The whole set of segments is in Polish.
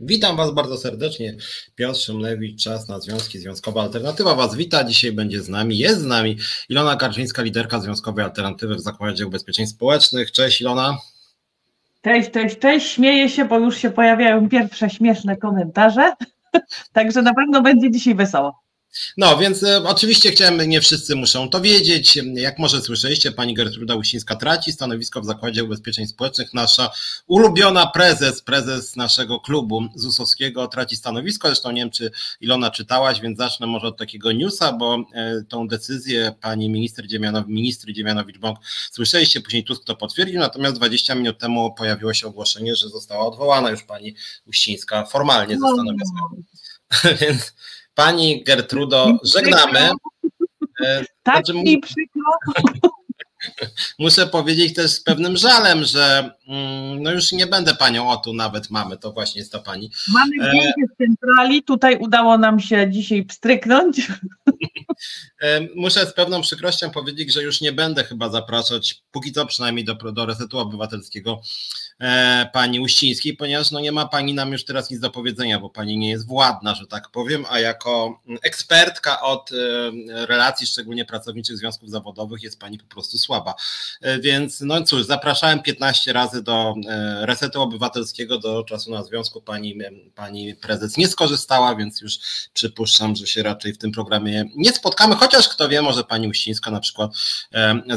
Witam Was bardzo serdecznie. Piotr Szymlewicz, czas na Związki Związkowe Alternatywa Was wita. Dzisiaj będzie z nami, jest z nami Ilona Karczyńska, liderka Związkowej Alternatywy w Zakładzie Ubezpieczeń Społecznych. Cześć Ilona. Cześć, cześć, cześć. Śmieję się, bo już się pojawiają pierwsze śmieszne komentarze. Także na pewno będzie dzisiaj wesoło. No, więc e, oczywiście chciałem, nie wszyscy muszą to wiedzieć. Jak może słyszeliście, pani Gertruda Uścińska traci stanowisko w Zakładzie Ubezpieczeń Społecznych. Nasza ulubiona prezes, prezes naszego klubu ZUS-owskiego traci stanowisko. Zresztą nie wiem, czy Ilona czytałaś, więc zacznę może od takiego newsa, bo e, tą decyzję pani minister Dziemianowicz, ministry Dziemianowicz-Bąk słyszeliście, później Tusk to potwierdził, natomiast 20 minut temu pojawiło się ogłoszenie, że została odwołana już pani Uścińska formalnie ze no. stanowiska. Więc Pani Gertrudo, żegnamy. E, tak znaczy, mi przykro. Muszę powiedzieć też z pewnym żalem, że mm, no już nie będę panią, o tu nawet mamy, to właśnie jest ta pani. Mamy e, zdjęcie z centrali, tutaj udało nam się dzisiaj pstryknąć. E, muszę z pewną przykrością powiedzieć, że już nie będę chyba zapraszać, póki co przynajmniej do, do Resetu Obywatelskiego, pani Uścińskiej, ponieważ no nie ma pani nam już teraz nic do powiedzenia, bo pani nie jest władna, że tak powiem, a jako ekspertka od e, relacji, szczególnie pracowniczych związków zawodowych, jest pani po prostu słaba. E, więc no cóż, zapraszałem 15 razy do resetu obywatelskiego, do czasu na związku. Pani, pani prezes nie skorzystała, więc już przypuszczam, że się raczej w tym programie nie spotkamy, chociaż kto wie, może pani Uścińska na przykład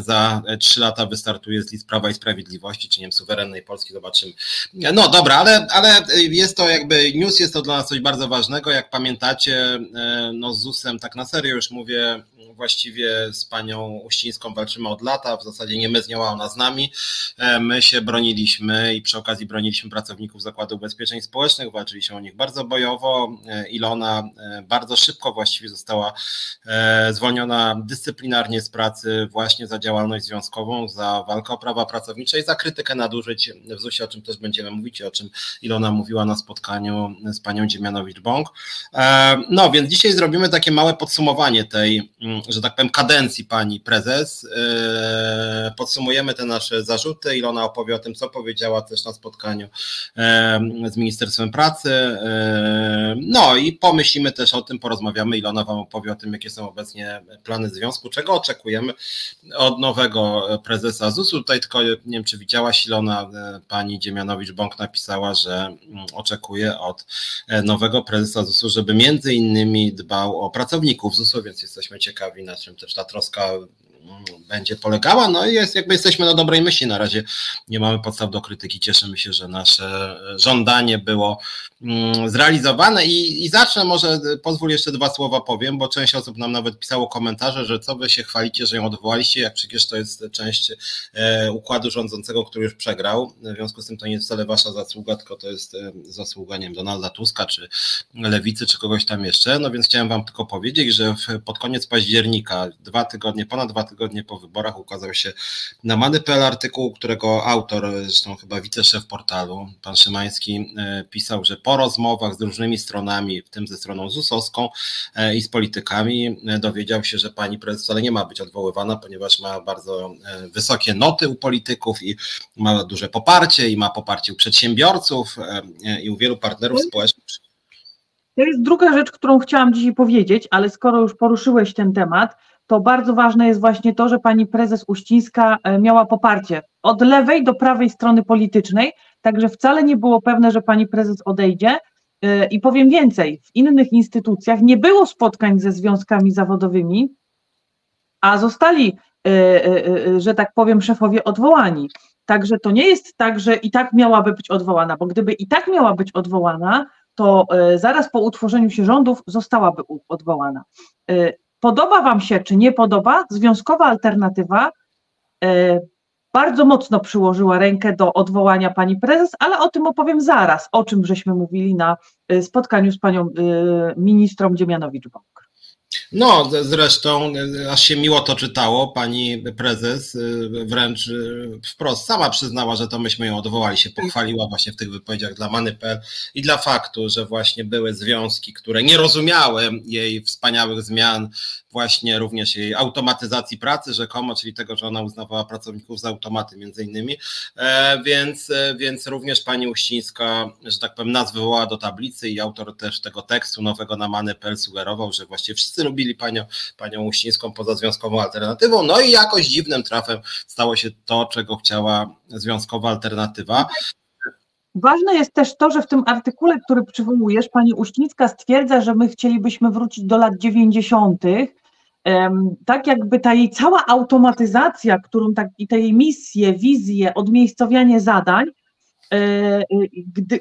za 3 lata wystartuje z list Prawa i Sprawiedliwości, czy nie wiem, suwerennej Polski zobaczymy. No dobra, ale, ale jest to jakby news, jest to dla nas coś bardzo ważnego. Jak pamiętacie, e, no z ZUS-em tak na serio już mówię, właściwie z panią Uścińską walczymy od lata, w zasadzie nie my z nią, a ona z nami. E, my się broniliśmy i przy okazji broniliśmy pracowników Zakładu Ubezpieczeń Społecznych, walczyliśmy o nich bardzo bojowo. E, Ilona bardzo szybko właściwie została zwolniona dyscyplinarnie z pracy właśnie za działalność związkową, za walkę o prawa pracownicze i za krytykę nadużyć w ZUS-ie, o czym też będziemy mówić, o czym Ilona mówiła na spotkaniu z panią Dziemianowicz-Bąk. E, no więc dzisiaj zrobimy takie małe podsumowanie tej, mm, że tak powiem, kadencji pani prezes. E, podsumujemy te nasze zarzuty. Ilona opowie o tym, co powiedziała też na spotkaniu e, z Ministerstwem Pracy. No i pomyślimy też o tym, porozmawiamy. Ilona wam opowie o tym, jakie są obecnie plany związku, czego oczekujemy od nowego prezesa ZUS-u. Tutaj tylko nie wiem, czy widziałaś Ilona, pani Dziemianowicz-Bąk napisała, że mm, oczekuje od e, nowego prezesa ZUS-u, żeby między innymi dbał o pracowników ZUS-u, więc jesteśmy ciekawi, na czym też ta troska będzie polegała. No i jest, jakby jesteśmy na dobrej myśli. Na razie nie mamy podstaw do krytyki. Cieszymy się, że nasze żądanie było mm, zrealizowane. I, i zacznę może, pozwól jeszcze dwa słowa powiem, bo część osób nam nawet pisało komentarze, że co wy się chwalicie, że ją odwołaliście, jak przecież to jest część e, układu rządzącego, który już przegrał. W związku z tym to nie jest wcale wasza zasługa, tylko to jest e, zasługa, nie wiem, Donalda Tuska, czy Lewicy, czy kogoś tam jeszcze. No więc chciałem wam tylko powiedzieć, że pod koniec października, dwa tygodnie, ponad dwa tygodnie po wyborach ukazał się na Many.pl artykuł, którego autor, zresztą chyba wiceszef portalu, pan Szymański, e, pisał, że po rozmowach z różnymi stronami, w tym ze stroną ZUS-owską e, i z politykami, e, dowiedział się, że pani prezes wcale nie ma być odwoływana, ponieważ ma bardzo wysokie noty u polityków i ma duże poparcie i ma poparcie u przedsiębiorców i u wielu partnerów społecznych. To jest druga rzecz, którą chciałam dzisiaj powiedzieć, ale skoro już poruszyłeś ten temat, to bardzo ważne jest właśnie to, że pani prezes Uścińska e, miała poparcie od lewej do prawej strony politycznej, także wcale nie było pewne, że pani prezes odejdzie. E, I powiem więcej, w innych instytucjach nie było spotkań ze związkami zawodowymi, a zostali, e, że tak powiem, szefowie odwołani. Także to nie jest tak, że i tak miałaby być odwołana, bo gdyby i tak miała być odwołana, to zaraz po utworzeniu się rządów zostałaby odwołana. Podoba Wam się, czy nie podoba, związkowa alternatywa e, bardzo mocno przyłożyła rękę do odwołania pani prezes, ale o tym opowiem zaraz, o czym żeśmy mówili na e, spotkaniu z panią e, ministrą Dziemianowicz-Bąk. No, zresztą aż się miło to czytało. Pani prezes wręcz wprost sama przyznała, że to myśmy ją odwołali, się pochwaliła właśnie w tych wypowiedziach dla Many.pl i dla faktu, że właśnie były związki, które nie rozumiały jej wspaniałych zmian właśnie również jej automatyzacji pracy rzekomo, czyli tego, że ona uznawała pracowników za automaty między innymi, e, więc, e, więc również pani Uścińska, że tak powiem, nas wywołała do tablicy i autor też tego tekstu nowego na Many.pl sugerował, że właściwie wszyscy lubili panią, panią Uścińską poza związkową alternatywą, no i jakoś dziwnym trafem stało się to, czego chciała związkowa alternatywa. Ważne jest też to, że w tym artykule, który przywołujesz, pani Uścińska stwierdza, że my chcielibyśmy wrócić do lat 90., tak jakby ta jej cała automatyzacja, którą tak i te jej misje, wizje, odmiejscowianie zadań, e, e, gdy,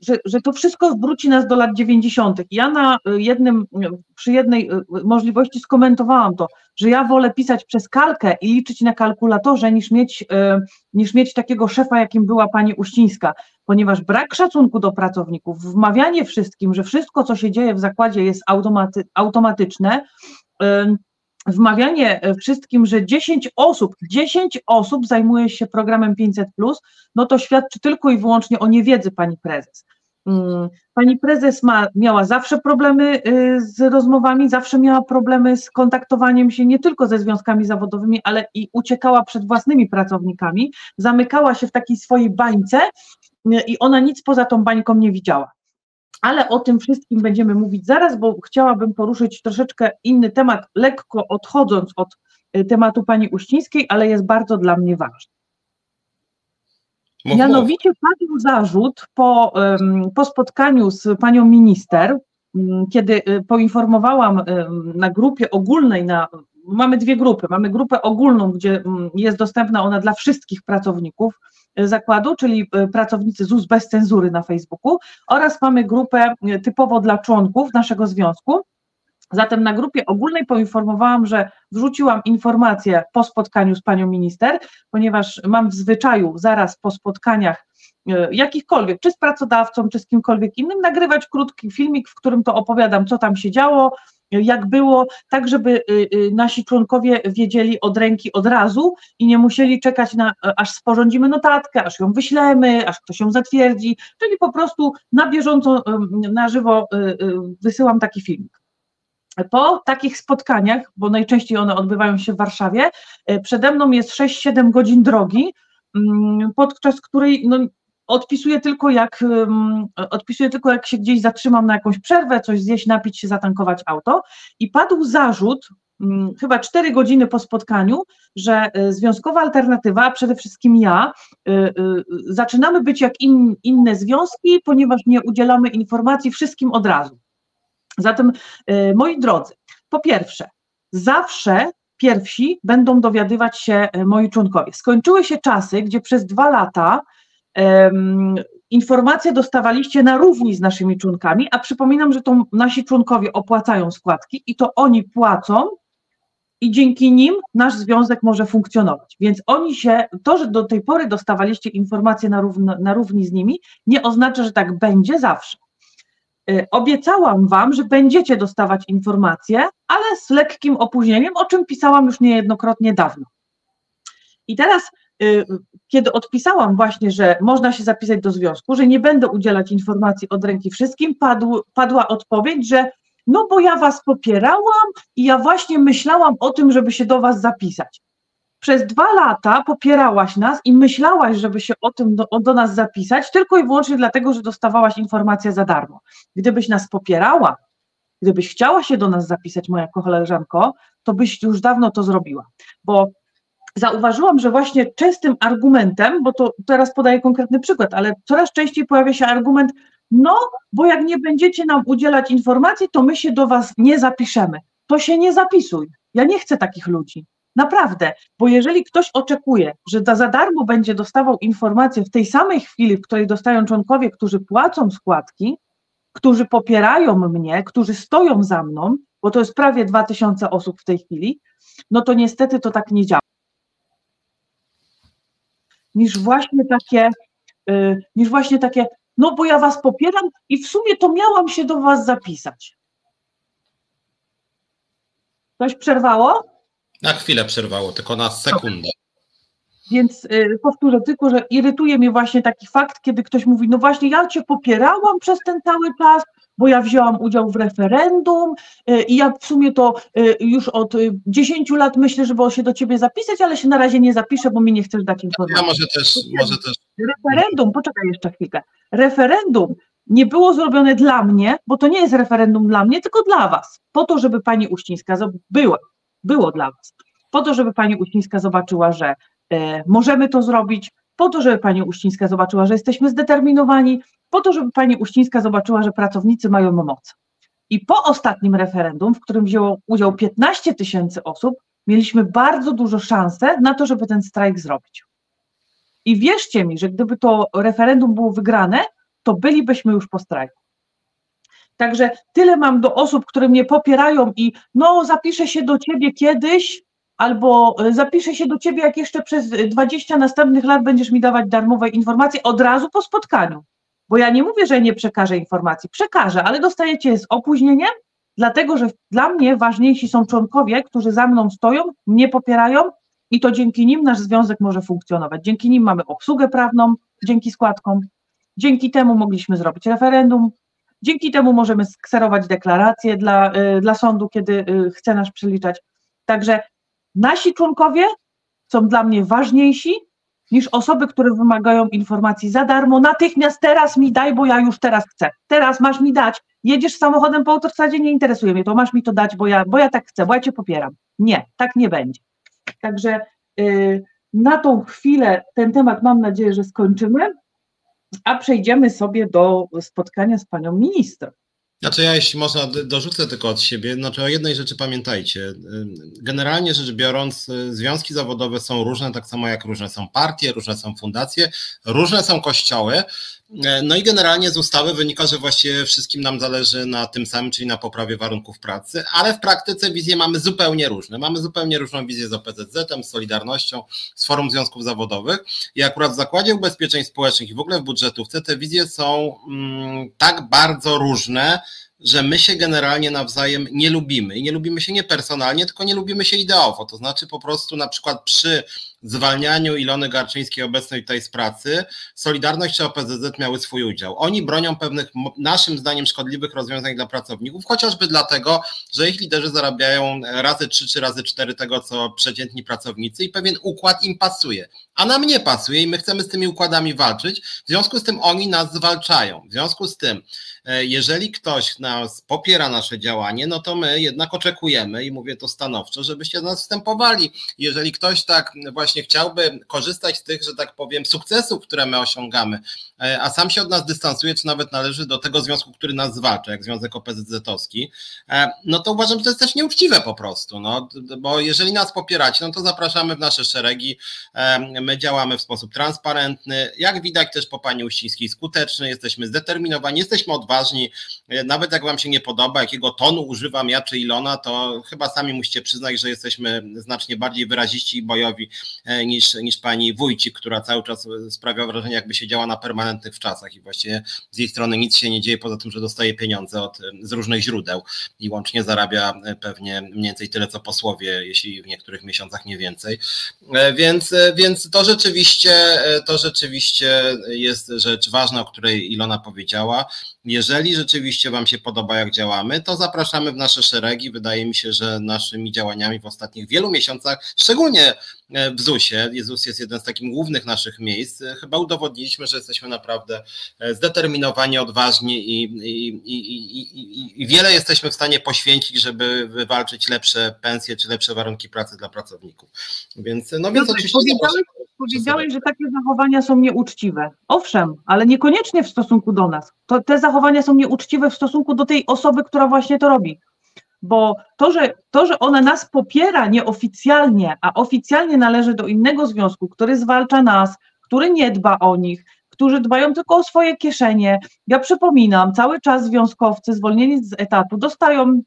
że, że to wszystko wróci nas do lat 90. Ja na jednym, przy jednej e, możliwości skomentowałam to, że ja wolę pisać przez kalkę i liczyć na kalkulatorze, niż mieć, niż mieć takiego szefa, jakim była pani Uścińska, ponieważ brak szacunku do pracowników, wmawianie wszystkim, że wszystko, co się dzieje w zakładzie jest automaty, automatyczne, wmawianie e, wszystkim, że 10 osób, 10 osób zajmuje się programem 500, no to świadczy tylko i wyłącznie o niewiedzy pani prezes. Mm, pani prezes ma, miała zawsze problemy y, z rozmowami, zawsze miała problemy z kontaktowaniem się nie tylko ze związkami zawodowymi, ale i uciekała przed własnymi pracownikami, zamykała się w takiej swojej bańce y, i ona nic poza tą bańką nie widziała ale o tym wszystkim będziemy mówić zaraz, bo chciałabym poruszyć troszeczkę inny temat, lekko odchodząc od y, tematu pani Uścińskiej, ale jest bardzo dla mnie ważny. Mianowicie padł zarzut po, po spotkaniu z panią minister, kiedy y, poinformowałam na grupie ogólnej, na, mamy dwie grupy. Mamy grupę ogólną, gdzie jest dostępna ona dla wszystkich pracowników, zakładu, czyli e, pracownicy ZUS bez cenzury na Facebooku oraz mamy grupę e, typowo dla członków naszego związku. Zatem na grupie ogólnej poinformowałam, że wrzuciłam informację po spotkaniu z panią minister, ponieważ mam w zwyczaju zaraz po spotkaniach e, jakichkolwiek, czy z pracodawcą, czy z kimkolwiek innym, nagrywać krótki filmik, w którym to opowiadam, co tam się działo, jak było, tak żeby y, y, nasi członkowie wiedzieli od ręki od razu i nie musieli czekać na, aż sporządzimy notatkę, aż ją wyślemy, aż ktoś ją zatwierdzi, czyli po prostu na bieżąco, na żywo y, wysyłam taki filmik. Po takich spotkaniach, bo najczęściej one odbywają się w Warszawie, przede mną jest 6-7 godzin drogi, podczas której no, odpisuję tylko jak odpisuję tylko jak się gdzieś zatrzymam na jakąś przerwę, coś zjeść, napić się, zatankować auto i padł zarzut chyba cztery godziny po spotkaniu, że e, związkowa alternatywa, a przede wszystkim ja, e, e, zaczynamy być jak in, inne związki, ponieważ nie udzielamy informacji wszystkim od razu. Zatem, moi drodzy, po pierwsze, zawsze pierwsi będą dowiadywać się moi członkowie. Skończyły się czasy, gdzie przez dwa lata informacje dostawaliście na równi z naszymi członkami, a przypominam, że to nasi członkowie opłacają składki i to oni płacą i dzięki nim nasz związek może funkcjonować. Więc oni się, to, że do tej pory dostawaliście informacje na, równo, na równi z nimi, nie oznacza, że tak będzie zawsze. E, obiecałam Wam, że będziecie dostawać informacje, ale z lekkim opóźnieniem, o czym pisałam już niejednokrotnie dawno. I teraz kiedy odpisałam właśnie, że można się zapisać do związku, że nie będę udzielać informacji od ręki wszystkim, padł, padła odpowiedź, że no bo ja was popierałam i ja właśnie myślałam o tym, żeby się do was zapisać. Przez dwa lata popierałaś nas i myślałaś, żeby się o tym do, do nas zapisać, tylko i wyłącznie dlatego, że dostawałaś informację za darmo. Gdybyś nas popierała, gdybyś chciała się do nas zapisać, moja koleżanko, to byś już dawno to zrobiła. Bo zauważyłam, że właśnie częstym argumentem, bo to teraz podaję konkretny przykład, ale coraz częściej pojawia się argument, no, bo jak nie będziecie nam udzielać informacji, to my się do Was nie zapiszemy. To się nie zapisuj. Ja nie chcę takich ludzi. Naprawdę, bo jeżeli ktoś oczekuje, że za darmo będzie dostawał informacje w tej samej chwili, w której dostają członkowie, którzy płacą składki, którzy popierają mnie, którzy stoją za mną, bo to jest prawie 2000 osób w tej chwili, no to niestety to tak nie działa niż właśnie takie, y, niż właśnie takie, no bo ja was popieram i w sumie to miałam się do was zapisać. Coś przerwało? Na chwilę przerwało, tylko na sekundę. Więc y, powtórzę tylko, że irytuje mnie właśnie taki fakt, kiedy ktoś mówi, no właśnie ja cię popierałam przez ten cały czas, bo ja wzięłam udział w referendum y, i ja w sumie to y, już od 10 lat myślę, żeby się do ciebie zapisać, ale się na razie nie zapiszę, bo mi nie chcesz dać informacji. Ja może też, może też. Referendum, poczekaj jeszcze chwilkę. Referendum nie było zrobione dla mnie, bo to nie jest referendum dla mnie, tylko dla was. Po to, żeby pani Uścińska była, było dla was. Po to, żeby pani Uścińska zobaczyła, że e, możemy to zrobić, po to, żeby pani Uścińska zobaczyła, że jesteśmy zdeterminowani, po to, żeby pani Uścińska zobaczyła, że pracownicy mają moc. I po ostatnim referendum, w którym wzięło udział 15 tysięcy osób, mieliśmy bardzo dużo szansę na to, żeby ten strajk zrobić. I wierzcie mi, że gdyby to referendum było wygrane, to bylibyśmy już po strajku. Także tyle mam do osób, które mnie popierają i no, zapiszę się do ciebie kiedyś, albo e, zapiszę się do ciebie, jak jeszcze przez 20 następnych lat będziesz mi dawać darmowe informacje od razu po spotkaniu. Bo ja nie mówię, że nie przekażę informacji, przekażę, ale dostajecie je z opóźnieniem, dlatego że dla mnie ważniejsi są członkowie, którzy za mną stoją, mnie popierają i to dzięki nim nasz związek może funkcjonować. Dzięki nim mamy obsługę prawną, dzięki składkom, dzięki temu mogliśmy zrobić referendum, dzięki temu możemy skserować deklaracje dla, y, dla sądu, kiedy y, chce nas przeliczać. Także nasi członkowie są dla mnie ważniejsi niż osoby, które wymagają informacji za darmo. Natychmiast teraz mi daj, bo ja już teraz chcę. Teraz masz mi dać. Jedziesz samochodem po autostradzie, nie interesuje mnie to, masz mi to dać, bo ja, bo ja tak chcę, bo ja cię popieram. Nie, tak nie będzie. Także yy, na tą chwilę ten temat mam nadzieję, że skończymy, a przejdziemy sobie do spotkania z panią minister. Znaczy ja jeśli można dorzucę tylko od siebie, znaczy o jednej rzeczy pamiętajcie. Generalnie rzecz biorąc, y, związki zawodowe są różne, tak samo jak różne są partie, różne są fundacje, różne są kościoły. E, no i generalnie z ustawy wynika, że właściwie wszystkim nam zależy na tym samym, czyli na poprawie warunków pracy, ale w praktyce wizje mamy zupełnie różne. Mamy zupełnie różną wizję z OPZZ-em, z Solidarnością, z Forum Związków Zawodowych i akurat w Zakładzie Ubezpieczeń Społecznych i w ogóle w budżetówce te wizje są mm, tak bardzo różne, że my się generalnie nawzajem nie lubimy i nie lubimy się nie personalnie, tylko nie lubimy się ideowo. To znaczy po prostu na przykład przy zwalnianiu Ilony Garczyńskiej obecnej tutaj z pracy, Solidarność czy OPZZ miały swój udział. Oni bronią pewnych, naszym zdaniem, szkodliwych rozwiązań dla pracowników, chociażby dlatego, że ich liderzy zarabiają razy trzy czy razy cztery tego, co przeciętni pracownicy i pewien układ im pasuje. A nam nie pasuje i my chcemy z tymi układami walczyć, w związku z tym oni nas zwalczają. W związku z tym, e, jeżeli ktoś nas popiera nasze działanie, no to my jednak oczekujemy i mówię to stanowczo, żebyście do nas wstępowali. Jeżeli ktoś tak właśnie chciałby korzystać z tych, że tak powiem, sukcesów, które my osiągamy, e, a sam się od nas dystansuje, czy nawet należy do tego związku, który nas zwalcza, jak Związek OPZZ-owski, e, no to uważam, że to jest też nieuczciwe po prostu, no, bo jeżeli nas popieracie, no to zapraszamy w nasze szeregi, e, my działamy w sposób transparentny, jak widać też po Pani Uścińskiej skuteczny, jesteśmy zdeterminowani, jesteśmy odważni, nawet jak Wam się nie podoba, jakiego tonu używam ja czy Ilona, to chyba sami musicie przyznać, że jesteśmy znacznie bardziej wyraziści i bojowi E, niż, niż pani Wójcik, która cały czas sprawia wrażenie, jakby siedziała na permanentnych czasach i właściwie z jej strony nic się nie dzieje, poza tym, że dostaje pieniądze od, z różnych źródeł i łącznie zarabia e, pewnie mniej więcej tyle, co posłowie, jeśli w niektórych miesiącach nie więcej. E, więc, więc to rzeczywiście, to rzeczywiście jest rzecz ważna, o której Ilona powiedziała. Jeżeli rzeczywiście Wam się podoba, jak działamy, to zapraszamy w nasze szeregi. Wydaje mi się, że naszymi działaniami w ostatnich wielu miesiącach, szczególnie E, w ZUS-ie. Jezus jest jeden z takich głównych naszych miejsc. E, chyba udowodniliśmy, że jesteśmy naprawdę e, zdeterminowani, odważni i, i, i, i, wiele jesteśmy w stanie poświęcić, żeby wywalczyć lepsze pensje czy lepsze warunki pracy dla pracowników. Więc, no więc oczywiście. Powiedziałeś, powiedziałeś, że takie zachowania są nieuczciwe. Owszem, ale niekoniecznie w stosunku do nas. To, te zachowania są nieuczciwe w stosunku do tej osoby, która właśnie to robi bo to że, to, że ona nas popiera nieoficjalnie, a oficjalnie należy do innego związku, który zwalcza nas, który nie dba o nich, którzy dbają tylko o swoje kieszenie. Ja przypominam, cały czas związkowcy zwolnieni z etatu dostają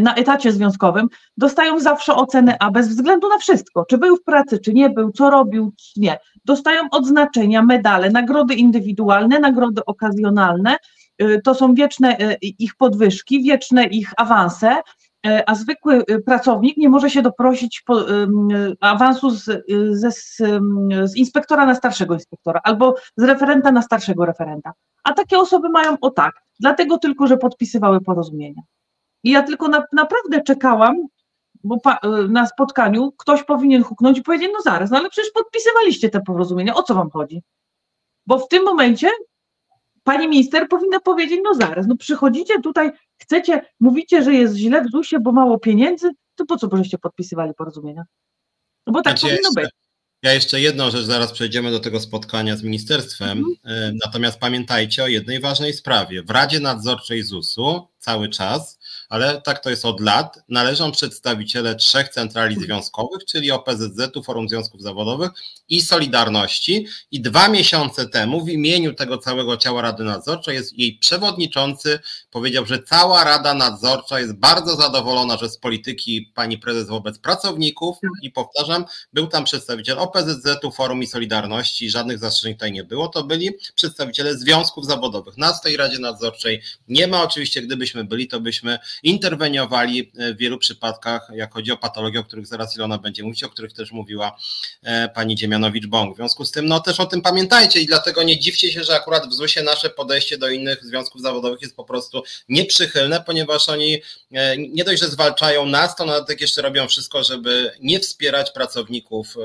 na etacie związkowym, dostają zawsze ocenę A bez względu na wszystko, czy był w pracy, czy nie był, co robił, czy nie. Dostają odznaczenia, medale, nagrody indywidualne, nagrody okazjonalne, Y, to są wieczne y, ich podwyżki, wieczne ich awanse, a zwykły pracownik nie może się doprosić awansu z, z, z inspektora na starszego inspektora albo z referenta na starszego referenta. A takie osoby mają o tak, dlatego tylko, że podpisywały porozumienia. I ja tylko na, naprawdę czekałam, bo pa, na spotkaniu ktoś powinien huknąć i powiedzieć, no zaraz, no ale przecież podpisywaliście te porozumienia, o co wam chodzi? Bo w tym momencie pani minister powinna powiedzieć, no zaraz, no przychodzicie tutaj, chcecie, mówicie, że jest źle w ZUS-ie, bo mało pieniędzy, to po co byście podpisywali porozumienia? No bo tak znaczy, powinno być. Ja jeszcze jedną rzecz, zaraz przejdziemy do tego spotkania z ministerstwem. Mhm. Natomiast pamiętajcie o jednej ważnej sprawie. W Radzie Nadzorczej ZUS-u cały czas ale tak to jest od lat, należą przedstawiciele trzech centrali związkowych, czyli OPZZ-u, Forum Związków Zawodowych i Solidarności. I dwa miesiące temu w imieniu tego całego ciała Rady Nadzorczej jest jej przewodniczący. Powiedział, że cała Rada Nadzorcza jest bardzo zadowolona, że z polityki pani prezes wobec pracowników i powtarzam, był tam przedstawiciel OPZZ-u, Forum i Solidarności, żadnych zastrzeżeń tutaj nie było, to byli przedstawiciele związków zawodowych. Nas w tej Radzie Nadzorczej nie ma, oczywiście gdybyśmy byli, to byśmy interweniowali e, w wielu przypadkach, jak chodzi o patologie, o których zaraz Ilona będzie mówić, o których też mówiła e, pani Dziemianowicz-Bąk. W związku z tym, no też o tym pamiętajcie i dlatego nie dziwcie się, że akurat w ZUS-ie nasze podejście do innych związków zawodowych jest po prostu nieprzychylne, ponieważ oni e, nie dość, że zwalczają nas, to nawet jeszcze robią wszystko, żeby nie wspierać pracowników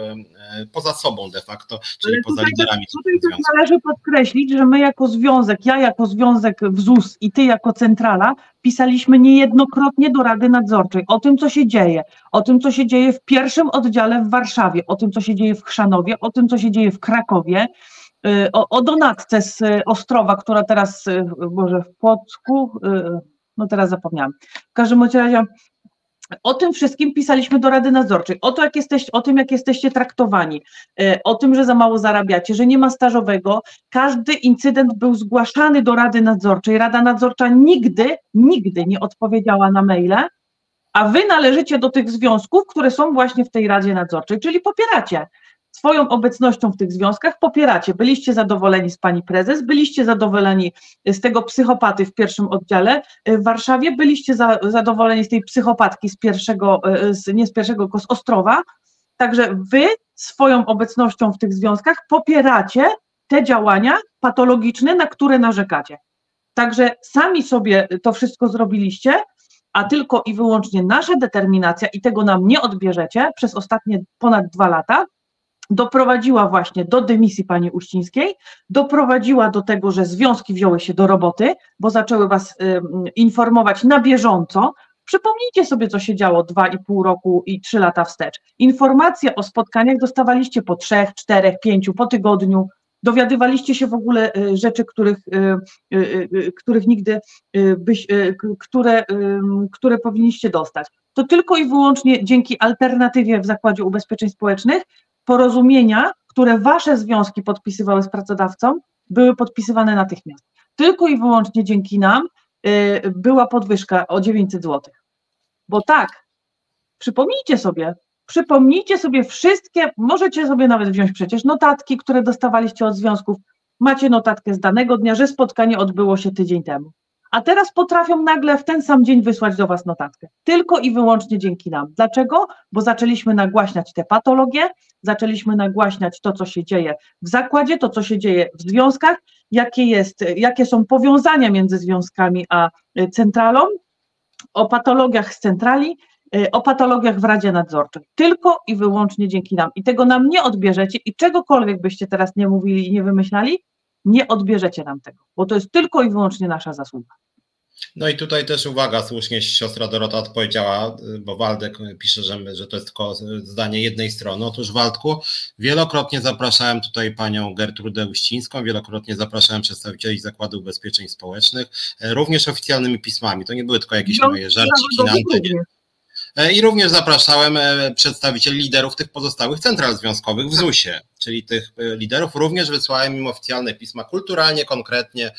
poza sobą de facto, czyli Ale poza liderami. Tutaj też należy podkreślić, że my jako związek, ja jako związek w ZUS i ty jako centrala, pisaliśmy niejednokrotnie do Rady Nadzorczej o tym, co się dzieje, o tym, co się dzieje w pierwszym oddziale w Warszawie, o tym, co się dzieje w Chrzanowie, o tym, co się dzieje w Krakowie, y, o, o donatce z y, Ostrowa, która teraz, może y, w Płocku, no teraz zapomniałam. W każdym razie o tym wszystkim pisaliśmy do Rady Nadzorczej, o, to, jak jesteś, o tym, jak jesteście traktowani, e, o tym, że za mało zarabiacie, że nie ma stażowego. Każdy incydent był zgłaszany do Rady Nadzorczej. Rada Nadzorcza nigdy, nigdy nie odpowiedziała na maile, a wy należycie do tych związków, które są właśnie w tej Radzie Nadzorczej, czyli popieracie swoją obecnością w tych związkach popieracie. Byliście zadowoleni z pani prezes, byliście zadowoleni z tego psychopaty w pierwszym oddziale w Warszawie, byliście za, zadowoleni z tej psychopatki z pierwszego, z, nie z pierwszego, tylko z Ostrowa. Także wy swoją obecnością w tych związkach popieracie te działania patologiczne, na które narzekacie. Także sami sobie to wszystko zrobiliście, a tylko i wyłącznie nasza determinacja, i tego nam nie odbierzecie przez ostatnie ponad dwa lata, doprowadziła właśnie do dymisji pani Uścińskiej, doprowadziła do tego, że związki wzięły się do roboty, bo zaczęły was y, informować na bieżąco. Przypomnijcie sobie, co się działo dwa i pół roku i trzy lata wstecz. Informacje o spotkaniach dostawaliście po trzech, czterech, pięciu, po tygodniu. Dowiadywaliście się w ogóle y, rzeczy, których, y, których nigdy byś, które, które powinniście dostać. To tylko i wyłącznie dzięki alternatywie w Zakładzie Ubezpieczeń Społecznych porozumienia, które wasze związki podpisywały z pracodawcą, były podpisywane natychmiast. Tylko i wyłącznie dzięki nam y, była podwyżka o 900 zł. Bo tak, przypomnijcie sobie, przypomnijcie sobie wszystkie, możecie sobie nawet wziąć przecież notatki, które dostawaliście od związków. Macie notatkę z danego dnia, że spotkanie odbyło się tydzień temu a teraz potrafią nagle w ten sam dzień wysłać do Was notatkę. Tylko i wyłącznie dzięki nam. Dlaczego? Bo zaczęliśmy nagłaśniać te patologie, zaczęliśmy nagłaśniać to, co się dzieje w zakładzie, to, co się dzieje w związkach, jakie, jest, jakie są powiązania między związkami a e, centralą, o patologiach z centrali, e, o patologiach w Radzie Nadzorczej. Tylko i wyłącznie dzięki nam. I tego nam nie odbierzecie i czegokolwiek byście teraz nie mówili i nie wymyślali, nie odbierzecie nam tego, bo to jest tylko i wyłącznie nasza zasługa. No i tutaj też uwaga, słusznie siostra Dorota odpowiedziała, bo Waldek pisze, że, że to jest tylko zdanie jednej strony. Otóż Waldku, wielokrotnie zapraszałem tutaj panią Gertrudę Uścińską, wielokrotnie zapraszałem przedstawicieli Zakładu Ubezpieczeń Społecznych, również oficjalnymi pismami. To nie były tylko jakieś moje żarciki na antenie. E, I również zapraszałem e, przedstawicieli liderów tych pozostałych central związkowych w ZUS-ie, czyli tych e, liderów. Również wysłałem im oficjalne pisma kulturalnie, konkretnie.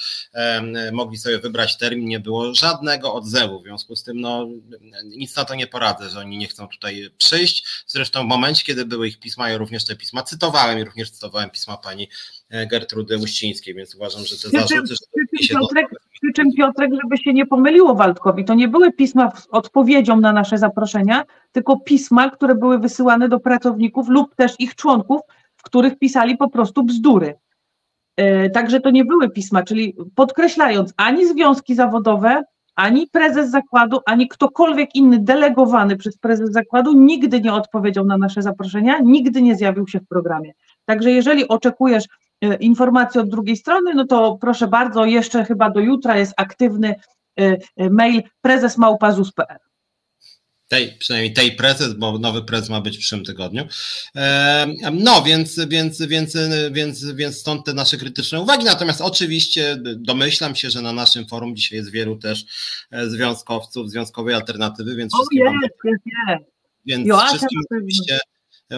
Mogli sobie wybrać termin, nie było żadnego odzewu. W związku z tym, no, nic na to nie poradzę, że oni nie chcą tutaj przyjść. Zresztą w momencie, kiedy były ich pisma, ja również te pisma cytowałem i również cytowałem pisma pani Gertrudy Uścińskiej, więc uważam, że te zarzuty, że się przy czym Piotrek, żeby się nie pomyliło Waldkowi, to nie były pisma z odpowiedzią na nasze zaproszenia, tylko pisma, które były wysyłane do pracowników lub też ich członków, w których pisali po prostu bzdury. E, także to nie były pisma, czyli podkreślając, ani związki zawodowe, ani prezes zakładu, ani ktokolwiek inny delegowany przez prezes zakładu nigdy nie odpowiedział na nasze zaproszenia, nigdy nie zjawił się w programie. Także jeżeli oczekujesz e, informacji od drugiej strony, no to proszę bardzo, jeszcze chyba do jutra jest aktywny e, mail prezesmałpazus.pl tej, przynajmniej tej prezes, bo nowy prezes ma być w przyszłym tygodniu. No, więc, więc, więc, więc, więc stąd te nasze krytyczne uwagi. Natomiast oczywiście domyślam się, że na naszym forum dzisiaj jest wielu też e, związkowców, związkowej alternatywy, więc oh, yes, yes, yes. Więc wszystkim oczywiście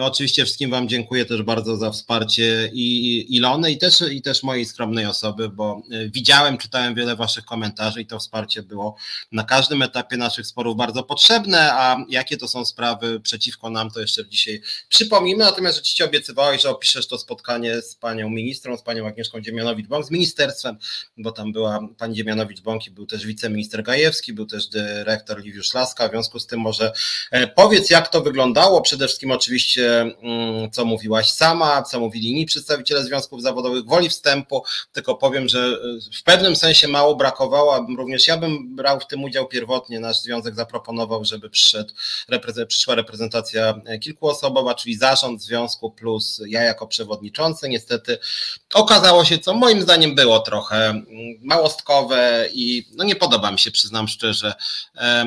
Oczywiście wszystkim Wam dziękuję też bardzo za wsparcie i Ilony i też, i też mojej skromnej osoby, bo e, widziałem, czytałem wiele Waszych komentarzy i to wsparcie było na każdym etapie naszych sporów bardzo potrzebne, a jakie to są sprawy przeciwko nam, to jeszcze dzisiaj przypomnimy. Natomiast rzeczywiście obiecywałeś, że opiszesz to spotkanie z Panią Ministrą, z Panią Agnieszką Dziemianowicz-Bąk, z Ministerstwem, bo tam była Pani Dziemianowicz-Bąk i był też wiceminister Gajewski, był też dyrektor Liwiusz Laska, w związku z tym może e, powiedz, jak to wyglądało, przede wszystkim oczywiście co mówiłaś sama, co mówili inni przedstawiciele związków zawodowych, woli wstępu, tylko powiem, że y, w pewnym sensie mało brakowało, również ja bym brał w tym udział pierwotnie, nasz związek zaproponował, żeby przyszedł, przyszła reprezentacja kilkuosobowa, czyli zarząd związku plus ja jako przewodniczący, niestety okazało się, co moim zdaniem było trochę mm, małostkowe i no nie podoba mi się, przyznam szczerze,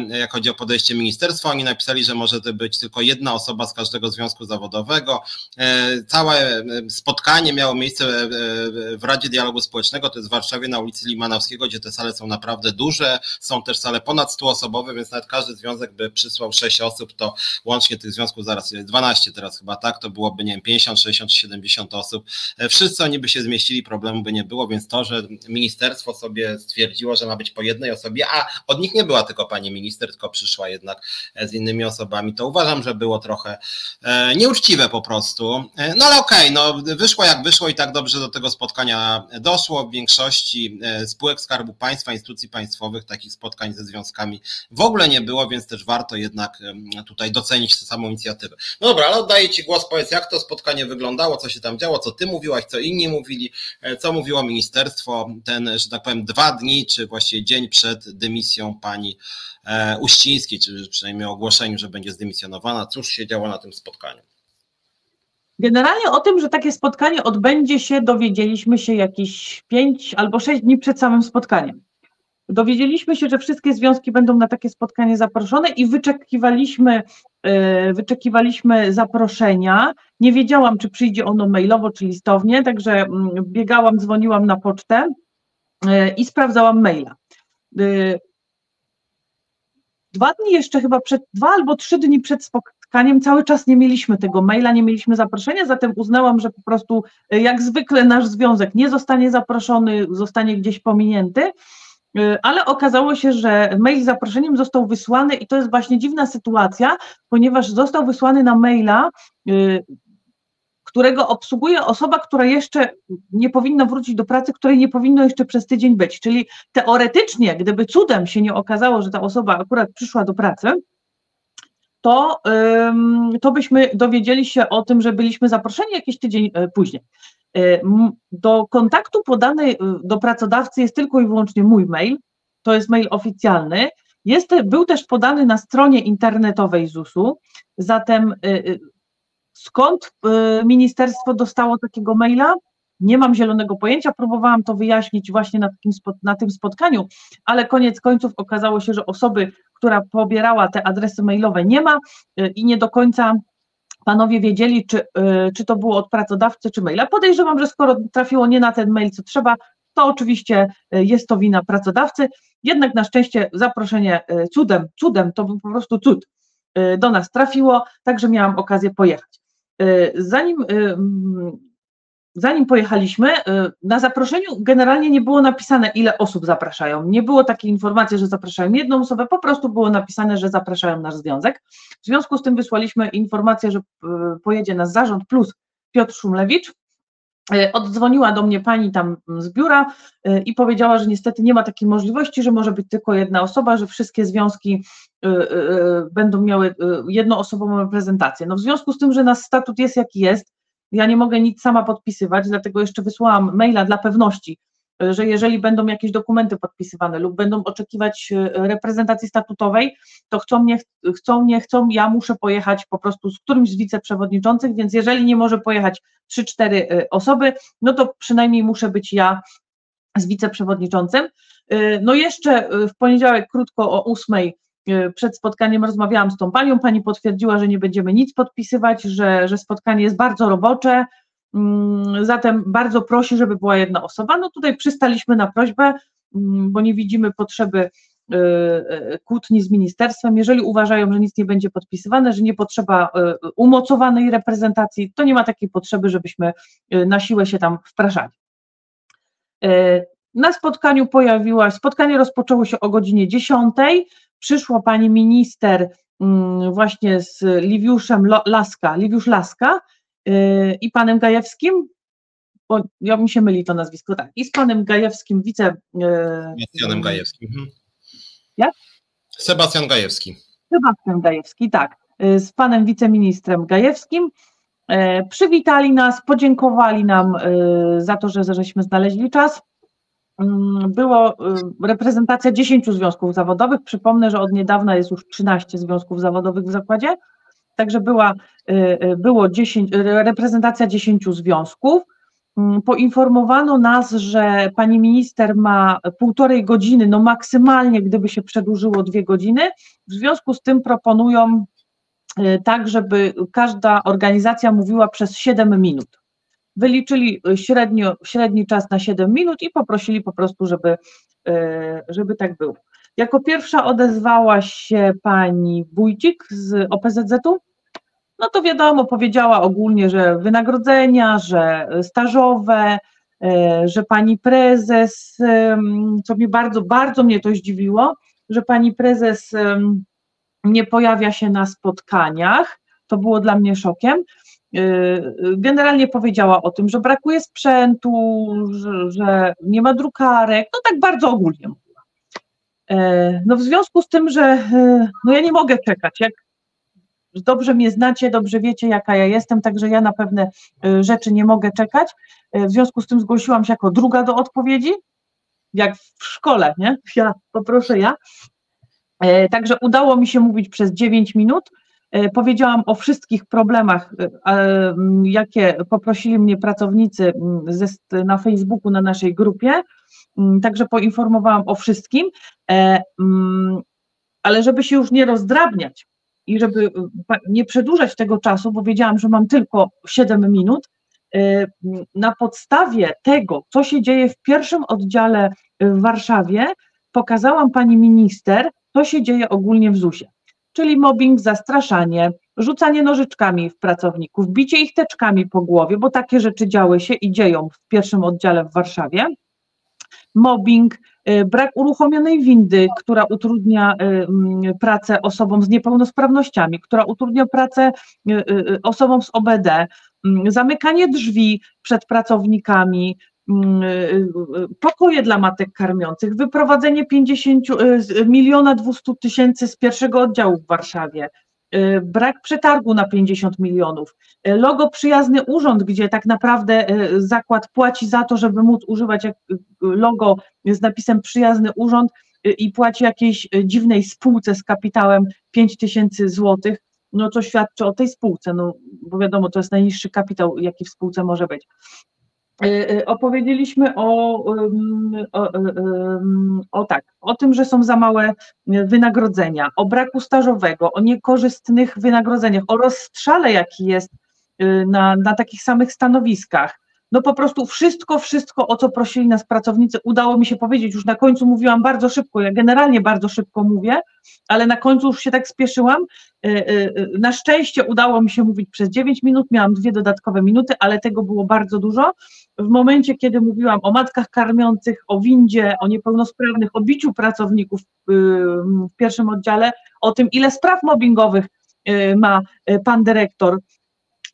jak chodzi o podejście ministerstwa, oni napisali, że może to być tylko jedna osoba z każdego związku zawodowego. E, całe e, spotkanie miało miejsce e, w Radzie Dialogu Społecznego, to jest w Warszawie na ulicy Limanowskiego, gdzie te sale są naprawdę duże, są też sale ponad 100 osobowe, więc nawet każdy związek by przysłał 6 osób, to łącznie tych związków zaraz 12 teraz chyba tak, to byłoby nie wiem 50, 60 czy 70 osób. Wszyscy oni by się zmieścili, problemu by nie było, więc to, że ministerstwo sobie stwierdziło, że ma być po jednej osobie, a od nich nie była tylko pani minister, tylko przyszła jednak z innymi osobami, to uważam, że było trochę nieuczciwe po prostu. E, no ale okej, okay, no wyszło jak wyszło i tak dobrze do tego spotkania doszło. W większości e, spółek Skarbu Państwa, instytucji państwowych takich spotkań ze związkami w ogóle nie było, więc też warto jednak tutaj docenić samą inicjatywę. No dobra, ale oddaję Ci głos, powiedz jak to spotkanie wyglądało, co się tam działo, co Ty mówiłaś, co inni mówili, e, co mówiło ministerstwo ten, że tak powiem, dwa dni, czy właściwie dzień przed dymisją pani Uścińskiej, czy przynajmniej ogłoszeniu, że będzie zdymisjonowana. Cóż się działo na tym spotkaniu? Generalnie o tym, że takie spotkanie odbędzie się, dowiedzieliśmy się jakieś pięć albo sześć dni przed samym spotkaniem. Dowiedzieliśmy się, że wszystkie związki będą na takie spotkanie zaproszone i wyczekiwaliśmy, e, wyczekiwaliśmy zaproszenia. Nie wiedziałam, czy przyjdzie ono mailowo, czy listownie, także mm, biegałam, dzwoniłam na pocztę e, i sprawdzałam maila. E, dwa dni jeszcze chyba przed, dwa albo trzy dni przed spotkaniem cały czas nie mieliśmy tego maila, nie mieliśmy zaproszenia, zatem uznałam, że po prostu e, jak zwykle nasz związek nie zostanie zaproszony, zostanie gdzieś pominięty, e, ale okazało się, że mail z zaproszeniem został wysłany i to jest właśnie dziwna sytuacja, ponieważ został wysłany na maila e, którego obsługuje osoba, która jeszcze nie powinna wrócić do pracy, której nie powinno jeszcze przez tydzień być. Czyli teoretycznie, gdyby cudem się nie okazało, że ta osoba akurat przyszła do pracy, to, to byśmy dowiedzieli się o tym, że byliśmy zaproszeni jakiś tydzień e, później. E, do kontaktu podany do pracodawcy jest tylko i wyłącznie mój mail, to jest mail oficjalny. Jest, był też podany na stronie internetowej ZUS-u, zatem skąd ministerstwo dostało takiego maila? Nie mam zielonego pojęcia, próbowałam to wyjaśnić właśnie na, na tym spotkaniu, ale koniec końców okazało się, że osoby, która pobierała te adresy mailowe nie ma y, i nie do końca panowie wiedzieli, czy, y, czy to było od pracodawcy, czy maila. Podejrzewam, że skoro trafiło nie na ten mail, co trzeba, to oczywiście y, jest to wina pracodawcy, jednak na szczęście zaproszenie cudem, cudem, to był po prostu cud, do nas trafiło, także miałam okazję pojechać. Zanim zanim pojechaliśmy, y, na zaproszeniu generalnie nie było napisane, ile osób zapraszają. Nie było takiej informacji, że zapraszają jedną osobę, po prostu było napisane, że zapraszają nasz związek. W związku z tym wysłaliśmy informację, że y, pojedzie nas zarząd plus Piotr Szumlewicz. E, oddzwoniła do mnie pani tam z biura i powiedziała, że niestety nie ma takiej możliwości, że może być tylko jedna osoba, że wszystkie związki będą miały jednoosobową reprezentację. No w związku z tym, że nasz statut jest jaki jest, ja nie mogę nic sama podpisywać, dlatego jeszcze wysłałam maila dla pewności, że jeżeli będą jakieś dokumenty podpisywane lub będą oczekiwać reprezentacji statutowej, to chcą mnie, chcą, nie chcą, ja muszę pojechać po prostu z którymś z wiceprzewodniczących, więc jeżeli nie może pojechać 3-4 y, osoby, no to przynajmniej muszę być ja z wiceprzewodniczącym. No jeszcze w poniedziałek krótko o 8 przed spotkaniem rozmawiałam z tą panią, pani potwierdziła, że nie będziemy nic podpisywać, że, że spotkanie jest bardzo robocze, mm, zatem bardzo prosi, żeby była jedna osoba. No tutaj przystaliśmy na prośbę, mm, bo nie widzimy potrzeby Y, y, kłótni z ministerstwem, jeżeli uważają, że nic nie będzie podpisywane, że nie potrzeba umocowanej reprezentacji, to nie ma takiej potrzeby, żebyśmy na siłę się tam wpraszali. Na spotkaniu pojawiła, spotkanie rozpoczęło się o godzinie 10. Przyszła pani minister mm, właśnie z Liwiuszem Laska, Liwiusz Laska i panem Gajewskim, bo ja mi się myli to nazwisko, tak, i z panem Gajewskim, wice... Janem Gajewskim. Mhm. Jak? Sebastian Gajewski. Sebastian Gajewski, tak. Y, z panem wiceministrem Gajewskim. Przywitali nas, podziękowali nam y, za to, że żeśmy znaleźli czas. Mm, było y, reprezentacja 10 związków zawodowych. Przypomnę, że od niedawna jest już 13 związków zawodowych w zakładzie. Także była, było 10, reprezentacja 10 związków. Mm, poinformowano nas, że pani minister ma półtorej godziny, no maksymalnie, gdyby się przedłużyło dwie godziny. W związku z tym proponują y, tak, żeby każda organizacja mówiła przez 7 minut. Wyliczyli średnio, średni czas na 7 minut i poprosili po prostu, żeby, y, żeby tak było. Jako pierwsza odezwała się pani Wójcik z OPZZ-u no to wiadomo, powiedziała ogólnie, że wynagrodzenia, że stażowe, e, że pani prezes, co mnie bardzo, bardzo mnie to zdziwiło, że pani prezes nie pojawia się na spotkaniach, to było dla mnie szokiem. E, generalnie powiedziała o tym, że brakuje sprzętu, że, że nie ma drukarek, no tak bardzo ogólnie mówiła. E, no w związku z tym, że no ja nie mogę czekać, jak dobrze mnie znacie, dobrze wiecie, jaka ja jestem, także ja na pewne y, rzeczy nie mogę czekać. Y, w związku z tym zgłosiłam się jako druga do odpowiedzi, jak w szkole, nie? Ja poproszę ja. Y, także udało mi się mówić przez 9 minut. Powiedziałam o wszystkich problemach, jakie poprosili mnie pracownicy na Facebooku, na naszej grupie. Także poinformowałam o wszystkim, ale żeby się już nie rozdrabniać, i żeby nie przedłużać tego czasu, bo wiedziałam, że mam tylko 7 minut, na podstawie tego, co się dzieje w pierwszym oddziale w Warszawie, pokazałam pani minister, co się dzieje ogólnie w ZUS-ie. Czyli mobbing, zastraszanie, rzucanie nożyczkami w pracowników, bicie ich teczkami po głowie, bo takie rzeczy działy się i dzieją w pierwszym oddziale w Warszawie. Mobbing, Y, brak uruchomionej windy, która utrudnia y, pracę osobom z niepełnosprawnościami, która utrudnia pracę y, osobom z OBD, zamykanie drzwi przed pracownikami, pokoje dla matek karmiących, wyprowadzenie 50 miliona 200 tysięcy z pierwszego oddziału w Warszawie, Y, brak przetargu na 50 milionów, y, logo przyjazny urząd, gdzie tak naprawdę y, zakład płaci za to, żeby móc używać logo z napisem przyjazny urząd i płaci jakiejś dziwnej spółce z kapitałem 5 tysięcy złotych, no co świadczy o tej spółce, no bo wiadomo, to jest najniższy kapitał, jaki w spółce może być. Y, y, opowiedzieliśmy o, o, o, tak, o tym, że są za małe wynagrodzenia, o braku stażowego, o niekorzystnych wynagrodzeniach, o rozstrzale, jaki jest y, na, na takich samych stanowiskach no po prostu wszystko, wszystko, o co prosili nas pracownicy, udało mi się powiedzieć. Już na końcu mówiłam bardzo szybko, ja generalnie bardzo szybko mówię, ale na końcu już się tak spieszyłam. E, e, e, na szczęście udało mi się mówić przez 9 minut, miałam dwie dodatkowe minuty, ale tego było bardzo dużo. W momencie, kiedy mówiłam o matkach karmiących, o windzie, o niepełnosprawnych, o biciu pracowników w pierwszym oddziale, o tym, ile spraw mobbingowych ma pan dyrektor,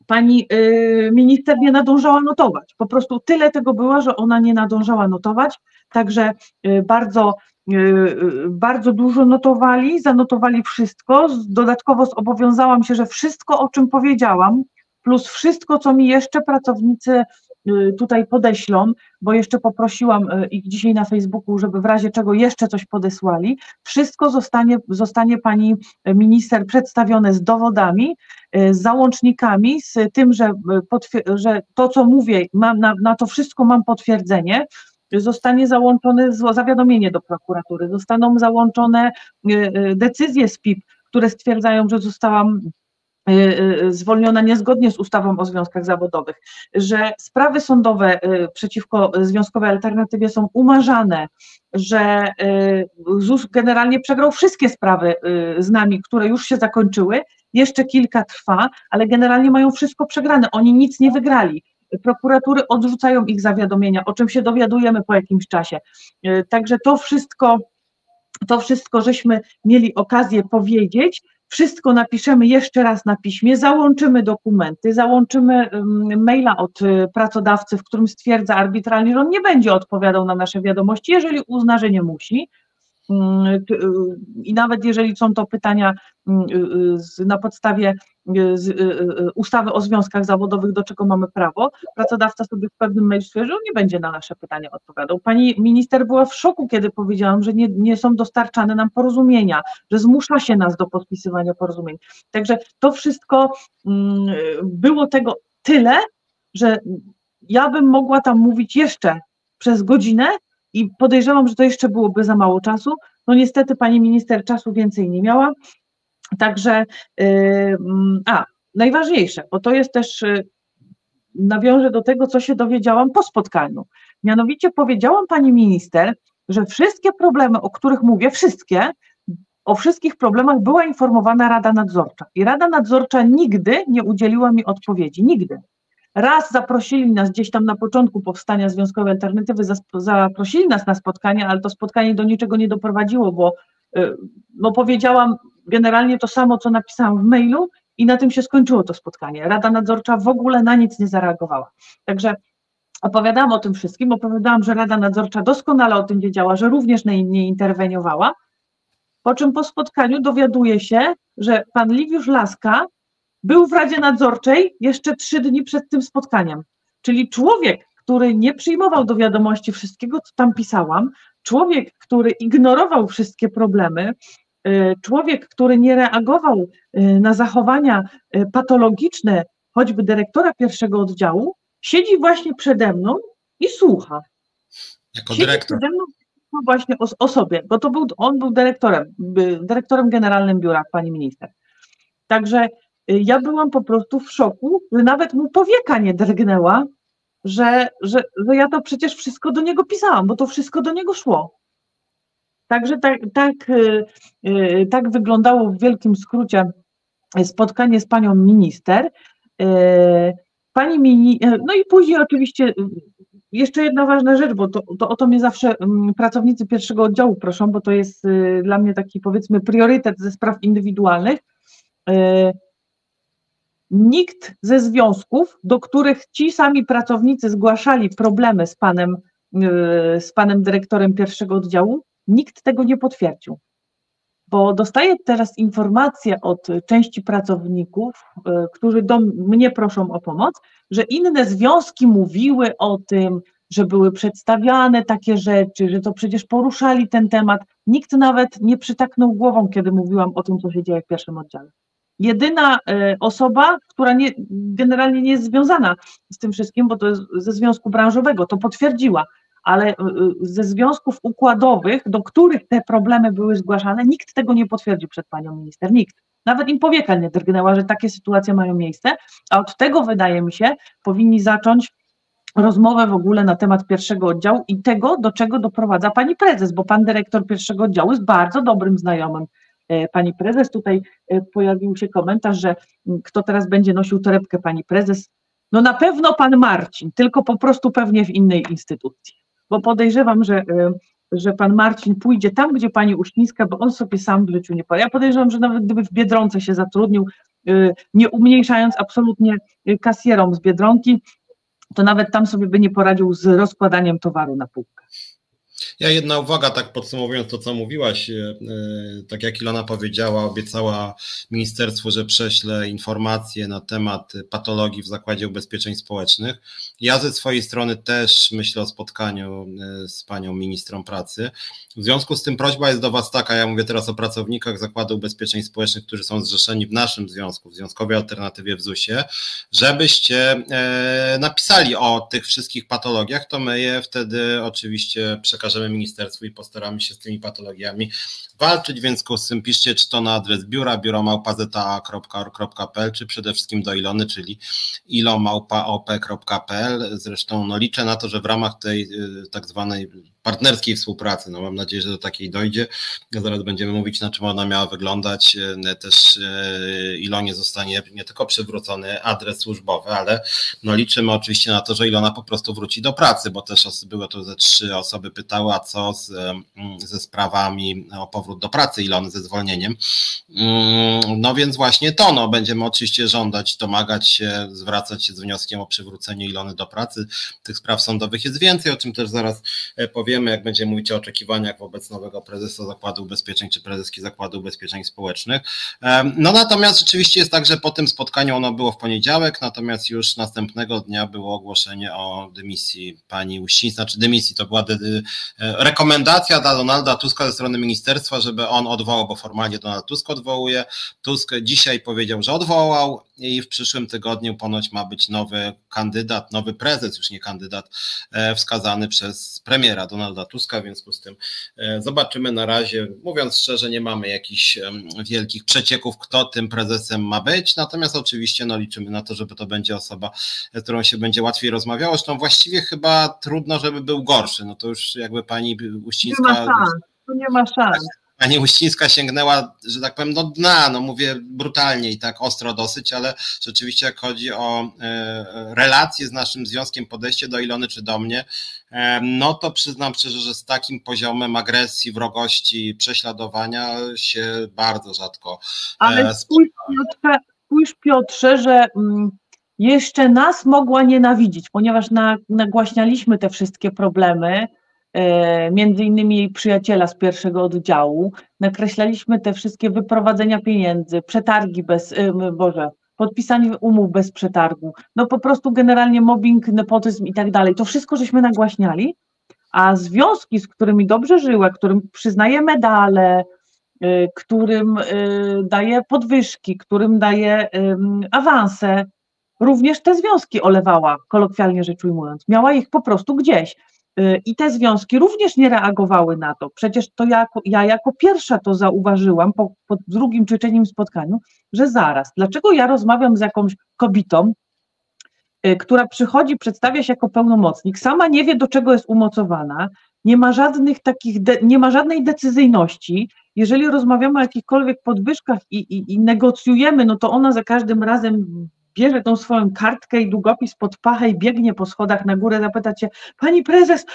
pani y, minister nie nadążała notować. Po prostu tyle tego było, że ona nie nadążała notować, także y, bardzo, y, bardzo dużo notowali, zanotowali wszystko. Dodatkowo zobowiązałam się, że wszystko, o czym powiedziałam, plus wszystko, co mi jeszcze pracownicy tutaj podeślą, bo jeszcze poprosiłam ich dzisiaj na Facebooku, żeby w razie czego jeszcze coś podesłali. Wszystko zostanie, zostanie pani minister przedstawione z dowodami, z załącznikami, z tym, że, że to, co mówię, mam, na, na to wszystko mam potwierdzenie. Zostanie załączone zawiadomienie do prokuratury, zostaną załączone decyzje z PIP, które stwierdzają, że zostałam Y, y, zwolniona niezgodnie z ustawą o związkach zawodowych, że sprawy sądowe y, przeciwko związkowej alternatywie są umarzane, że ZUS generalnie przegrał wszystkie sprawy z nami, które już się zakończyły, jeszcze kilka trwa, ale generalnie mają wszystko przegrane, oni nic nie wygrali. Prokuratury odrzucają ich zawiadomienia, o czym się dowiadujemy po jakimś czasie. Także to wszystko, to wszystko żeśmy mieli okazję powiedzieć, wszystko napiszemy jeszcze raz na piśmie, załączymy dokumenty, załączymy maila od y, pracodawcy, w którym stwierdza arbitralnie, że on nie będzie odpowiadał na nasze wiadomości, jeżeli uzna, że nie musi. Mm, y, I nawet jeżeli są to pytania mm, y, na podstawie ustawy o związkach zawodowych, do czego mamy prawo, pracodawca sobie w pewnym stwierdzi, że on nie będzie na nasze pytania odpowiadał. Pani minister była w szoku, kiedy powiedziałam, że nie, nie są dostarczane nam porozumienia, że zmusza się nas do podpisywania porozumień. Także to wszystko mm, było tego tyle, że ja bym mogła tam mówić jeszcze przez godzinę, i podejrzewam, że to jeszcze byłoby za mało czasu. No niestety pani minister czasu więcej nie miała, także yy, a najważniejsze, bo to jest też yy, nawiążę do tego, co się dowiedziałam po spotkaniu. Mianowicie powiedziałam pani minister, że wszystkie problemy, o których mówię, wszystkie, o wszystkich problemach była informowana Rada Nadzorcza. I Rada Nadzorcza nigdy nie udzieliła mi odpowiedzi. Nigdy. Raz zaprosili nas gdzieś tam na początku powstania Związkowej Alternatywy, zaprosili nas na spotkanie, ale to spotkanie do niczego nie doprowadziło, bo y, no powiedziałam generalnie to samo, co napisałam w mailu i na tym się skończyło to spotkanie. Rada Nadzorcza w ogóle na nic nie zareagowała. Także opowiadałam o tym wszystkim, opowiadałam, że Rada Nadzorcza doskonale o tym wiedziała, że również nie interweniowała, po czym po spotkaniu dowiaduje się, że pan Liwiusz Laska był w Radzie Nadzorczej jeszcze trzy dni przed tym spotkaniem. Czyli człowiek, który nie przyjmował do wiadomości wszystkiego, co tam pisałam, człowiek, który ignorował wszystkie problemy, y, człowiek, który nie reagował y, na zachowania y, patologiczne, choćby dyrektora pierwszego oddziału, siedzi właśnie przede mną i słucha. Jako siedzi dyrektor. Przede mną, właśnie o, o, sobie, bo to był, on był dyrektorem, dyrektorem generalnym biura, pani minister. Także ja byłam po prostu w szoku, że nawet mu powieka nie drgnęła, że, że, że ja to przecież wszystko do niego pisałam, bo to wszystko do niego szło. Także tak, tak, y, y, tak wyglądało w wielkim skrócie spotkanie z panią minister. Y, pani mini, no i później oczywiście jeszcze jedna ważna rzecz, bo to, to o to mnie zawsze mm, pracownicy pierwszego oddziału proszą, bo to jest dla mnie taki powiedzmy priorytet ze spraw indywidualnych nikt ze związków, do których ci sami pracownicy zgłaszali problemy z panem, yy, z panem dyrektorem pierwszego oddziału, nikt tego nie potwierdził. Bo dostaję teraz informacje od części pracowników, yy, którzy do mnie proszą o pomoc, że inne związki mówiły o tym, że były przedstawiane takie rzeczy, że to przecież poruszali ten temat. Nikt nawet nie przytaknął głową, kiedy mówiłam o tym, co się dzieje w pierwszym oddziale jedyna e, osoba, która nie, generalnie nie jest związana z tym wszystkim, bo to jest ze związku branżowego, to potwierdziła, ale e, ze związków układowych, do których te problemy były zgłaszane, nikt tego nie potwierdził przed panią minister, nikt. Nawet im powieka nie drgnęła, że takie sytuacje mają miejsce, a od tego wydaje mi się, powinni zacząć rozmowę w ogóle na temat pierwszego oddziału i tego, do czego doprowadza pani prezes, bo pan dyrektor pierwszego oddziału jest bardzo dobrym znajomym pani prezes. Tutaj e, pojawił się komentarz, że kto teraz będzie nosił torebkę pani prezes. No na pewno pan Marcin, tylko po prostu pewnie w innej instytucji, bo podejrzewam, że, e, że pan Marcin pójdzie tam, gdzie pani Uścińska, bo on sobie sam w życiu nie powie. Ja podejrzewam, że nawet gdyby w Biedronce się zatrudnił, nie umniejszając absolutnie kasjerom z Biedronki, to nawet tam sobie by nie poradził z rozkładaniem towaru na półkę. Ja jedna uwaga, tak podsumowując to, co mówiłaś, e, e, tak jak Ilona powiedziała, obiecała ministerstwu, że prześle informacje na temat patologii w Zakładzie Ubezpieczeń Społecznych. Ja ze swojej strony też myślę o spotkaniu e, z panią ministrą pracy. W związku z tym prośba jest do Was taka, ja mówię teraz o pracownikach Zakładu Ubezpieczeń Społecznych, którzy są zrzeszeni w naszym związku, w Związkowej Alternatywie w ZUS-ie, żebyście napisali o tych wszystkich patologiach, to my je wtedy oczywiście przekażemy ministerstwu i postaramy się z tymi patologiami walczyć, więc z tym piszcie czy to na adres biura, biuromałpazeta.org.pl, czy przede wszystkim do Ilony, czyli ilomałpaop.pl. Zresztą no, liczę na to, że w ramach tej y, tak zwanej partnerskiej współpracy, no mam nadzieję, że do takiej dojdzie. Zaraz będziemy mówić, na czym ona miała wyglądać. Y, też y, Ilonie zostanie nie tylko przywrócony adres służbowy, ale no liczymy oczywiście na to, że Ilona po prostu wróci do pracy, bo też były to ze trzy osoby pytały, a co z, ze sprawami o powrót do pracy Ilony ze zwolnieniem. Mm, no więc właśnie to, no, będziemy oczywiście żądać, domagać się, zwracać się z wnioskiem o przywrócenie Ilony do pracy. Tych spraw sądowych jest więcej, o czym też zaraz e, powiemy, jak będziemy mówić o oczekiwaniach wobec nowego prezesa Zakładu Ubezpieczeń czy prezeski Zakładu Ubezpieczeń Społecznych. No natomiast rzeczywiście jest tak, że po tym spotkaniu ono było w poniedziałek, natomiast już następnego dnia było ogłoszenie o dymisji pani Uścińskiej, znaczy dymisji, to była e, rekomendacja dla Donalda Tuska ze strony ministerstwa, żeby on odwołał, bo formalnie Donald Tusk odwołuje. Tusk dzisiaj powiedział, że odwołał i w przyszłym tygodniu ponoć ma być nowy kandydat, nowy prezes, już nie kandydat, e, wskazany przez premiera Donalda Tuska, w związku z tym e, zobaczymy na razie. Mówiąc szczerze, nie mamy jakichś wielkich przecieków, kto tym prezesem ma być, natomiast oczywiście no, liczymy na to, żeby to będzie osoba, z którą się będzie łatwiej rozmawiało. Zresztą właściwie chyba trudno, żeby był gorszy. No to już jakby pani Uścińska. Nie ma szans. To nie ma szans pani Uścińska sięgnęła, że tak powiem, do dna, no mówię brutalnie i tak ostro dosyć, ale rzeczywiście jak chodzi o e, relacje z naszym związkiem, podejście do Ilony czy do mnie, e, no to przyznam szczerze, że z takim poziomem agresji, wrogości, prześladowania się bardzo rzadko e, Ale spójrz Piotrze, spójrz Piotrze, że mm, jeszcze nas mogła nienawidzić, ponieważ nagłaśnialiśmy te wszystkie problemy, między innymi jej przyjaciela z pierwszego oddziału. Nakreślaliśmy te wszystkie wyprowadzenia pieniędzy, przetargi bez, e, Boże, podpisanie umów bez przetargu, no po prostu generalnie mobbing, nepotyzm i tak dalej. To wszystko żeśmy nagłaśniali, a związki, z którymi dobrze żyła, którym przyznaje medale, e, którym daje podwyżki, którym daje awanse, również te związki olewała, kolokwialnie rzecz ujmując. Miała ich po prostu gdzieś. Y, I te związki również nie reagowały na to. Przecież to ja, ja jako pierwsza to zauważyłam po, po drugim czy trzecim spotkaniu, że zaraz, dlaczego ja rozmawiam z jakąś kobietą, y, która przychodzi, przedstawia się jako pełnomocnik, sama nie wie, do czego jest umocowana, nie ma żadnych takich, de, nie ma żadnej decyzyjności. Jeżeli rozmawiamy o jakichkolwiek podwyżkach i, i, i negocjujemy, no to ona za każdym razem bierze tą swoją kartkę i długopis pod pachę i biegnie po schodach na górę, zapytać się, pani prezes,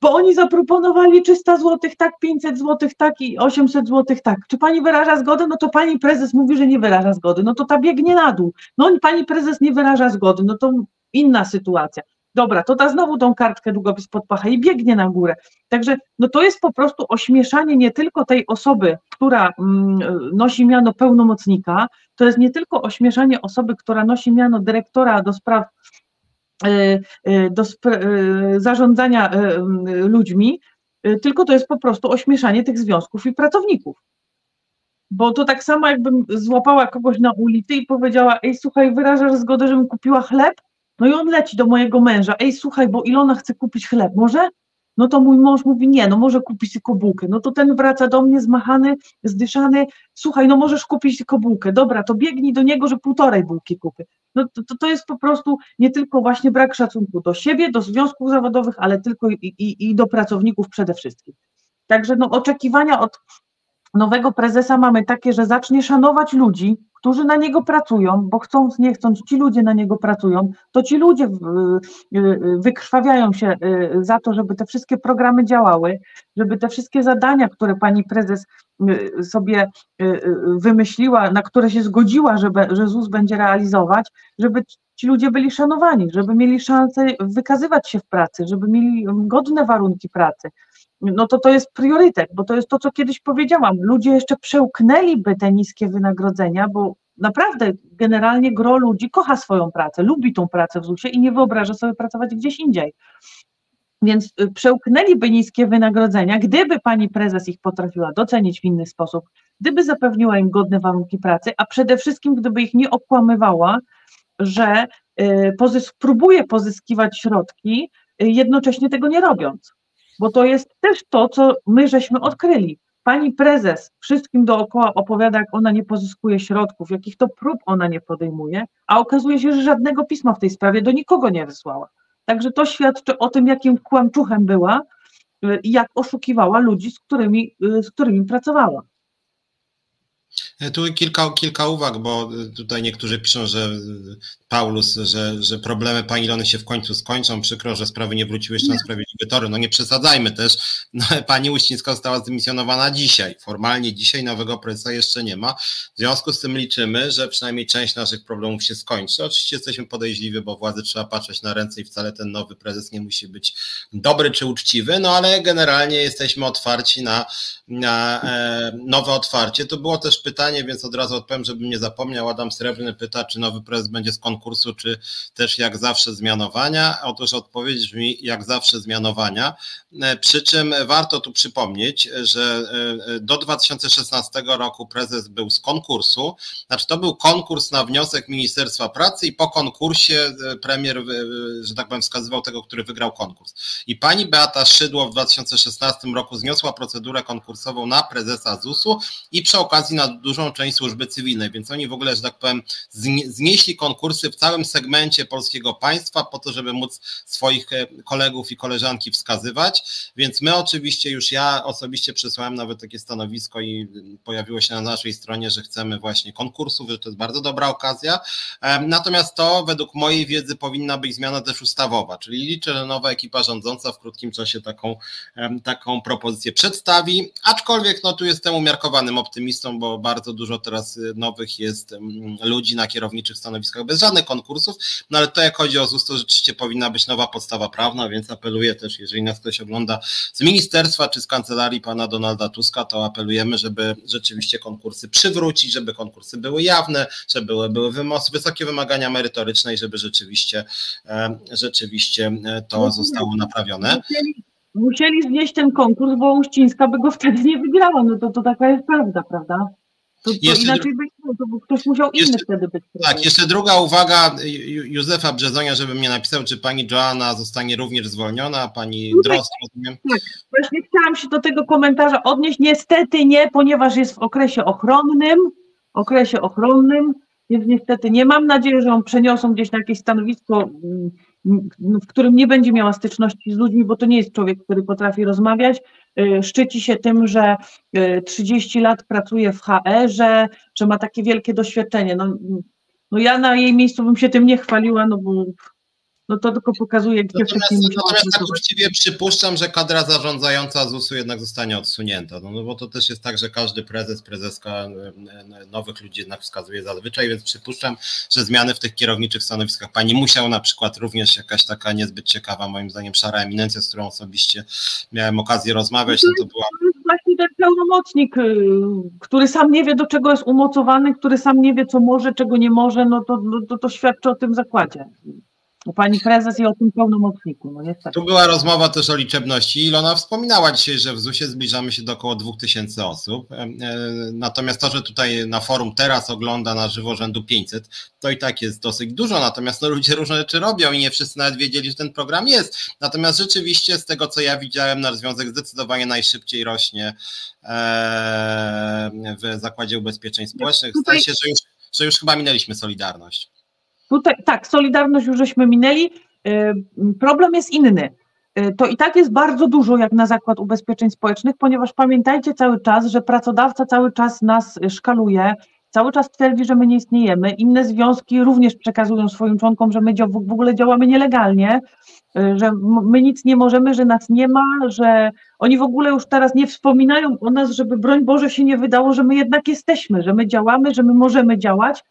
bo oni zaproponowali 300 zł, tak, 500 zł, tak i 800 zł, tak. Czy pani wyraża zgodę? No to pani prezes mówi, że nie wyraża zgody. No to ta biegnie na dół. No pani prezes nie wyraża zgody. No to inna sytuacja. Dobra, to da znowu tą kartkę długopis pod pachę i biegnie na górę. Także no to jest po prostu ośmieszanie nie tylko tej osoby, która mm, nosi miano pełnomocnika, to jest nie tylko ośmieszanie osoby, która nosi miano dyrektora do spraw e, e, do spra e, zarządzania ludźmi, tylko to jest po prostu ośmieszanie tych związków i pracowników. Bo to tak samo, jakbym złapała kogoś na ulicy i powiedziała: Ej, słuchaj, wyrażasz zgodę, żebym kupiła chleb? No i on leci do mojego męża, ej słuchaj, bo Ilona chce kupić chleb, może? No to mój mąż mówi, nie, no może kupić tylko bułkę. No to ten wraca do mnie zmachany, zdyszany, słuchaj, no możesz kupić tylko bułkę. Dobra, to biegnij do niego, że półtorej bułki kupię. No to, to, to jest po prostu nie tylko właśnie brak szacunku do siebie, do związków zawodowych, ale tylko i, i, i do pracowników przede wszystkim. Także no oczekiwania od nowego prezesa mamy takie, że zacznie szanować ludzi, którzy na niego pracują, bo chcąc, nie chcąc, ci ludzie na niego pracują, to ci ludzie wykrwawiają się y, za to, żeby te wszystkie programy działały, żeby te wszystkie zadania, które pani prezes y, sobie y, wymyśliła, na które się zgodziła, żeby, że ZUS będzie realizować, żeby ci ludzie byli szanowani, żeby mieli szansę wykazywać się w pracy, żeby mieli godne warunki pracy no to to jest priorytet, bo to jest to, co kiedyś powiedziałam. Ludzie jeszcze przełknęliby te niskie wynagrodzenia, bo naprawdę generalnie gro ludzi kocha swoją pracę, lubi tą pracę w ZUS-ie i nie wyobraża sobie pracować gdzieś indziej. Więc y, przełknęliby niskie wynagrodzenia, gdyby pani prezes ich potrafiła docenić w inny sposób, gdyby zapewniła im godne warunki pracy, a przede wszystkim gdyby ich nie okłamywała, że y, próbuje pozyskiwać środki, y, jednocześnie tego nie robiąc bo to jest też to, co my żeśmy odkryli. Pani prezes wszystkim dookoła opowiada, jak ona nie pozyskuje środków, jakich to prób ona nie podejmuje, a okazuje się, że żadnego pisma w tej sprawie do nikogo nie wysłała. Także to świadczy o tym, jakim kłamczuchem była y, i jak oszukiwała ludzi, z którymi, y, z którymi pracowała. E, tu kilka, kilka uwag, bo e, tutaj niektórzy piszą, że e, Paulus, że, że problemy pani Ilony się w końcu skończą. Przykro, że sprawy nie wróciły jeszcze na sprawiedliwe tory. No nie przesadzajmy też. No, pani Uścińska została zdymisjonowana dzisiaj. Formalnie dzisiaj nowego prezesa jeszcze nie ma. W związku z tym liczymy, że przynajmniej część naszych problemów się skończy. Oczywiście jesteśmy podejrzliwi, bo władzy trzeba patrzeć na ręce i wcale ten nowy prezes nie musi być dobry czy uczciwy, no ale generalnie jesteśmy otwarci na, na e, nowe otwarcie. To było też pytanie, więc od razu odpowiem, żebym nie zapomniał. Adam Srebrny pyta, czy nowy prezes będzie z konkursu, czy też jak zawsze zmianowania. Otóż odpowiedź brzmi jak zawsze zmianowania. E, przy czym warto tu przypomnieć, że e, do 2016 roku prezes był z konkursu. Znaczy to był konkurs na wniosek Ministerstwa Pracy i po konkursie e, premier, że tak powiem, wskazywał tego, który wygrał konkurs. I pani Beata Szydło w 2016 roku zniosła procedurę konkursową na prezesa ZUS-u i przy okazji na dużą część służby cywilnej, więc oni w ogóle, że tak powiem, znieśli konkursy w całym segmencie polskiego państwa po to, żeby móc swoich e, kolegów i koleżanki wskazywać, więc my oczywiście już ja osobiście przesłałem nawet takie stanowisko i pojawiło się na naszej stronie, że chcemy właśnie konkursów, że to jest bardzo dobra okazja, natomiast to według mojej wiedzy powinna być zmiana też ustawowa, czyli liczę, że nowa ekipa rządząca w krótkim czasie taką, taką propozycję przedstawi, aczkolwiek no tu jestem umiarkowanym optymistą, bo bardzo dużo teraz nowych jest mm, ludzi na kierowniczych stanowiskach bez żadnych konkursów, no ale to jak chodzi o ZUS, to rzeczywiście powinna być nowa podstawa prawna, więc apeluję też, jeżeli nas ktoś ogląda z ministerstwa czy z kancelarii pana Donalda Tuska, to apelujemy, żeby rzeczywiście konkursy przywrócić, żeby konkursy były jawne, żeby były, były wysokie wymagania merytoryczne i żeby rzeczywiście, e, rzeczywiście e, to zostało naprawione. Musieli znieść ten konkurs, bo Uścińska by go wtedy nie wygrała. No to, to taka jest prawda, prawda? To, to jeszcze, inaczej by to ktoś musiał jeszcze, inny wtedy być. Tak, jeszcze druga uwaga Józefa Brzezonia, żeby mnie napisał, czy pani Joanna zostanie również zwolniona, pani Drost, rozumiem? Tak, właśnie chciałam się do tego komentarza odnieść. Niestety nie, ponieważ jest w okresie ochronnym, okresie ochronnym, więc niestety nie. Mam nadzieję, że on przeniosą gdzieś na jakieś stanowisko mm, w którym nie będzie miała styczności z ludźmi, bo to nie jest człowiek, który potrafi rozmawiać. Y, szczyci się tym, że 30 y, lat pracuje w HR-ze, że ma takie wielkie doświadczenie. No, no ja na jej miejscu bym się tym nie chwaliła, no bo no to tylko pokazuje, gdzie wcześniej Natomiast tak właściwie przypuszczam, że kadra zarządzająca ZUS-u jednak zostanie odsunięta, no, no bo to też jest tak, że każdy prezes, prezeska e, e, nowych ludzi jednak wskazuje zazwyczaj, więc przypuszczam, że zmiany w tych kierowniczych stanowiskach pani musiał na przykład również jakaś taka niezbyt ciekawa, moim zdaniem, szara eminencja, z którą osobiście miałem okazję rozmawiać, no to była właśnie ten pełnomocnik, y, który sam nie wie, do czego jest umocowany, który sam nie wie, co może, czego nie może, no to, no to, to świadczy o tym zakładzie pani prezes i o tym pełnomocniku. No niestety. Tu była rozmowa też o liczebności. Ilona wspominała dzisiaj, że w ZUS-ie zbliżamy się do około 2000 osób. E, e, natomiast to, że tutaj na forum teraz ogląda na żywo rzędu 500, to i tak jest dosyć dużo. Natomiast no, ludzie różne rzeczy robią i nie wszyscy nawet wiedzieli, że ten program jest. Natomiast rzeczywiście z tego, co ja widziałem, nasz związek zdecydowanie najszybciej rośnie e, w Zakładzie Ubezpieczeń Społecznych. Zdaje się, że już, że już chyba minęliśmy Solidarność. Tutaj, tak, Solidarność już żeśmy minęli. Y, problem jest inny. y, to i tak jest bardzo dużo jak na Zakład Ubezpieczeń Społecznych, ponieważ pamiętajcie cały czas, że pracodawca cały czas nas szkaluje, cały czas twierdzi, że my nie istniejemy. Inne związki również przekazują swoim członkom, że my w ogóle działamy nielegalnie, że my nic nie możemy, że nas nie ma, że oni w ogóle już teraz nie wspominają o nas, żeby broń Boże się nie wydało, że my jednak jesteśmy, że my działamy, że my możemy działać.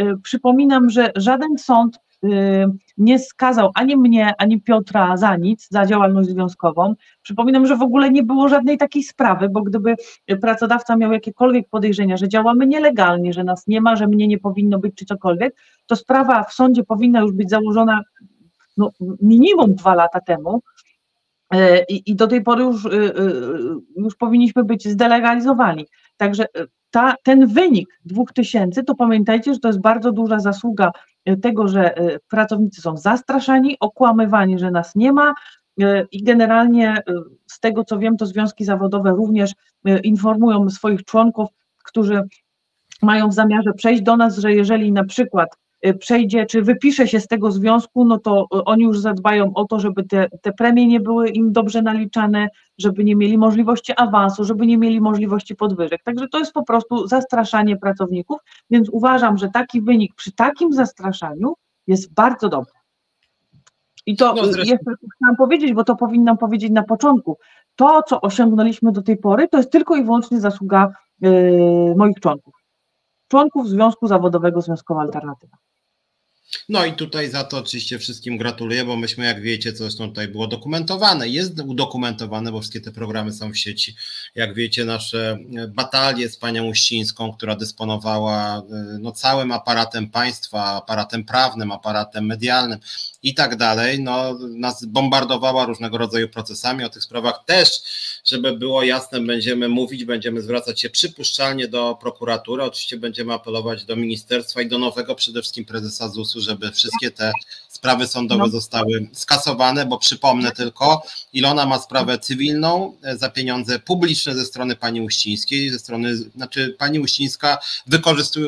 Y, przypominam, że żaden sąd Y, nie skazał ani mnie, ani Piotra za nic, za działalność związkową. Przypominam, że w ogóle nie było żadnej takiej sprawy, bo gdyby pracodawca miał jakiekolwiek podejrzenia, że działamy nielegalnie, że nas nie ma, że mnie nie powinno być, czy cokolwiek, to sprawa w sądzie powinna już być założona no, minimum dwa lata temu. Y, I, I do tej pory już, już powinniśmy być zdelegalizowani. Także ta, ten wynik 2000, to pamiętajcie, że to jest bardzo duża zasługa tego, że e, pracownicy są zastraszani, okłamywani, że nas nie ma e, i generalnie e, z tego co wiem, to związki zawodowe również informują swoich członków, którzy mają w zamiarze przejść do nas, że jeżeli na przykład przejdzie, czy wypisze się z tego związku, no to y, oni już zadbają o to, żeby te, te premie nie były im dobrze naliczane, żeby nie mieli możliwości awansu, żeby nie mieli możliwości podwyżek. Także to jest po prostu zastraszanie pracowników, więc uważam, że taki wynik przy takim zastraszaniu jest bardzo dobry. I to no jeszcze chciałam powiedzieć, bo to powinnam powiedzieć na początku. To, co osiągnęliśmy do tej pory, to jest tylko i wyłącznie zasługa yy, moich członków. Członków Związku Zawodowego Związkowa Alternatywa. No i tutaj za to oczywiście wszystkim gratuluję, bo myśmy, jak wiecie, co zresztą tutaj było dokumentowane, jest udokumentowane, bo wszystkie te programy są w sieci. Jak wiecie, nasze batalie z panią Uścińską, która dysponowała no, całym aparatem państwa, aparatem prawnym, aparatem medialnym i tak dalej, no, nas bombardowała różnego rodzaju procesami. O tych sprawach też, żeby było jasne, będziemy mówić, będziemy zwracać się przypuszczalnie do prokuratury. Oczywiście będziemy apelować do ministerstwa i do nowego przede wszystkim prezesa ZUS-u, żeby wszystkie te sprawy sądowe no. zostały skasowane, bo przypomnę tylko, Ilona ma sprawę cywilną e, za pieniądze publiczne ze strony pani Uścińskiej, ze strony, znaczy pani Uścińska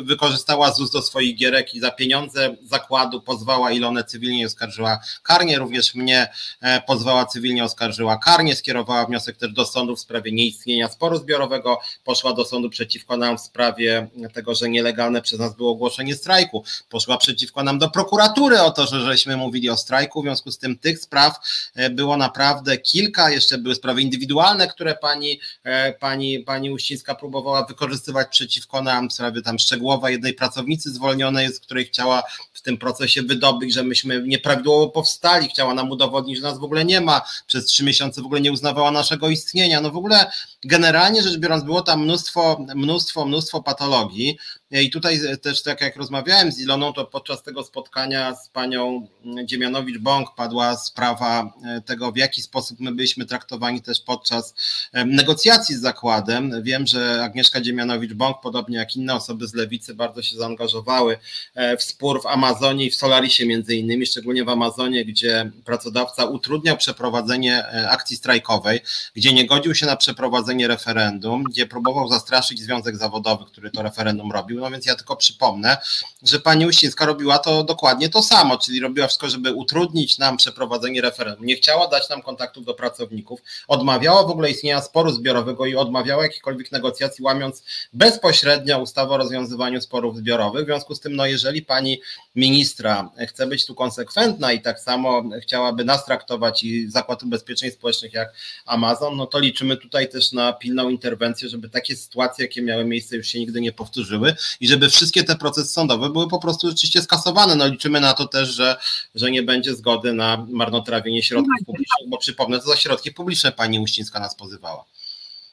wykorzystała ZUS do swoich gierek i za pieniądze zakładu pozwała Ilonę cywilnie i oskarżyła karnie, również mnie e, pozwała cywilnie, oskarżyła karnie, skierowała wniosek też do sądu w sprawie nieistnienia sporu zbiorowego, poszła do sądu przeciwko nam w sprawie tego, że nielegalne przez nas było ogłoszenie strajku, poszła przeciwko nam do prokuratury o to, że żeśmy mówili o strajku, w związku z tym tych spraw e, było naprawdę kilka, jeszcze były sprawy indywidualne, które pani, e, pani, pani Uścińska próbowała wykorzystywać przeciwko nam, sprawy tam szczegółowa jednej pracownicy zwolnionej, z której chciała w tym procesie wydobyć, że myśmy nieprawidłowo powstali, chciała nam udowodnić, że nas w ogóle nie ma, przez trzy miesiące w ogóle nie uznawała naszego istnienia, no w ogóle generalnie rzecz biorąc było tam mnóstwo, mnóstwo, mnóstwo patologii, i tutaj też, tak jak rozmawiałem z Iloną, to podczas tego spotkania z panią Dziemianowicz-Bąk padła sprawa e, tego, w jaki sposób my byliśmy traktowani też podczas e, negocjacji z zakładem. Wiem, że Agnieszka Dziemianowicz-Bąk, podobnie jak inne osoby z lewicy, bardzo się zaangażowały e, w spór w Amazonie i w Solarisie między innymi, szczególnie w Amazonie, gdzie pracodawca utrudniał przeprowadzenie akcji strajkowej, gdzie nie godził się na przeprowadzenie referendum, gdzie próbował zastraszyć Związek Zawodowy, który to referendum robił robił. No więc ja tylko przypomnę, że pani Uścińska robiła to dokładnie to samo, czyli robiła wszystko, żeby utrudnić nam przeprowadzenie referendum. Nie chciała dać nam kontaktów do pracowników, odmawiała w ogóle istnienia sporu zbiorowego i odmawiała jakichkolwiek negocjacji, łamiąc bezpośrednio ustawę o rozwiązywaniu sporów zbiorowych. W związku z tym, no jeżeli pani ministra chce być tu konsekwentna i tak samo chciałaby nas traktować i Zakład Ubezpieczeń Społecznych jak Amazon, no to liczymy tutaj też na pilną interwencję, żeby takie sytuacje, jakie miały miejsce, już się nigdy nie powtórzyły i żeby wszystkie te procesy sądowe były po prostu rzeczywiście skasowane. No liczymy na to też, że, że nie będzie zgody na marnotrawienie środków publicznych, bo przypomnę, to za środki publiczne pani Uścińska nas pozywała.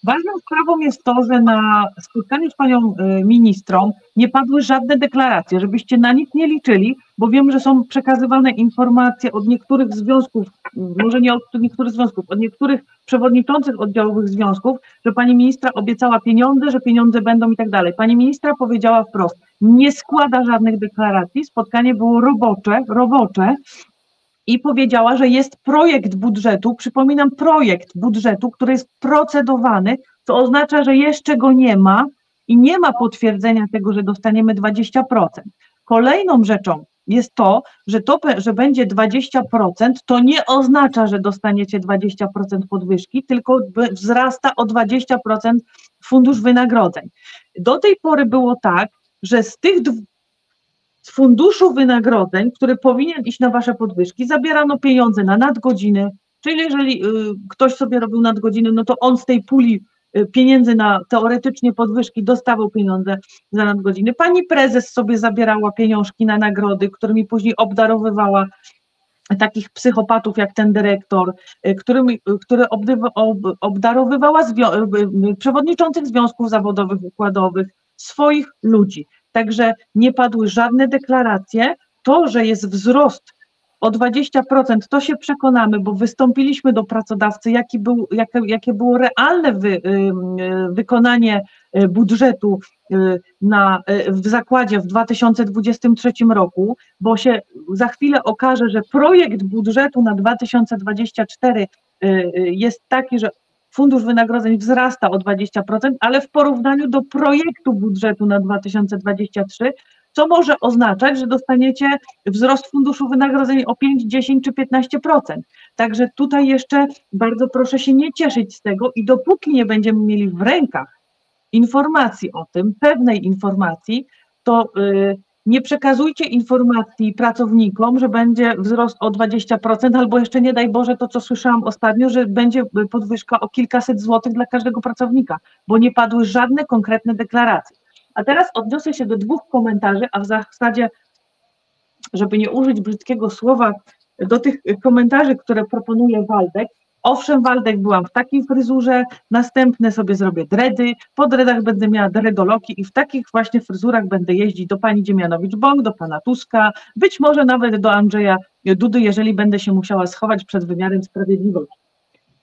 Ważną sprawą jest to, że na spotkaniu z panią y, ministrą nie padły żadne deklaracje, żebyście na nic nie liczyli, bo wiem, że są przekazywane informacje od niektórych związków, może nie od niektórych związków, od niektórych przewodniczących oddziałowych związków, że pani ministra obiecała pieniądze, że pieniądze będą i tak dalej. Pani ministra powiedziała wprost, nie składa żadnych deklaracji, spotkanie było robocze, robocze, i powiedziała, że jest projekt budżetu, przypominam, projekt budżetu, który jest procedowany, co oznacza, że jeszcze go nie ma i nie ma potwierdzenia tego, że dostaniemy 20%. Kolejną rzeczą, jest to, że to, że będzie 20%, to nie oznacza, że dostaniecie 20% podwyżki, tylko wzrasta o 20% fundusz wynagrodzeń. Do tej pory było tak, że z tych z funduszu wynagrodzeń, który powinien iść na wasze podwyżki, zabierano pieniądze na nadgodziny, czyli jeżeli y, ktoś sobie robił nadgodziny, no to on z tej puli y, pieniędzy na teoretycznie podwyżki dostawał pieniądze za nadgodziny. Pani prezes sobie zabierała pieniążki na nagrody, którymi później obdarowywała takich psychopatów jak ten dyrektor, y, którymi, który obdarowywała przewodniczących związków zawodowych, układowych, swoich ludzi. Także nie padły żadne deklaracje. To, że jest wzrost o 20%, to się przekonamy, bo wystąpiliśmy do pracodawcy, jaki był, jakie, jakie było realne wy, wykonanie y, budżetu y, na, y, w zakładzie w 2023 roku, bo się za chwilę okaże, że projekt budżetu na 2024 jest taki, że fundusz wynagrodzeń wzrasta o 20%, ale w porównaniu do projektu budżetu na 2023, co może oznaczać, że dostaniecie wzrost funduszu wynagrodzeń o 5, 10 czy 15%. Także tutaj jeszcze bardzo proszę się nie cieszyć z tego i dopóki nie będziemy mieli w rękach informacji o tym, pewnej informacji, to yy, nie przekazujcie informacji pracownikom, że będzie wzrost o 20%, albo jeszcze nie daj Boże to, co słyszałam ostatnio, że będzie podwyżka o kilkaset złotych dla każdego pracownika, bo nie padły żadne konkretne deklaracje. A teraz odniosę się do dwóch komentarzy, a w zasadzie, żeby nie użyć brzydkiego słowa, do tych komentarzy, które proponuje Waldek, Owszem, Waldek byłam w takiej fryzurze, następne sobie zrobię dredy, po dredach będę miała dredoloki i w takich właśnie fryzurach będę jeździć do pani Dziemianowicz-Bąk, do pana Tuska, być może nawet do Andrzeja Dudy, jeżeli będę się musiała schować przed wymiarem sprawiedliwości.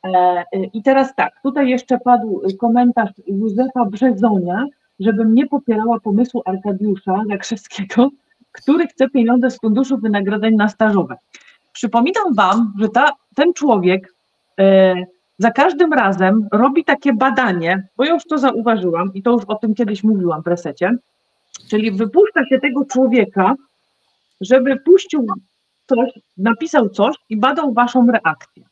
E, e, I teraz tak, tutaj jeszcze padł komentarz Józefa Brzezonia, żebym nie popierała pomysłu Arkadiusza Zakrzewskiego, który chce pieniądze z funduszu wynagrodzeń na stażowe. Przypominam Wam, że ta, ten człowiek za każdym razem robi takie badanie, bo już to zauważyłam i to już o tym kiedyś mówiłam w resecie, czyli wypuszcza się tego człowieka, żeby puścił coś, napisał coś i badał waszą reakcję.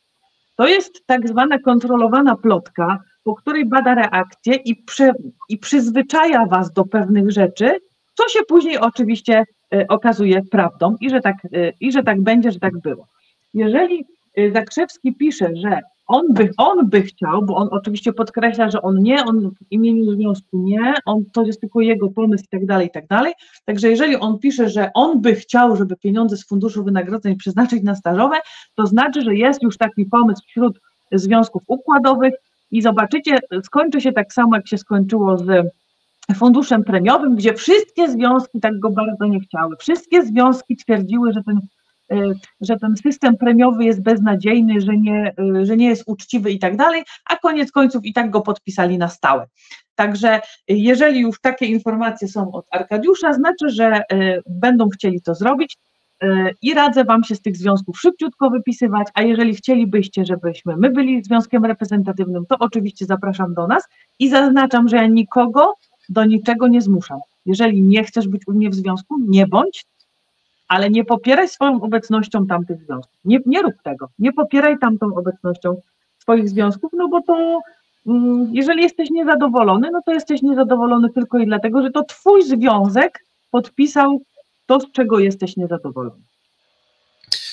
To jest tak zwana kontrolowana plotka, po której bada reakcję i, przy, i przyzwyczaja was do pewnych rzeczy, co się później oczywiście y, okazuje prawdą i że, tak, y, i że tak będzie, że tak było. Jeżeli Zakrzewski pisze, że on by, on by chciał, bo on oczywiście podkreśla, że on nie, on w imieniu związku nie, on, to jest tylko jego pomysł i tak dalej, i tak dalej. Także jeżeli on pisze, że on by chciał, żeby pieniądze z funduszu wynagrodzeń przeznaczyć na stażowe, to znaczy, że jest już taki pomysł wśród związków układowych i zobaczycie, skończy się tak samo, jak się skończyło z funduszem premiowym, gdzie wszystkie związki tak go bardzo nie chciały. Wszystkie związki twierdziły, że ten że ten system premiowy jest beznadziejny, że nie, y, że nie jest uczciwy i tak dalej, a koniec końców i tak go podpisali na stałe. Także jeżeli już takie informacje są od Arkadiusza, znaczy, że y, będą chcieli to zrobić i radzę Wam się z tych związków szybciutko wypisywać, a jeżeli chcielibyście, żebyśmy my byli związkiem reprezentatywnym, to oczywiście zapraszam do nas i zaznaczam, że ja nikogo do niczego nie zmuszam. Jeżeli nie chcesz być u mnie w związku, nie bądź, ale nie popieraj swoją obecnością tamtych związków. Nie, nie rób tego. Nie popieraj tamtą obecnością swoich związków, no bo to mm, jeżeli jesteś niezadowolony, no to jesteś niezadowolony tylko i dlatego, że to twój związek podpisał to, z czego jesteś niezadowolony.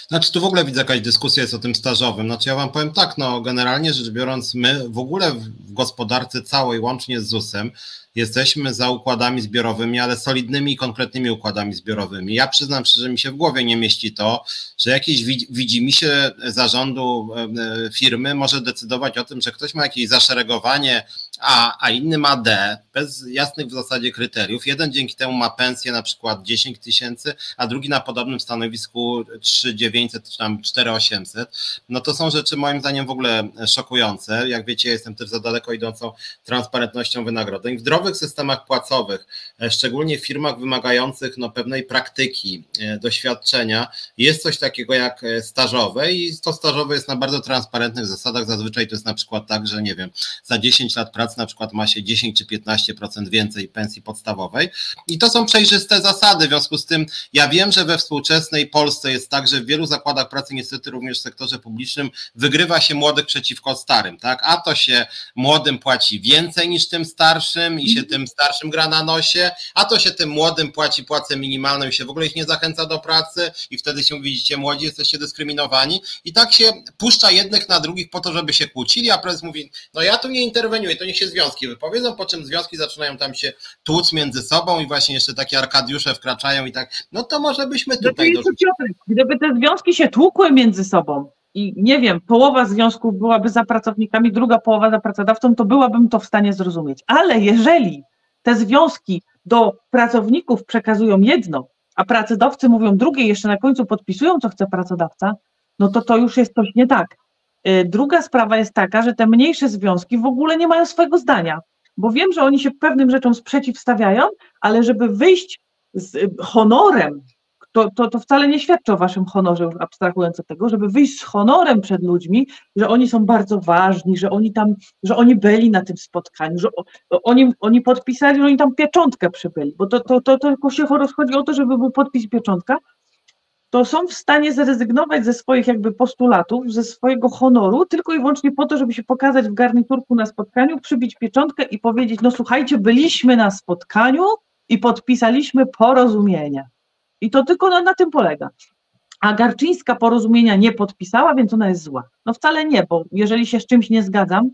Znaczy tu w ogóle widzę jakaś dyskusja jest o tym stażowym. Znaczy ja wam powiem tak, no generalnie rzecz biorąc, my w ogóle w gospodarce całej, łącznie z ZUS-em, jesteśmy za układami zbiorowymi, ale solidnymi i konkretnymi układami zbiorowymi. Ja przyznam szczerze, że mi się w głowie nie mieści to, że jakiś widzi mi się zarządu e, e, firmy może decydować o tym, że ktoś ma jakieś zaszeregowanie A, a inny ma D, bez jasnych w zasadzie kryteriów. Jeden dzięki temu ma pensję na przykład 10 tysięcy, a drugi na podobnym stanowisku 3900 czy tam 4800. No to są rzeczy moim zdaniem w ogóle szokujące. Jak wiecie, jestem też za daleko idącą transparentnością wynagrodzeń. W nowych systemach płacowych, e, szczególnie w firmach wymagających no, pewnej praktyki, e, doświadczenia, jest coś takiego jak e, stażowe i to stażowe jest na bardzo transparentnych zasadach. Zazwyczaj to jest na przykład tak, że nie wiem, za 10 lat pracy na przykład ma się 10 czy 15 15% więcej pensji podstawowej. I to są przejrzyste zasady. W związku z tym ja wiem, że we współczesnej Polsce jest tak, że w wielu zakładach pracy, niestety również w sektorze publicznym, wygrywa się młodych przeciwko starym. Tak? A to się młodym płaci więcej niż tym starszym i się tym starszym gra na nosie, a to się tym młodym płaci płacę minimalną i się w ogóle ich nie zachęca do pracy i wtedy się widzicie młodzi, jesteście dyskryminowani i tak się puszcza jednych na drugich po to, żeby się kłócili, a prezes mówi, no ja tu nie interweniuję, to niech się związki wypowiedzą, po czym związki zaczynają tam się tłuc między sobą i właśnie jeszcze takie arkadiusze wkraczają i tak, no to może byśmy tutaj... Gdyby te związki się tłukły między sobą, i nie wiem, połowa związków byłaby za pracownikami, druga połowa za pracodawcą, to byłabym to w stanie zrozumieć. Ale jeżeli te związki do pracowników przekazują jedno, a pracodawcy mówią drugie, jeszcze na końcu podpisują, co chce pracodawca, no to to już jest coś nie tak. Y, druga sprawa jest taka, że te mniejsze związki w ogóle nie mają swojego zdania, bo wiem, że oni się pewnym rzeczom sprzeciwstawiają, ale żeby wyjść z honorem to, to, to wcale nie świadczy o waszym honorze, już abstrahując od tego, żeby wyjść z honorem przed ludźmi, że oni są bardzo ważni, że oni tam, że oni byli na tym spotkaniu, że oni, oni podpisali, że oni tam pieczątkę przybyli, bo to, to, to, to tylko się rozchodzi o to, żeby był podpis pieczątka, to są w stanie zrezygnować ze swoich jakby postulatów, ze swojego honoru, tylko i wyłącznie po to, żeby się pokazać w garniturku na spotkaniu, przybić pieczątkę i powiedzieć, no słuchajcie, byliśmy na spotkaniu i podpisaliśmy porozumienie. I to tylko na, na tym polega. A Garczyńska porozumienia nie podpisała, więc ona jest zła. No wcale nie, bo jeżeli się z czymś nie zgadzam,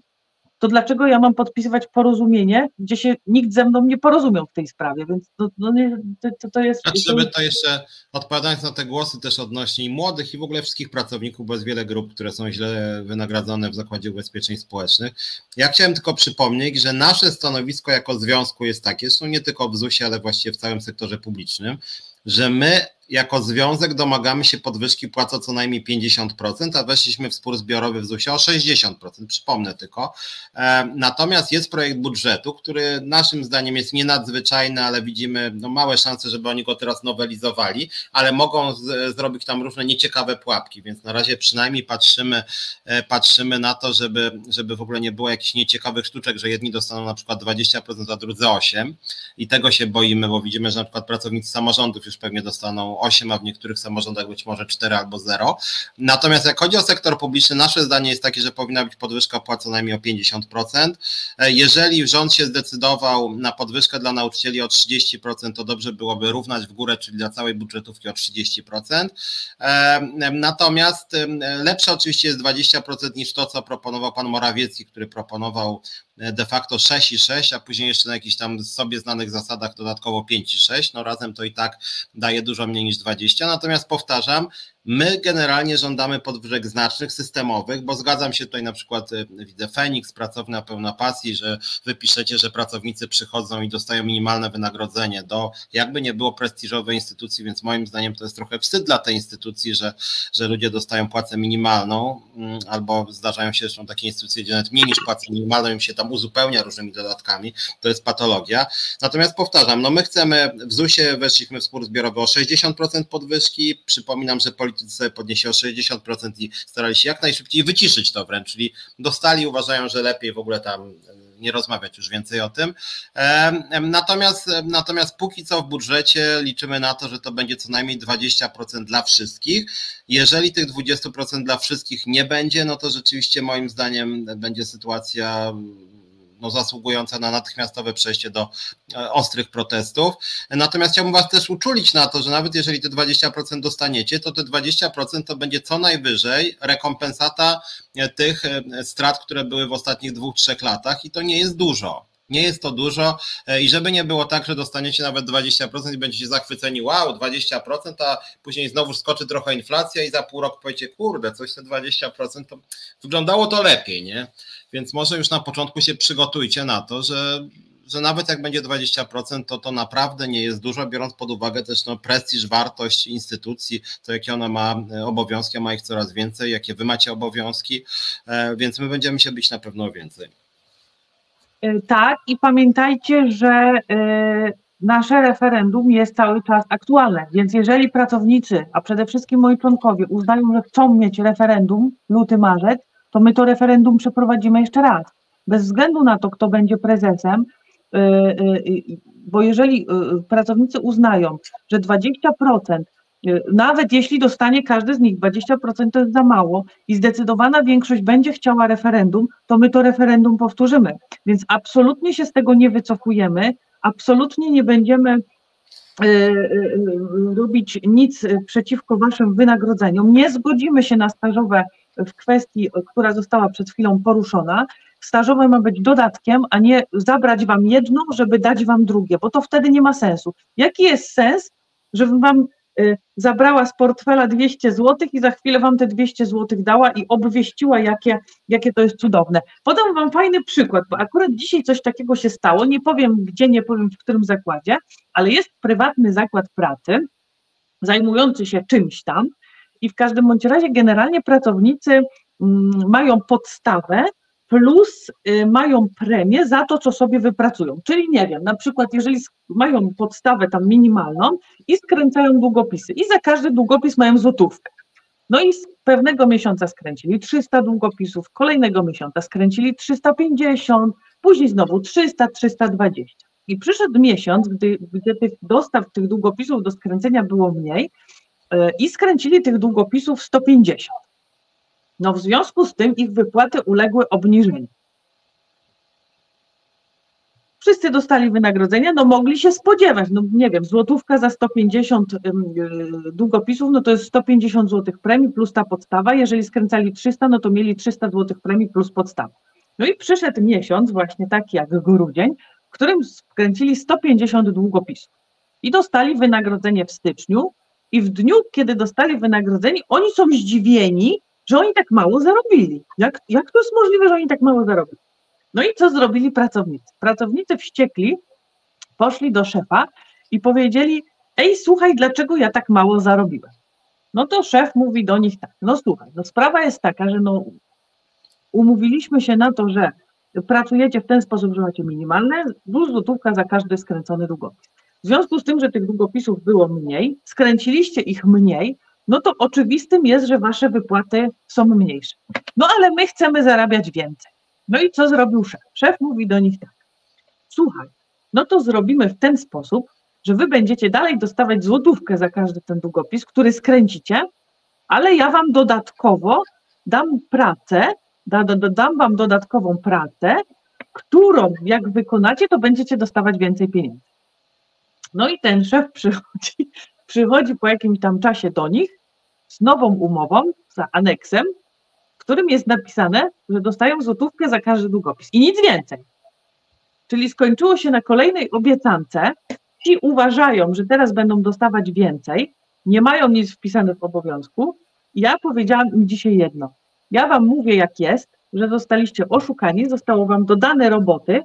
to dlaczego ja mam podpisywać porozumienie, gdzie się nikt ze mną nie porozumiał w tej sprawie, więc to, no nie, to, to jest... Znaczy, żeby to jeszcze, odpowiadając na te głosy też odnośnie młodych i w ogóle wszystkich pracowników, bo jest wiele grup, które są źle wynagradzane w Zakładzie Ubezpieczeń Społecznych, ja chciałem tylko przypomnieć, że nasze stanowisko jako związku jest takie, są nie tylko w ZUS-ie, ale właściwie w całym sektorze publicznym, że my jako związek domagamy się podwyżki płacy o co najmniej 50%, a weszliśmy w spór zbiorowy w ZUS-ie o 60%, przypomnę tylko. E, natomiast jest projekt budżetu, który naszym zdaniem jest nienadzwyczajny, ale widzimy no, małe szanse, żeby oni go teraz nowelizowali, ale mogą z, zrobić tam różne nieciekawe pułapki, więc na razie przynajmniej patrzymy, e, patrzymy na to, żeby, żeby w ogóle nie było jakichś nieciekawych sztuczek, że jedni dostaną na przykład 20%, a drudzy 8% i tego się boimy, bo widzimy, że na przykład pracownicy samorządów już pewnie dostaną 8, a w niektórych samorządach być może 4 albo 0. Natomiast jak chodzi o sektor publiczny, nasze zdanie jest takie, że powinna być podwyżka płac co najmniej o 50%. E, jeżeli rząd się zdecydował na podwyżkę dla nauczycieli o 30%, to dobrze byłoby równać w górę, czyli dla całej budżetówki o 30%. E, natomiast lepsze oczywiście jest 20% niż to, co proponował pan Morawiecki, który proponował de facto 6 i 6, a później jeszcze na jakichś tam sobie znanych zasadach dodatkowo 5 i 6, no razem to i tak daje dużo mniej niż 20. Natomiast powtarzam, My generalnie żądamy podwyżek znacznych, systemowych, bo zgadzam się tutaj na przykład, y, widzę Feniks, pracownia pełna pasji, że wypiszecie, że pracownicy przychodzą i dostają minimalne wynagrodzenie do jakby nie było prestiżowej instytucji, więc moim zdaniem to jest trochę wstyd dla tej instytucji, że, że ludzie dostają płacę minimalną, mm, albo zdarzają się zresztą takie instytucje, gdzie nawet mniej niż płacę minimalną im się tam uzupełnia różnymi dodatkami, to jest patologia. Natomiast powtarzam, no my chcemy, w ZUS-ie weszliśmy w spór zbiorowy o 60% podwyżki, przypominam, że politycy politycy podniesie o 60% i starali się jak najszybciej wyciszyć to wręcz, czyli dostali, uważają, że lepiej w ogóle tam nie rozmawiać już więcej o tym. Natomiast, natomiast póki co w budżecie liczymy na to, że to będzie co najmniej 20% dla wszystkich. Jeżeli tych 20% dla wszystkich nie będzie, no to rzeczywiście moim zdaniem będzie sytuacja no, zasługujące na natychmiastowe przejście do e, ostrych protestów. Natomiast chciałbym Was też uczulić na to, że nawet jeżeli te 20% dostaniecie, to te 20% to będzie co najwyżej rekompensata e, tych e, strat, które były w ostatnich dwóch, trzech latach i to nie jest dużo. Nie jest to dużo i żeby nie było tak, że dostaniecie nawet 20% i będziecie zachwyceni, wow, 20%, a później znowu skoczy trochę inflacja i za pół roku powiecie, kurde, coś te 20%, to wyglądało to lepiej, nie? Więc może już na początku się przygotujcie na to, że, że nawet jak będzie 20%, to to naprawdę nie jest dużo, biorąc pod uwagę też no, prestiż, wartość instytucji, to jakie ona ma e, obowiązki, a ma ich coraz więcej, jakie wy macie obowiązki, e, więc my będziemy się być na pewno więcej. E, tak, i pamiętajcie, że nasze referendum jest cały czas aktualne, więc jeżeli pracownicy, a przede wszystkim moi członkowie uznają, że chcą mieć referendum luty, marzec, to my to referendum przeprowadzimy jeszcze raz. Bez względu na to, kto będzie prezesem, bo jeżeli pracownicy uznają, że 20%, nawet jeśli dostanie każdy z nich 20% to jest za mało i zdecydowana większość będzie chciała referendum, to my to referendum powtórzymy. Więc absolutnie się z tego nie wycofujemy, absolutnie nie będziemy E, e, robić nic przeciwko waszym wynagrodzeniom. Nie zgodzimy się na stażowe w kwestii, która została przed chwilą poruszona. Stażowe ma być dodatkiem, a nie zabrać wam jedno, żeby dać wam drugie, bo to wtedy nie ma sensu. Jaki jest sens, żebym wam Y, zabrała z portfela 200 zł i za chwilę wam te 200 zł dała i obwieściła, jakie, jakie to jest cudowne. Podam wam fajny przykład, bo akurat dzisiaj coś takiego się stało. Nie powiem gdzie, nie powiem w którym zakładzie, ale jest prywatny zakład pracy zajmujący się czymś tam i w każdym bądź razie generalnie pracownicy mm, mają podstawę plus y, mają premię za to, co sobie wypracują. Czyli nie wiem, na przykład jeżeli mają podstawę tam minimalną i skręcają długopisy i za każdy długopis mają złotówkę. No i z pewnego miesiąca skręcili 300 długopisów, kolejnego miesiąca skręcili 350, później znowu 300, 320. I przyszedł miesiąc, gdy, gdzie tych dostaw tych długopisów do skręcenia było mniej y, i skręcili tych długopisów 150. No w związku z tym ich wypłaty uległy obniżeniu. Wszyscy dostali wynagrodzenia, no mogli się spodziewać, no nie wiem, złotówka za 150 y, długopisów, no to jest 150 zł premii plus ta podstawa, jeżeli skręcali 300, no to mieli 300 zł premii plus podstawa. No i przyszedł miesiąc, właśnie taki jak grudzień, w którym skręcili 150 długopisów i dostali wynagrodzenie w styczniu i w dniu, kiedy dostali wynagrodzenie, oni są zdziwieni, że oni tak mało zarobili. Jak, jak to jest możliwe, że oni tak mało zarobili? No i co zrobili pracownicy? Pracownicy wściekli, poszli do szefa i powiedzieli: Ej, słuchaj, dlaczego ja tak mało zarobiłem? No to szef mówi do nich tak: No słuchaj, no sprawa jest taka, że no, umówiliśmy się na to, że pracujecie w ten sposób, że macie minimalne, plus złotówka za każdy skręcony długopis. W związku z tym, że tych długopisów było mniej, skręciliście ich mniej, no to oczywistym jest, że wasze wypłaty są mniejsze. No ale my chcemy zarabiać więcej. No i co zrobił szef? Szef mówi do nich tak: Słuchaj, no to zrobimy w ten sposób, że wy będziecie dalej dostawać złotówkę za każdy ten długopis, który skręcicie, ale ja wam dodatkowo dam pracę, da, da, dam wam dodatkową pracę, którą jak wykonacie, to będziecie dostawać więcej pieniędzy. No i ten szef przychodzi przychodzi po jakimś tam czasie do nich z nową umową, za aneksem, w którym jest napisane, że dostają złotówkę za każdy długopis i nic więcej. Czyli skończyło się na kolejnej obiecance. Ci uważają, że teraz będą dostawać więcej, nie mają nic wpisane w obowiązku. Ja powiedziałam im dzisiaj jedno. Ja wam mówię, jak jest, że zostaliście oszukani, zostało wam dodane roboty,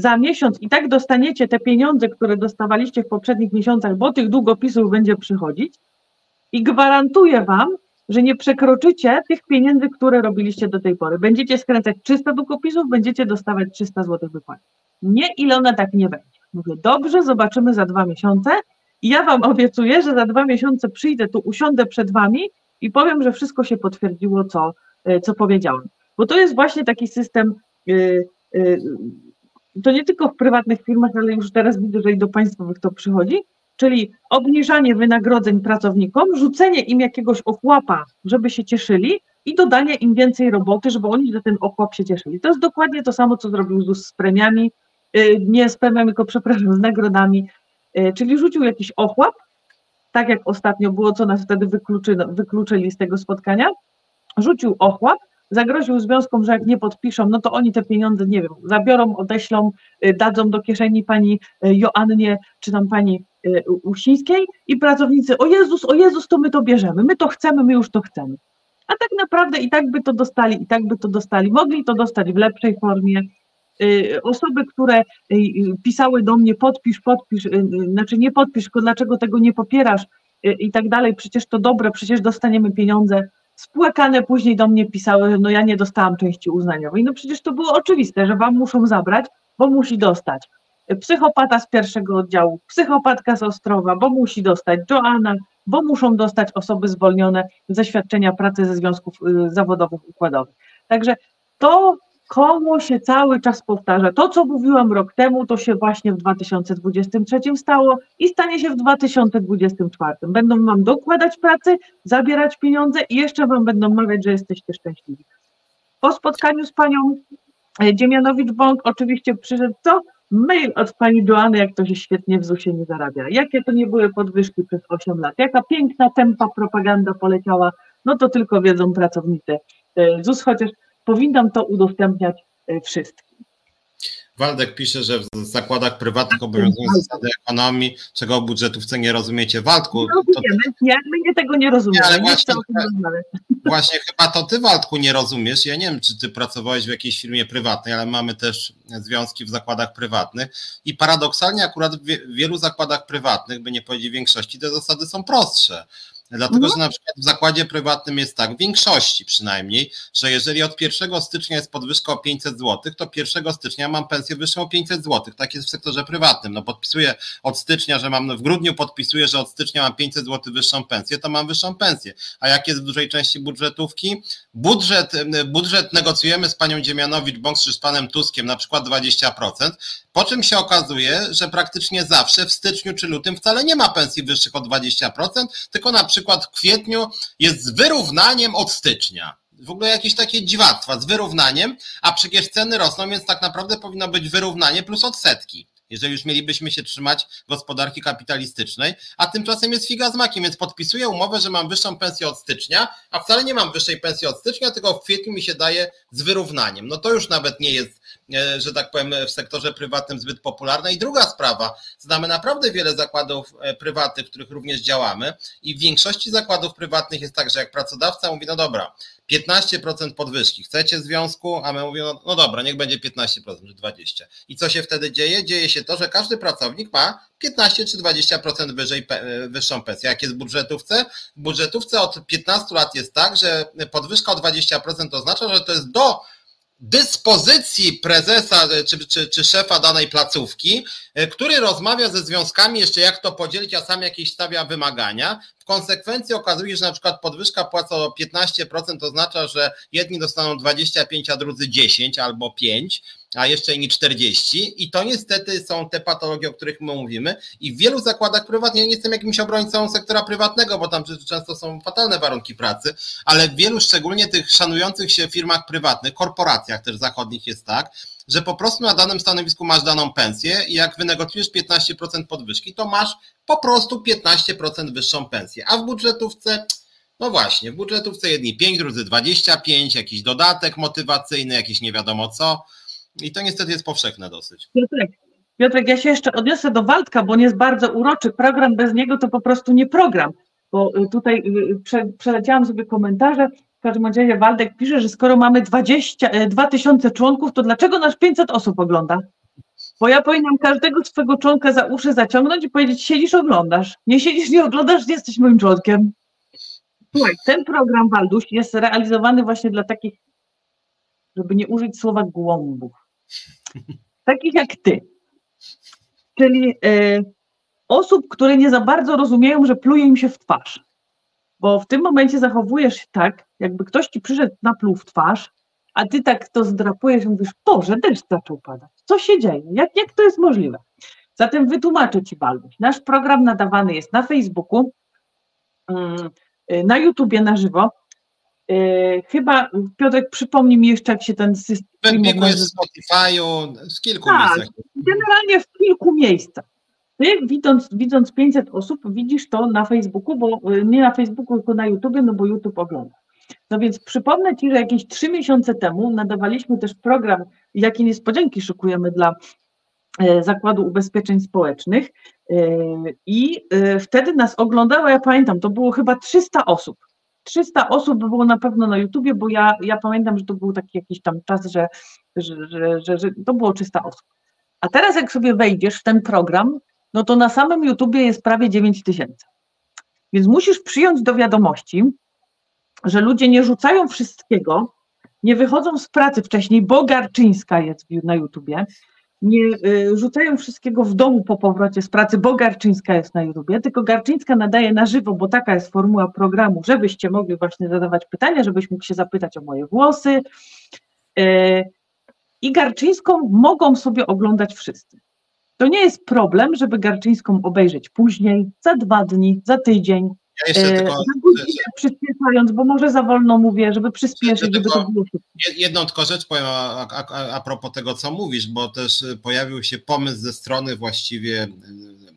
za miesiąc i tak dostaniecie te pieniądze, które dostawaliście w poprzednich miesiącach, bo tych długopisów będzie przychodzić i gwarantuję Wam, że nie przekroczycie tych pieniędzy, które robiliście do tej pory. Będziecie skręcać 300 długopisów, będziecie dostawać 300 zł wypłat. Nie, ile ona tak nie będzie. Mówię, dobrze, zobaczymy za dwa miesiące i ja Wam obiecuję, że za dwa miesiące przyjdę tu, usiądę przed Wami i powiem, że wszystko się potwierdziło, co, e, co powiedziałam. Bo to jest właśnie taki system yy, yy, to nie tylko w prywatnych firmach, ale już teraz widzę, że i do państwowych to przychodzi, czyli obniżanie wynagrodzeń pracownikom, rzucenie im jakiegoś ochłapa, żeby się cieszyli i dodanie im więcej roboty, żeby oni za ten ochłap się cieszyli. To jest dokładnie to samo, co zrobił ZUS z premiami, y, nie z premiami, tylko przepraszam, z nagrodami, y, czyli rzucił jakiś ochłap, tak jak ostatnio było, co nas wtedy wykluczy, wykluczyli z tego spotkania, rzucił ochłap, zagroził związkom, że jak nie podpiszą, no to oni te pieniądze, nie wiem, zabiorą, odeślą, y, dadzą do kieszeni pani y, Joannie, czy tam pani y, Uścińskiej i pracownicy, o Jezus, o Jezus, to my to bierzemy, my to chcemy, my już to chcemy. A tak naprawdę i tak by to dostali, i tak by to dostali. Mogli to dostać w lepszej formie. Osoby, które pisały do mnie, podpisz, podpisz, znaczy nie podpisz, tylko dlaczego tego nie popierasz i tak dalej, przecież to dobre, przecież dostaniemy pieniądze spłakane później do mnie pisały, no ja nie dostałam części uznaniowej. No przecież to było oczywiste, że wam muszą zabrać, bo musi dostać. Psychopata z pierwszego oddziału, psychopatka z Ostrowa, bo musi dostać Joanna, bo muszą dostać osoby zwolnione ze świadczenia pracy ze związków y, zawodowych układowych. Także to koło się cały czas powtarza. To, co mówiłam rok temu, to się właśnie w 2023 stało i stanie się w 2024. Będą wam dokładać pracy, zabierać pieniądze i jeszcze wam będą mawiać, że jesteście szczęśliwi. Po spotkaniu z panią e, Dziemianowicz-Bąk oczywiście przyszedł co? Mail od pani Joanny, jak to się świetnie w ZUS-ie nie zarabia. Jakie to nie były podwyżki przez 8 lat? Jaka piękna tempa propaganda poleciała? No to tylko wiedzą pracownicy e, ZUS, chociaż powinnam to udostępniać e, wszystkim. Waldek pisze, że w zakładach prywatnych obowiązują zasady ekonomii, czego w budżetówce nie rozumiecie. Waldku. Nie rozumiemy, to... nie, my nie tego nie rozumiemy. Nie, ale właśnie, właśnie chyba to ty, Waldku, nie rozumiesz. Ja nie wiem, czy ty pracowałeś w jakiejś firmie prywatnej, ale mamy też związki w zakładach prywatnych i paradoksalnie akurat w wielu zakładach prywatnych, by nie powiedzieć większości, te zasady są prostsze. Dlatego, mhm. że na przykład w zakładzie prywatnym jest tak, w większości przynajmniej, że jeżeli od 1 stycznia jest podwyżka o 500 zł, to 1 stycznia mam pensję wyższą o 500 zł. Tak jest w sektorze prywatnym. No podpisuję od stycznia, że mam, w grudniu podpisuję, że od stycznia mam 500 zł wyższą pensję, to mam wyższą pensję. A jak jest w dużej części budżetówki? Budżet, budżet negocjujemy z panią Dziemianowicz-Bąk czy z panem Tuskiem na przykład 20%, po czym się okazuje, że praktycznie zawsze w styczniu czy lutym wcale nie ma pensji wyższych o 20%, tylko na przykład w kwietniu jest z wyrównaniem od stycznia. W ogóle jakieś takie dziwactwa z wyrównaniem, a przecież ceny rosną, więc tak naprawdę powinno być wyrównanie plus odsetki jeżeli już mielibyśmy się trzymać gospodarki kapitalistycznej, a tymczasem jest figa z makiem, więc podpisuję umowę, że mam wyższą pensję od stycznia, a wcale nie mam wyższej pensji od stycznia, tylko w kwietniu mi się daje z wyrównaniem. No to już nawet nie jest, że tak powiem, w sektorze prywatnym zbyt popularne. I druga sprawa, znamy naprawdę wiele zakładów e, prywatnych, w których również działamy i w większości zakładów prywatnych jest tak, że jak pracodawca mówi, no dobra, 15% podwyżki. Chcecie związku? A my mówimy, no, no dobra, niech będzie 15% czy 20%. I co się wtedy dzieje? Dzieje się to, że każdy pracownik ma 15 czy 20% wyżej, wyższą pensję. Jak jest w budżetówce? W budżetówce od 15 lat jest tak, że podwyżka o 20% oznacza, że to jest do dyspozycji prezesa czy, czy, czy, szefa danej placówki, który rozmawia ze związkami jeszcze jak to podzielić, a sam jakieś stawia wymagania. Konsekwencji okazuje się, że na przykład podwyżka płacy o 15% oznacza, że jedni dostaną 25, a drudzy 10 albo 5, a jeszcze inni 40 i to niestety są te patologie, o których my mówimy i w wielu zakładach prywatnych, ja nie jestem jakimś obrońcą sektora prywatnego, bo tam często są fatalne warunki pracy, ale w wielu szczególnie tych szanujących się firmach prywatnych, korporacjach też zachodnich jest tak, że po prostu na danym stanowisku masz daną pensję i jak wynegocjujesz 15% podwyżki, to masz po prostu 15% wyższą pensję. A w budżetówce, no właśnie, w budżetówce jedni 5, drudzy 25, jakiś dodatek motywacyjny, jakiś nie wiadomo co. I to niestety jest powszechne dosyć. Piotrek, ja się jeszcze odniosę do Waldka, bo on jest bardzo uroczy. Program bez niego to po prostu nie program. Bo y, tutaj y, y, prze, przeleciałam sobie komentarze. W każdym razie Waldek pisze, że skoro mamy 20, 2000 członków, to dlaczego nasz 500 osób ogląda? Bo ja powinnam każdego swego członka za uszy zaciągnąć i powiedzieć, siedzisz, oglądasz. Nie siedzisz, nie oglądasz, nie jesteś moim członkiem. Słuchaj, ten program Walduś jest realizowany właśnie dla takich, żeby nie użyć słowa głąbów. Takich jak ty. Czyli y, osób, które nie za bardzo rozumieją, że pluje im się w twarz. Bo w tym momencie zachowujesz się tak, jakby ktoś ci przyszedł na pluł w twarz, a ty tak to zdrapujesz i mówisz, Boże, deszcz zaczął padać. Co się dzieje? Jak, jak to jest możliwe? Zatem wytłumaczę Ci, Balbuś. Nasz program nadawany jest na Facebooku, mm, na YouTubie na żywo. Y, chyba, Piotrek, przypomnij mi jeszcze, jak się ten system... W jest Spotify'u, z kilku tak, miejscach. generalnie w kilku miejscach. Ty, widząc, widząc 500 osób, widzisz to na Facebooku, bo y, nie na Facebooku, tylko na YouTubie, no bo YouTube ogląda. No więc przypomnę Ci, że jakieś trzy miesiące temu nadawaliśmy też program, jakie niespodzianki szykujemy dla e, Zakładu Ubezpieczeń Społecznych e, i e, wtedy nas oglądało, ja pamiętam, to było chyba 300 osób. 300 osób było na pewno na YouTubie, bo ja, ja pamiętam, że to był taki jakiś tam czas, że, że, że, że, że to było 300 osób. A teraz jak sobie wejdziesz w ten program, no to na samym YouTubie jest prawie 9 tysięcy. Więc musisz przyjąć do wiadomości, że ludzie nie rzucają wszystkiego, nie wychodzą z pracy wcześniej, bo Garczyńska jest na YouTubie, nie y, rzucają wszystkiego w domu po powrocie z pracy, bo Garczyńska jest na YouTubie, tylko Garczyńska nadaje na żywo, bo taka jest formuła programu, żebyście mogli właśnie zadawać pytania, żebyś mógł się zapytać o moje włosy. Y, I Garczyńską mogą sobie oglądać wszyscy. To nie jest problem, żeby Garczyńską obejrzeć później, za dwa dni, za tydzień, ja jeszcze e, tylko, przyspieszając, bo może za wolno mówię, żeby przyspieszyć, żeby to było. Jedną tylko rzecz powiem a, a, a propos tego, co mówisz, bo też pojawił się pomysł ze strony właściwie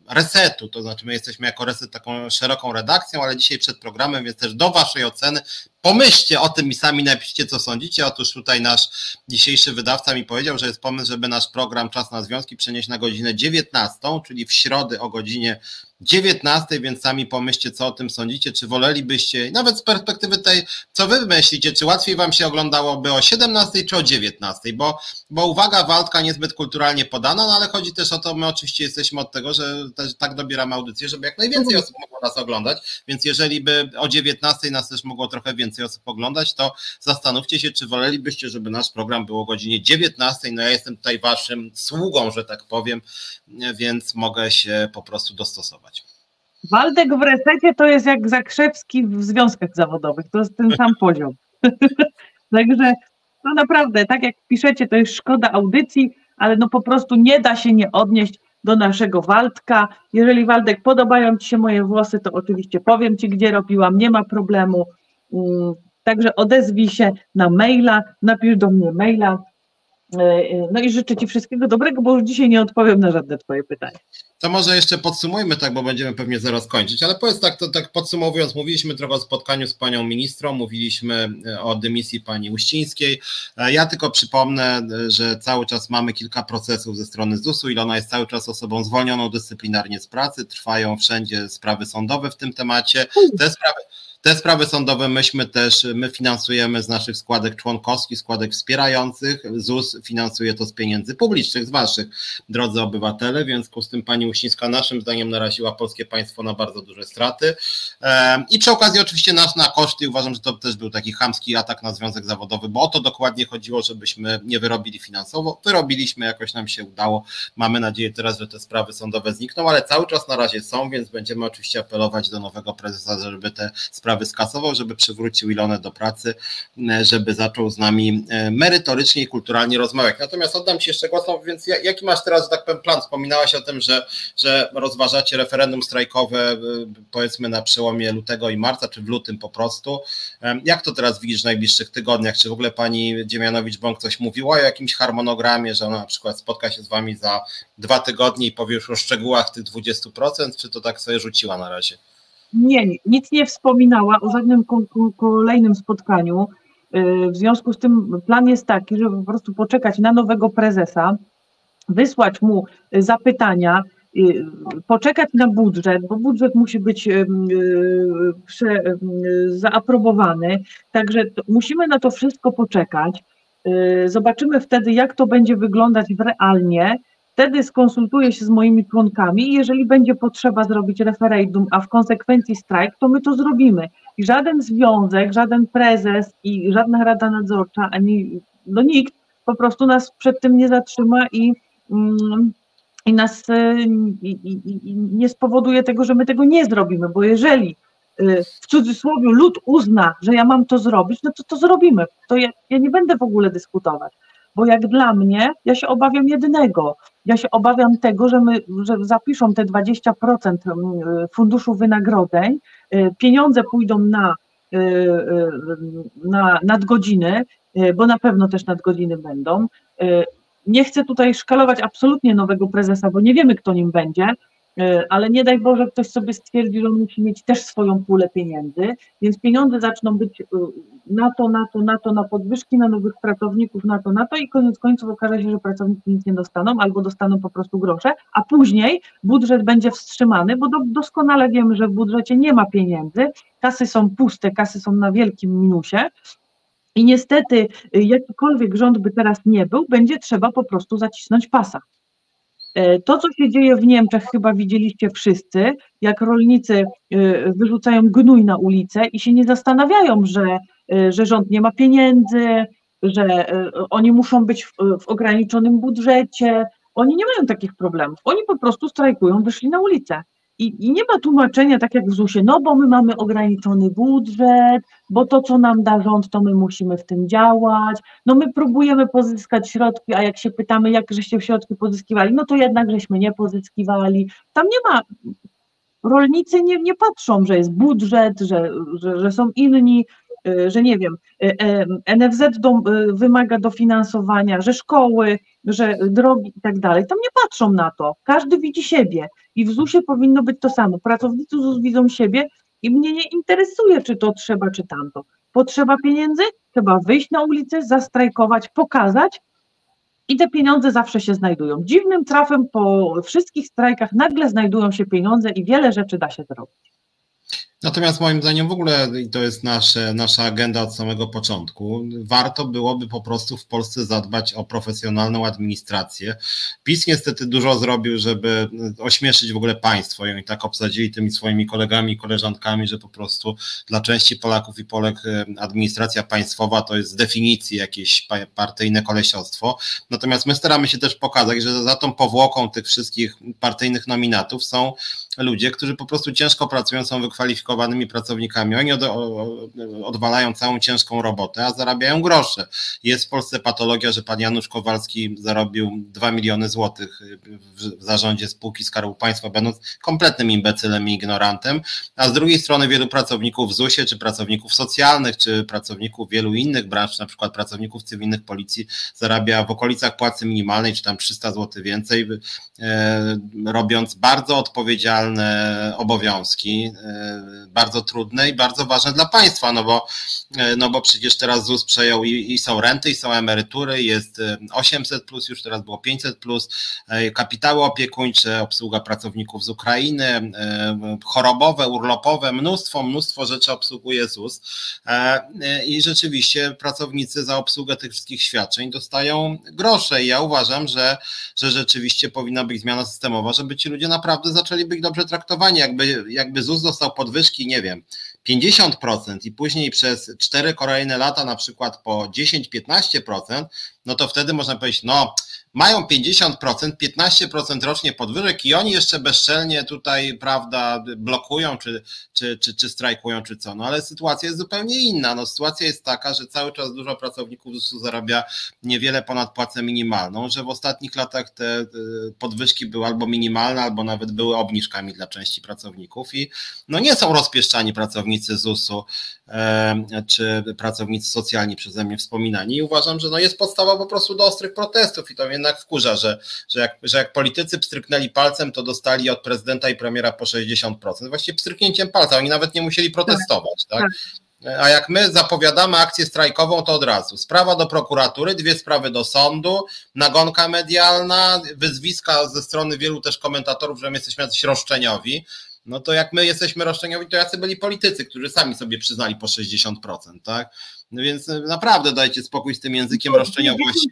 resetu, to znaczy my jesteśmy jako reset taką szeroką redakcją, ale dzisiaj przed programem, więc też do Waszej oceny pomyślcie o tym i sami napiszcie, co sądzicie. Otóż tutaj nasz dzisiejszy wydawca mi powiedział, że jest pomysł, żeby nasz program Czas na Związki przenieść na godzinę 19, czyli w środę o godzinie 19, więc sami pomyślcie, co o tym sądzicie, czy wolelibyście, nawet z perspektywy tej, co wy myślicie, czy łatwiej wam się oglądałoby o 17 czy o 19, bo, bo uwaga, Waldka niezbyt kulturalnie podana, no ale chodzi też o to, my oczywiście jesteśmy od tego, że też tak dobieramy audycję, żeby jak najwięcej osób mogło nas oglądać, więc jeżeli by o 19 nas też mogło trochę więcej osób oglądać, to zastanówcie się, czy wolelibyście, żeby nasz program był o godzinie 19, no ja jestem tutaj waszym sługą, że tak powiem, więc mogę się po prostu dostosować. Waldek w resecie to jest jak Zakrzewski w związkach zawodowych, to jest ten sam poziom. Także no naprawdę, tak jak piszecie, to jest szkoda audycji, ale no po prostu nie da się nie odnieść do naszego Waldka. Jeżeli Waldek podobają Ci się moje włosy, to oczywiście powiem Ci, gdzie robiłam, nie ma problemu. Mm, także odezwij się na maila, napisz do mnie maila, no i życzę Ci wszystkiego dobrego, bo już dzisiaj nie odpowiem na żadne Twoje pytanie. To może jeszcze podsumujmy tak, bo będziemy pewnie zaraz kończyć, ale powiedz tak, to, tak podsumowując, mówiliśmy trochę o spotkaniu z panią ministrą, mówiliśmy e, o dymisji pani Uścińskiej. Ja tylko przypomnę, że cały czas mamy kilka procesów ze strony ZUS-u, Ilona jest cały czas osobą zwolnioną dyscyplinarnie z pracy, trwają wszędzie sprawy sądowe w tym temacie. Te sprawy, te sprawy sądowe myśmy też, my finansujemy z naszych składek członkowskich, składek wspierających. ZUS finansuje to z pieniędzy publicznych, z waszych, drodzy obywatele, więc z tym pani Uścińska naszym zdaniem naraziła polskie państwo na bardzo duże straty. I przy okazji oczywiście nas na koszty, uważam, że to też był taki chamski atak na związek zawodowy, bo o to dokładnie chodziło, żebyśmy nie wyrobili finansowo. Wyrobiliśmy, jakoś nam się udało. Mamy nadzieję teraz, że te sprawy sądowe znikną, ale cały czas na razie są, więc będziemy oczywiście apelować do nowego prezesa, żeby te sprawy sprawy skasował, żeby przywrócił Ilonę do pracy, e, żeby zaczął z nami e, merytorycznie i kulturalnie rozmawiać. Natomiast oddam Ci jeszcze głos, no więc jaki masz teraz, że tak powiem, plan? Wspominałaś o tym, że, że rozważacie referendum strajkowe e, powiedzmy na przełomie lutego i marca, czy w lutym po prostu. Jak to teraz widzisz w najbliższych tygodniach? Czy w ogóle pani Dziemianowicz-Bąk coś mówiła o jakimś harmonogramie, że ona na przykład spotka się z Wami za dwa tygodnie i powie już o szczegółach tych 20%, czy to tak sobie rzuciła na razie? Nie, nic nie wspominała o żadnym kolejnym spotkaniu. Y, w związku z tym plan jest taki, żeby po prostu poczekać na nowego prezesa, wysłać mu zapytania, y, poczekać na budżet, bo budżet musi być y, zaaprobowany. Także musimy na to wszystko poczekać. Zobaczymy wtedy, jak to będzie wyglądać realnie Wtedy skonsultuję się z moimi członkami i jeżeli będzie potrzeba zrobić referendum, a w konsekwencji strajk, to my to zrobimy. I żaden związek, żaden prezes i żadna rada nadzorcza, ani no nikt po prostu nas przed tym nie zatrzyma i, mm, i nas i, i, i nie spowoduje tego, że my tego nie zrobimy, bo jeżeli y, w cudzysłowie lud uzna, że ja mam to zrobić, no to to zrobimy. To ja, ja nie będę w ogóle dyskutować. Bo jak dla mnie, ja się obawiam jedynego. Ja się obawiam tego, że, my, że zapiszą te 20% mm, funduszu wynagrodzeń, y, pieniądze pójdą na, y, y, na nadgodziny, bo na pewno też nadgodziny będą. Nie chcę tutaj szkalować absolutnie nowego prezesa, bo nie wiemy, kto nim będzie, ale nie daj Boże, ktoś sobie stwierdzi, że on musi mieć też swoją pulę pieniędzy, więc pieniądze zaczną być e, na to, na to, na to, na podwyżki, na nowych pracowników, na to, na to i koniec końców okaże się, że pracownicy nic nie dostaną albo dostaną po prostu grosze, a później budżet będzie wstrzymany, bo do, doskonale wiemy, że w budżecie nie ma pieniędzy, kasy są puste, kasy są na wielkim minusie, i niestety, e, jakikolwiek rząd by teraz nie był, będzie trzeba po prostu zacisnąć pasa. E, to, co się dzieje w Niemczech, chyba widzieliście wszyscy, jak rolnicy e, wyrzucają gnój na ulicę i się nie zastanawiają, że, e, że rząd nie ma pieniędzy, że oni muszą być w, w ograniczonym budżecie. Oni nie mają takich problemów. Oni po prostu strajkują, wyszli na ulicę. i, I, nie ma tłumaczenia, tak jak w ZUS-ie, no bo my mamy ograniczony budżet, bo to, co nam da rząd, to my musimy w tym działać. No my próbujemy pozyskać środki, a jak się pytamy, jak żeście środki pozyskiwali, no to jednak żeśmy nie pozyskiwali. Tam nie ma, rolnicy nie, nie patrzą, że jest budżet, że, że, że są inni, y, że nie wiem, y, y, NFZ do, wymaga dofinansowania, że szkoły, że drogi i tak dalej. Tam nie patrzą na to. Każdy widzi siebie i w ZUS-ie powinno być to samo. Pracownicy ZUS widzą siebie i mnie nie interesuje, czy to trzeba, czy tamto. Potrzeba pieniędzy? Trzeba wyjść na ulicę, zastrajkować, pokazać i te pieniądze zawsze się znajdują. Dziwnym trafem po wszystkich strajkach nagle znajdują się pieniądze i wiele rzeczy da się zrobić. Natomiast moim zdaniem w ogóle, i to jest nasze, nasza agenda od samego początku, warto byłoby po prostu w Polsce zadbać o profesjonalną administrację. PiS niestety dużo zrobił, żeby ośmieszyć w ogóle państwo i tak obsadzili tymi swoimi kolegami i koleżankami, że po prostu dla części Polaków i Polek e, administracja państwowa to jest z definicji jakieś partyjne kolesiostwo. Natomiast my staramy się też pokazać, że za tą powłoką tych wszystkich partyjnych nominatów są ludzie, którzy po prostu ciężko pracują, są pracownikami. Oni od, odwalają całą ciężką robotę, a zarabiają grosze. Jest w Polsce patologia, że pan Janusz Kowalski zarobił 2 miliony złotych w zarządzie spółki Skarbu Państwa, będąc kompletnym imbecylem i ignorantem, a z drugiej strony wielu pracowników w ZUS-ie, czy pracowników socjalnych, czy pracowników wielu innych branż, na przykład pracowników cywilnych policji, zarabia w okolicach płacy minimalnej, czy tam 300 zł więcej, e, robiąc bardzo odpowiedzialne odpowiedzialne obowiązki, e, bardzo trudne i bardzo ważne dla państwa, no bo, e, no bo przecież teraz ZUS przejął i, i są renty, i są emerytury, jest 800 e, plus, już teraz było 500 plus, kapitały opiekuńcze, obsługa pracowników z Ukrainy, chorobowe, urlopowe, mnóstwo, mnóstwo rzeczy obsługuje ZUS i rzeczywiście pracownicy za obsługę tych wszystkich świadczeń dostają grosze i ja uważam, że, że rzeczywiście powinna być zmiana systemowa, żeby ci ludzie naprawdę zaczęli być do dobrze traktowani. Jakby, jakby ZUS dostał podwyżki, nie wiem, 50% i później przez 4 kolejne lata na przykład po 10-15%, no to wtedy można powiedzieć, no mają 50%, 15% rocznie podwyżek i oni jeszcze bezczelnie tutaj, prawda, blokują, czy, czy, czy, czy strajkują, czy co. No ale sytuacja jest zupełnie inna. No, sytuacja jest taka, że cały czas dużo pracowników ZUS-u zarabia niewiele ponad płacę minimalną, że w ostatnich latach te podwyżki były albo minimalne, albo nawet były obniżkami dla części pracowników i no nie są rozpieszczani pracownicy ZUS-u czy pracownicy socjalni przeze mnie wspominani i uważam, że no jest podstawa po prostu do ostrych protestów i to jednak wkurza, że, że, jak, że jak politycy pstryknęli palcem, to dostali od prezydenta i premiera po 60%. Właściwie pstryknięciem palca, oni nawet nie musieli protestować, tak? tak? A jak my zapowiadamy akcję strajkową, to od razu. Sprawa do prokuratury, dwie sprawy do sądu, nagonka medialna, wyzwiska ze strony wielu też komentatorów, że my jesteśmy jacyś roszczeniowi no to jak my jesteśmy roszczeniowi, to jacy byli politycy, którzy sami sobie przyznali po 60%, tak? No więc e, naprawdę dajcie spokój z tym językiem roszczeniowości.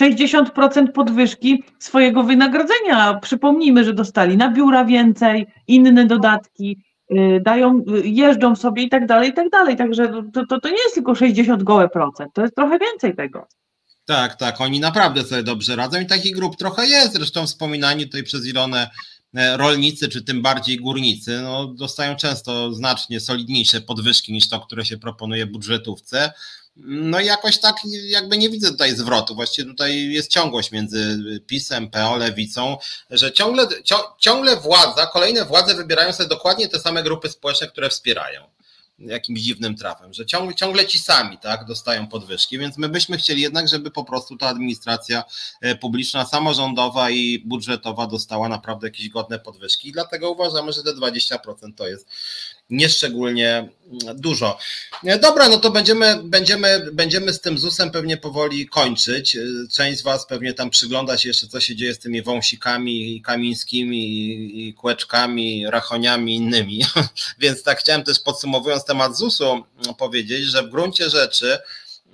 60% podwyżki swojego wynagrodzenia. Przypomnijmy, że dostali na biura więcej, inne dodatki, y, dają, y, jeżdżą sobie i tak dalej, i tak dalej. Także to, to, to nie jest tylko 60 gołe procent, to jest trochę więcej tego. Tak, tak, oni naprawdę sobie dobrze radzą i takich grup trochę jest. Zresztą wspominani tutaj przez Ilonę rolnicy, czy tym bardziej górnicy, no, dostają często znacznie solidniejsze podwyżki niż to, które się proponuje budżetówce. No i jakoś tak jakby nie widzę tutaj zwrotu. Właściwie tutaj jest ciągłość między PiSem, PO, Lewicą, że ciągle, ciągle władza, kolejne władze wybierają sobie dokładnie te same grupy społeczne, które wspierają jakimś dziwnym trafem, że ciągle, ciągle ci sami tak, dostają podwyżki, więc my byśmy chcieli jednak, żeby po prostu ta administracja e, publiczna, samorządowa i budżetowa dostała naprawdę jakieś godne podwyżki i dlatego uważamy, że te 20% to jest nieszczególnie dużo. Dobra, no to będziemy, będziemy, będziemy z tym ZUS-em pewnie powoli kończyć. Część z Was pewnie tam przygląda się jeszcze, co się dzieje z tymi wąsikami kamińskimi i kłeczkami, rachoniami innymi. Więc tak chciałem też podsumowując temat ZUS-u powiedzieć, że w gruncie rzeczy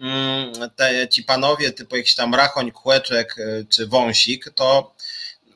mm, te, ci panowie typu jakiś tam rachoń, kłeczek czy wąsik, to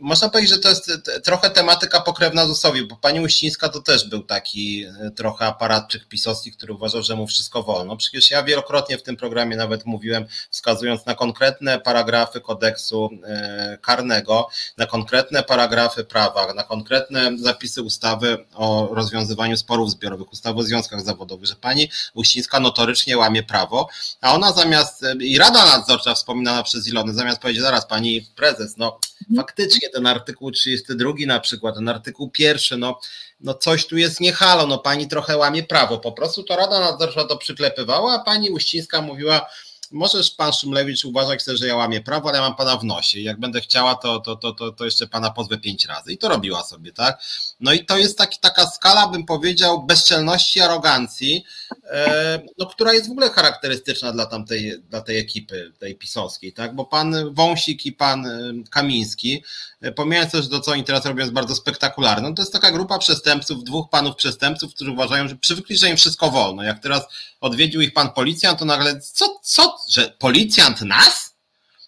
można powiedzieć, że to jest trochę tematyka pokrewna ZUS-owi, bo pani Uścińska to też był taki e, trochę aparatczyk pisowski, który uważał, że mu wszystko wolno. Przecież ja wielokrotnie w tym programie nawet mówiłem, wskazując na konkretne paragrafy kodeksu e, karnego, na konkretne paragrafy prawa, na konkretne zapisy ustawy o rozwiązywaniu sporów zbiorowych, ustawy o związkach zawodowych, że pani Uścińska notorycznie łamie prawo, a ona zamiast, e, i Rada Nadzorcza wspominana przez Ilony, zamiast powiedzieć, zaraz pani prezes, no faktycznie ten artykuł 32 na przykład, ten artykuł pierwszy, no, no coś tu jest nie halo, no pani trochę łamie prawo, po prostu to Rada Nadzorcza to przyklepywała, a pani Uścińska mówiła, możesz pan Szumlewicz uważać, że ja łamię prawo, ale ja mam pana w nosie jak będę chciała, to, to, to, to, to jeszcze pana pozwę pięć razy. I to robiła sobie, tak? No i to jest taki, taka skala, bym powiedział, bezczelności, arogancji, e, no, która jest w ogóle charakterystyczna dla tamtej, dla tej ekipy, tej pisowskiej, tak? Bo pan Wąsik i pan e, Kamiński, e, pomijając też to, co oni teraz robią, jest bardzo spektakularne, no to jest taka grupa przestępców, dwóch panów przestępców, którzy uważają, że przywykli, że im wszystko wolno. Jak teraz odwiedził ich pan policjant, to nagle, co, co, że policjant nas?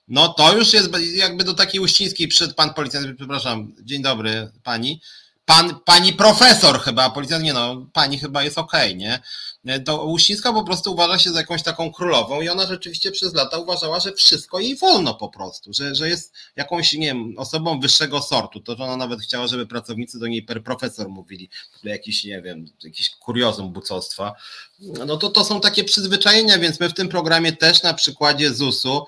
No to już jest jakby do takiej uścińskiej przed pan policjant, przepraszam, dzień dobry pani, pan, pani profesor chyba, policjant, nie no, pani chyba jest okej, okay, nie? To Uścińska po prostu uważa się za jakąś taką królową i ona rzeczywiście przez lata uważała, że wszystko jej wolno po prostu, że, że jest jakąś, nie wiem, osobą wyższego sortu, to że ona nawet chciała, żeby pracownicy do niej per profesor mówili, jakiś, nie wiem, jakiś kuriozum bucostwa, no to to są takie przyzwyczajenia, więc my w tym programie też na przykładzie ZUS-u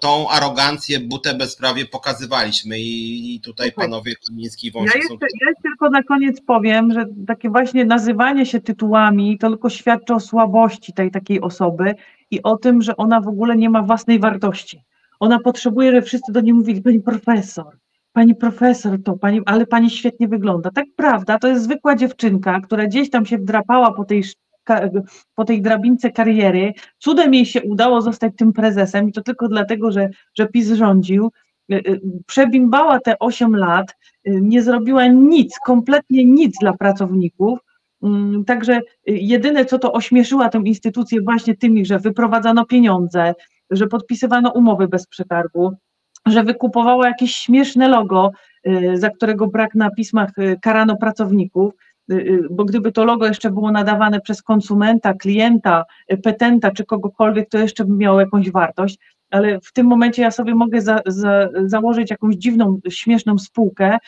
tą arogancję, butę bezprawie pokazywaliśmy i tutaj panowie Kamiński i Wąsik ja jeszcze. Ja tylko na koniec powiem, że takie właśnie nazywanie się tytułami to tylko świadczy o słabości tej takiej osoby i o tym, że ona w ogóle nie ma własnej wartości. Ona potrzebuje, żeby wszyscy do niej mówili, pani profesor, pani profesor to, pani, ale pani świetnie wygląda. Tak prawda, to jest zwykła dziewczynka, która gdzieś tam się wdrapała po tej po tej drabince kariery. Cudem jej się udało zostać tym prezesem i to tylko dlatego, że, że PiS rządził. Y, y, przebimbała te 8 lat, y, nie zrobiła nic, kompletnie nic dla pracowników. Mm, także jedyne, co to ośmieszyła tę instytucję właśnie tymi, że wyprowadzano pieniądze, że podpisywano umowy bez przetargu, że wykupowała jakieś śmieszne logo, za którego brak na pismach karano pracowników. Y, y, bo gdyby to logo jeszcze było nadawane przez konsumenta, klienta, y, petenta czy kogokolwiek, to jeszcze by miało jakąś wartość, ale w tym momencie ja sobie mogę za, za, założyć jakąś dziwną, śmieszną spółkę,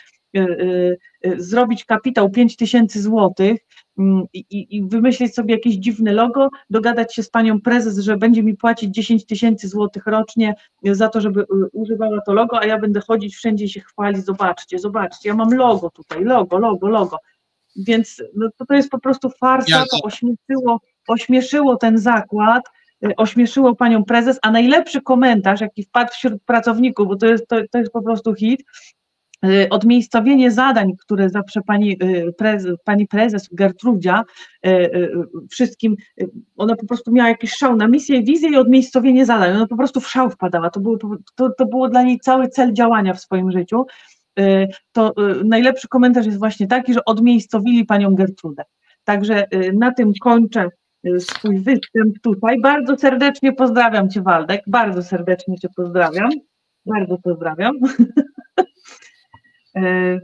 zrobić kapitał 5 tysięcy złotych mm, i, i wymyślić sobie jakieś dziwne logo, dogadać się z panią prezes, że będzie mi płacić 10 tysięcy złotych rocznie za to, żeby używała to logo, a ja będę chodzić wszędzie i się chwalić, zobaczcie, zobaczcie, ja mam logo tutaj, logo, logo, logo. Więc no, to, to jest po prostu farsa, to ośmieszyło, ośmieszyło ten zakład, y, ośmieszyło panią prezes, a najlepszy komentarz, jaki wpadł wśród pracowników, bo to jest, to, to jest po prostu hit, y, odmiejscowienie zadań, które zawsze pani, y, prezes, pani prezes Gertrudzia wszystkim, ona po prostu miała jakiś szał na misję, wizję i odmiejscowienie zadań, ona po prostu w szał wpadała, to było, to, to było dla niej cały cel działania w swoim życiu to y, najlepszy komentarz jest właśnie taki, że odmiejscowili panią Gertrudę. Także y, na tym kończę swój występ tutaj. Bardzo serdecznie pozdrawiam Cię, Waldek, bardzo serdecznie Cię pozdrawiam. Bardzo pozdrawiam.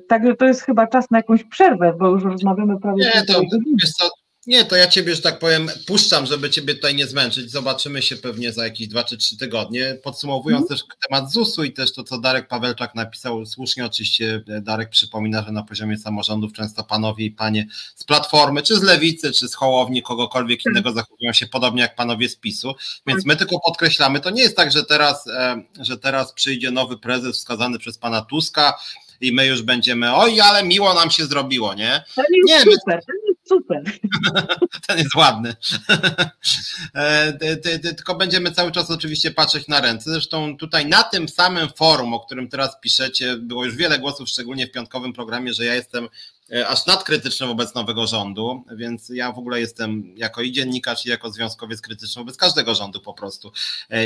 Także to jest chyba czas na jakąś przerwę, bo już rozmawiamy prawie. Nie, to wiesz co, nie, to ja ciebie, że tak powiem, puszczam, żeby ciebie tutaj nie zmęczyć. Zobaczymy się pewnie za jakieś dwa czy trzy tygodnie. Podsumowując mm. też temat ZUS-u i też to, co Darek Pawelczak napisał, słusznie oczywiście Darek przypomina, że na poziomie samorządów często panowie i panie z Platformy, czy z Lewicy, czy z Hołowni, kogokolwiek tak. innego zachowują się podobnie jak panowie z PiSu. Więc tak. my tylko podkreślamy, to nie jest tak, że teraz, e, że teraz przyjdzie nowy prezes wskazany przez pana Tuska, i my już będziemy, oj, ale miło nam się zrobiło, nie? nie, super, my, super. Ten jest ładny. E, tylko będziemy cały czas oczywiście patrzeć na ręce. Zresztą tutaj na tym samym forum, o którym teraz piszecie, było już wiele głosów, szczególnie w piątkowym programie, że ja jestem aż nadkrytyczny wobec nowego rządu, więc ja w ogóle jestem jako i dziennikarz, i jako związkowiec krytyczny wobec każdego rządu po prostu.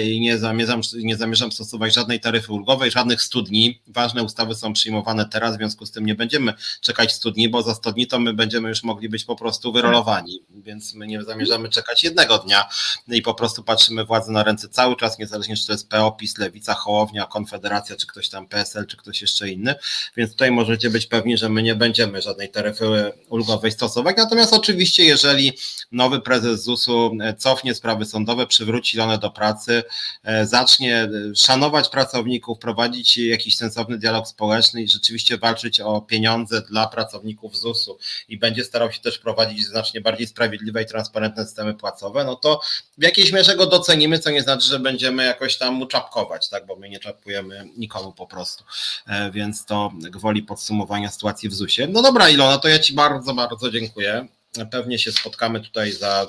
I nie zamierzam, nie zamierzam stosować żadnej taryfy ulgowej, żadnych studni. Ważne ustawy są przyjmowane teraz, w związku z tym nie będziemy czekać 100 dni, bo za 100 dni to my będziemy już mogli być po prostu wyrolowani, więc my nie zamierzamy czekać jednego dnia i po prostu patrzymy władzy na ręce cały czas, niezależnie czy to jest PO, PiS, Lewica, Hołownia, Konfederacja, czy ktoś tam PSL, czy ktoś jeszcze inny, więc tutaj możecie być pewni, że my nie będziemy żadnej taryfy ulgowej stosować, natomiast oczywiście jeżeli nowy prezes ZUS-u cofnie sprawy sądowe, przywróci one do pracy, e, zacznie szanować pracowników, prowadzić jakiś sensowny dialog społeczny i rzeczywiście walczyć o pieniądze dla pracowników ZUS-u i będzie starał się też prowadzić znacznie bardziej sprawiedliwe i transparentne systemy płacowe, no to w jakiejś mierze go docenimy, co nie znaczy, że będziemy jakoś tam mu czapkować, tak, bo my nie czapkujemy nikomu po prostu. E, więc to gwoli podsumowania sytuacji w ZUS-ie. No dobra, Ilona, to ja Ci bardzo, bardzo dziękuję. Pewnie się spotkamy tutaj za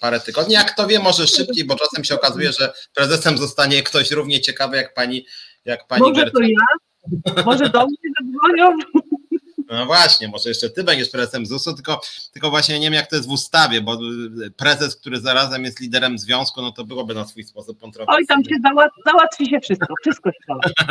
parę tygodni. Jak kto wie, może szybciej, bo czasem się okazuje, że prezesem zostanie ktoś równie ciekawy jak pani, jak pani Może to ja? Może do mnie zadzwonią? No właśnie, może jeszcze ty będziesz prezesem ZUS-u, tylko, tylko właśnie nie wiem, jak to jest w ustawie, bo prezes, który zarazem jest liderem związku, no to byłoby na swój sposób kontrowersyjne. Oj, tam się załatwi, załatwi się wszystko, wszystko się załatwi.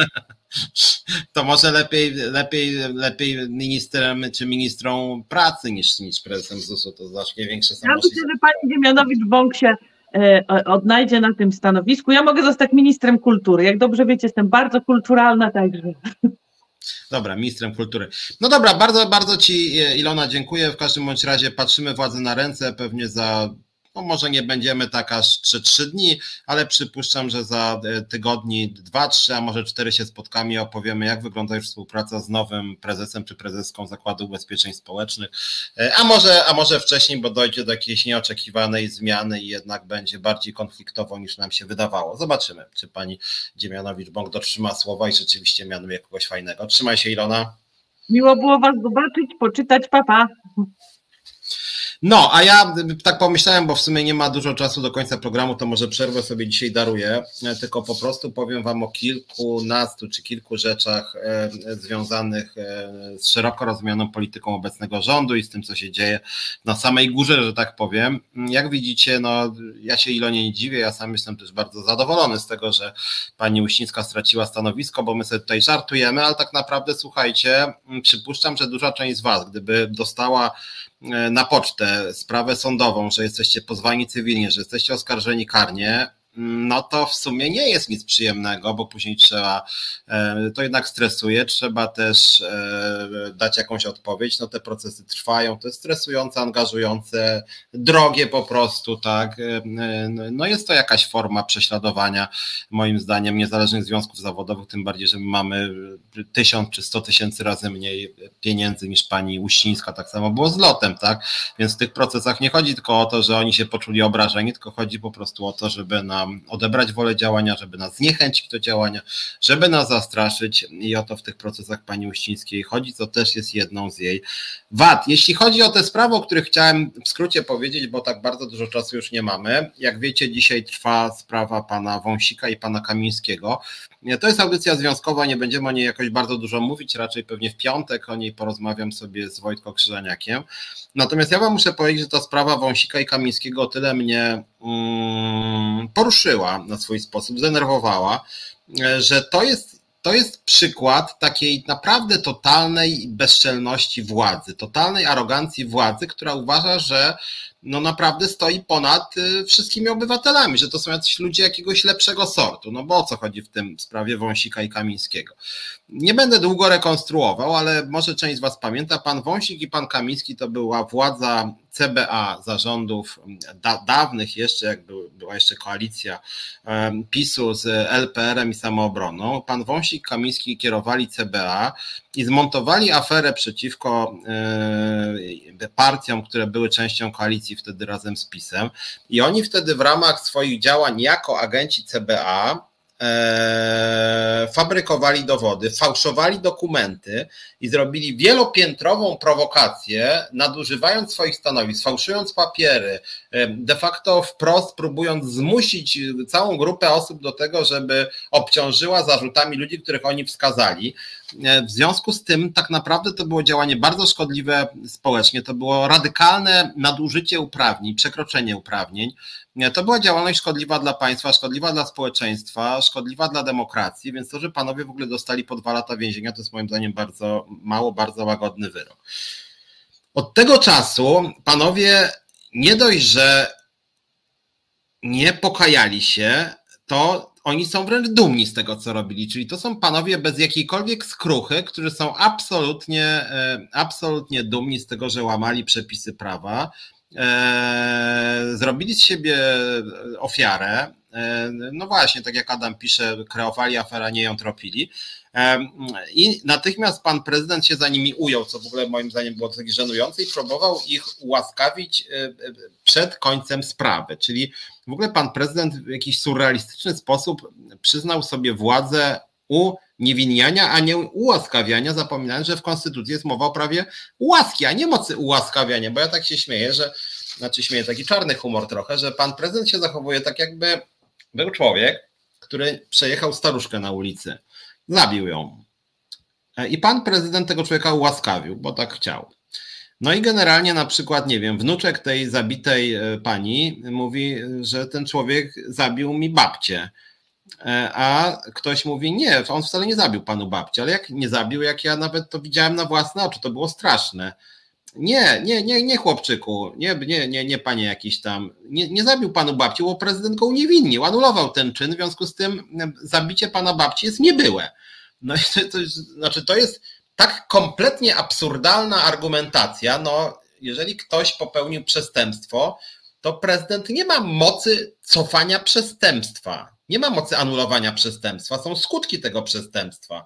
To może lepiej, lepiej, lepiej ministrem czy ministrą pracy niż, niż prezesem ZUS-u, to znacznie większe są Ja myślę, że pani Dziemianowicz-Bąk się e, odnajdzie na tym stanowisku. Ja mogę zostać ministrem kultury. Jak dobrze wiecie, jestem bardzo kulturalna, także. Dobra, ministrem kultury. No dobra, bardzo, bardzo Ci e, Ilona dziękuję. W każdym bądź razie patrzymy władzy na ręce. Pewnie za no może nie będziemy tak aż 3-3 dni, ale przypuszczam, że za e, tygodni 2-3, a może 4 się spotkamy i opowiemy, jak wygląda już współpraca z nowym prezesem czy prezeską Zakładu Ubezpieczeń Społecznych. E, a może, a może wcześniej, bo dojdzie do jakiejś nieoczekiwanej zmiany i jednak będzie bardziej konfliktowo niż nam się wydawało. Zobaczymy, czy pani Dziemianowicz-Bąk dotrzyma słowa i rzeczywiście mianuje kogoś fajnego. Trzymaj się, Ilona. Miło było Was zobaczyć, poczytać, papa. No, a ja tak pomyślałem, bo w sumie nie ma dużo czasu do końca programu, to może przerwę sobie dzisiaj daruję, e, tylko po prostu powiem Wam o kilkunastu czy kilku rzeczach e, związanych e, z szeroko rozumianą polityką obecnego rządu i z tym, co się dzieje na samej górze, że tak powiem. Jak widzicie, no ja się Ilonie nie dziwię, ja sam jestem też bardzo zadowolony z tego, że pani Uścińska straciła stanowisko, bo my sobie tutaj żartujemy, ale tak naprawdę słuchajcie, przypuszczam, że duża część z Was, gdyby dostała na pocztę sprawę sądową, że jesteście pozwani cywilnie, że jesteście oskarżeni karnie, no to w sumie nie jest nic przyjemnego, bo później trzeba, e, to jednak stresuje, trzeba też e, dać jakąś odpowiedź, no te procesy trwają, to jest stresujące, angażujące, drogie po prostu, tak, e, no jest to jakaś forma prześladowania, moim zdaniem, niezależnych związków zawodowych, tym bardziej, że my mamy tysiąc czy sto tysięcy razy mniej pieniędzy niż pani Uścińska, tak samo było z lotem, tak, więc w tych procesach nie chodzi tylko o to, że oni się poczuli obrażeni, tylko chodzi po prostu o to, żeby na nam odebrać wolę działania, żeby nas zniechęcić do działania, żeby nas zastraszyć i o to w tych procesach pani Uścińskiej chodzi, co też jest jedną z jej wad. Jeśli chodzi o te sprawy, o których chciałem w skrócie powiedzieć, bo tak bardzo dużo czasu już nie mamy, jak wiecie, dzisiaj trwa sprawa pana Wąsika i pana Kamińskiego. To jest audycja związkowa, nie będziemy o niej jakoś bardzo dużo mówić, raczej pewnie w piątek o niej porozmawiam sobie z Wojtko Krzyżaniakiem. Natomiast ja wam muszę powiedzieć, że ta sprawa Wąsika i Kamińskiego o tyle mnie mm, poruszyła na swój sposób, zdenerwowała, że to jest, to jest przykład takiej naprawdę totalnej bezczelności władzy, totalnej arogancji władzy, która uważa, że no naprawdę stoi ponad y, wszystkimi obywatelami, że to są jacyś ludzie jakiegoś lepszego sortu. No bo o co chodzi w tym sprawie Wąsika i Kamińskiego? Nie będę długo rekonstruował, ale może część z Was pamięta, pan Wąsik i pan Kamiński to była władza CBA zarządów da, dawnych jeszcze, jak był, była jeszcze koalicja um, PiSu z LPR-em i samoobroną. Pan Wąsik Kamiński kierowali CBA i zmontowali aferę przeciwko e, partiom, które były częścią koalicji wtedy razem z PiSem. I oni wtedy w ramach swoich działań jako agenci CBA e, fabrykowali dowody, fałszowali dokumenty i zrobili wielopiętrową prowokację, nadużywając swoich stanowisk, fałszując papiery, de facto wprost próbując zmusić całą grupę osób do tego, żeby obciążyła zarzutami ludzi, których oni wskazali. W związku z tym, tak naprawdę to było działanie bardzo szkodliwe społecznie. To było radykalne nadużycie uprawnień, przekroczenie uprawnień. To była działalność szkodliwa dla państwa, szkodliwa dla społeczeństwa, szkodliwa dla demokracji, więc to, że panowie w ogóle dostali po dwa lata więzienia, to jest moim zdaniem bardzo mało, bardzo łagodny wyrok. Od tego czasu panowie nie dość, że nie pokajali się, to oni są wręcz dumni z tego, co robili. Czyli to są panowie bez jakiejkolwiek skruchy, którzy są absolutnie, e, absolutnie dumni z tego, że łamali przepisy prawa. E, zrobili z siebie ofiarę. E, no właśnie, tak jak Adam pisze, kreowali aferę, nie ją tropili. I natychmiast pan prezydent się za nimi ujął, co w ogóle moim zdaniem było tak żenujące i próbował ich ułaskawić e, e, przed końcem sprawy. Czyli w ogóle pan prezydent w jakiś surrealistyczny sposób przyznał sobie władzę uniewinniania, a nie ułaskawiania, zapominając, że w Konstytucji jest mowa o prawie łaski, a nie mocy ułaskawiania, bo ja tak się śmieję, że, znaczy śmieję taki czarny humor trochę, że pan prezydent się zachowuje tak jakby był człowiek, który przejechał staruszkę na ulicy Zabił ją. E, I pan prezydent tego człowieka ułaskawił, bo tak chciał. No i generalnie na przykład, nie wiem, wnuczek tej zabitej e, pani mówi, że ten człowiek zabił mi babcię. E, a ktoś mówi, nie, on wcale nie zabił panu babci, ale jak nie zabił, jak ja nawet to widziałem na własne oczy, to było straszne. Nie, nie, nie, nie chłopczyku, nie, nie, nie, nie panie jakiś tam, nie, nie zabił panu babci, bo prezydent go uniewinnił, anulował ten czyn, w związku z tym zabicie pana babci jest niebyłe. No i to, to, znaczy to jest tak kompletnie absurdalna argumentacja, no jeżeli ktoś popełnił przestępstwo, to prezydent nie ma mocy cofania przestępstwa, nie ma mocy anulowania przestępstwa, są skutki tego przestępstwa.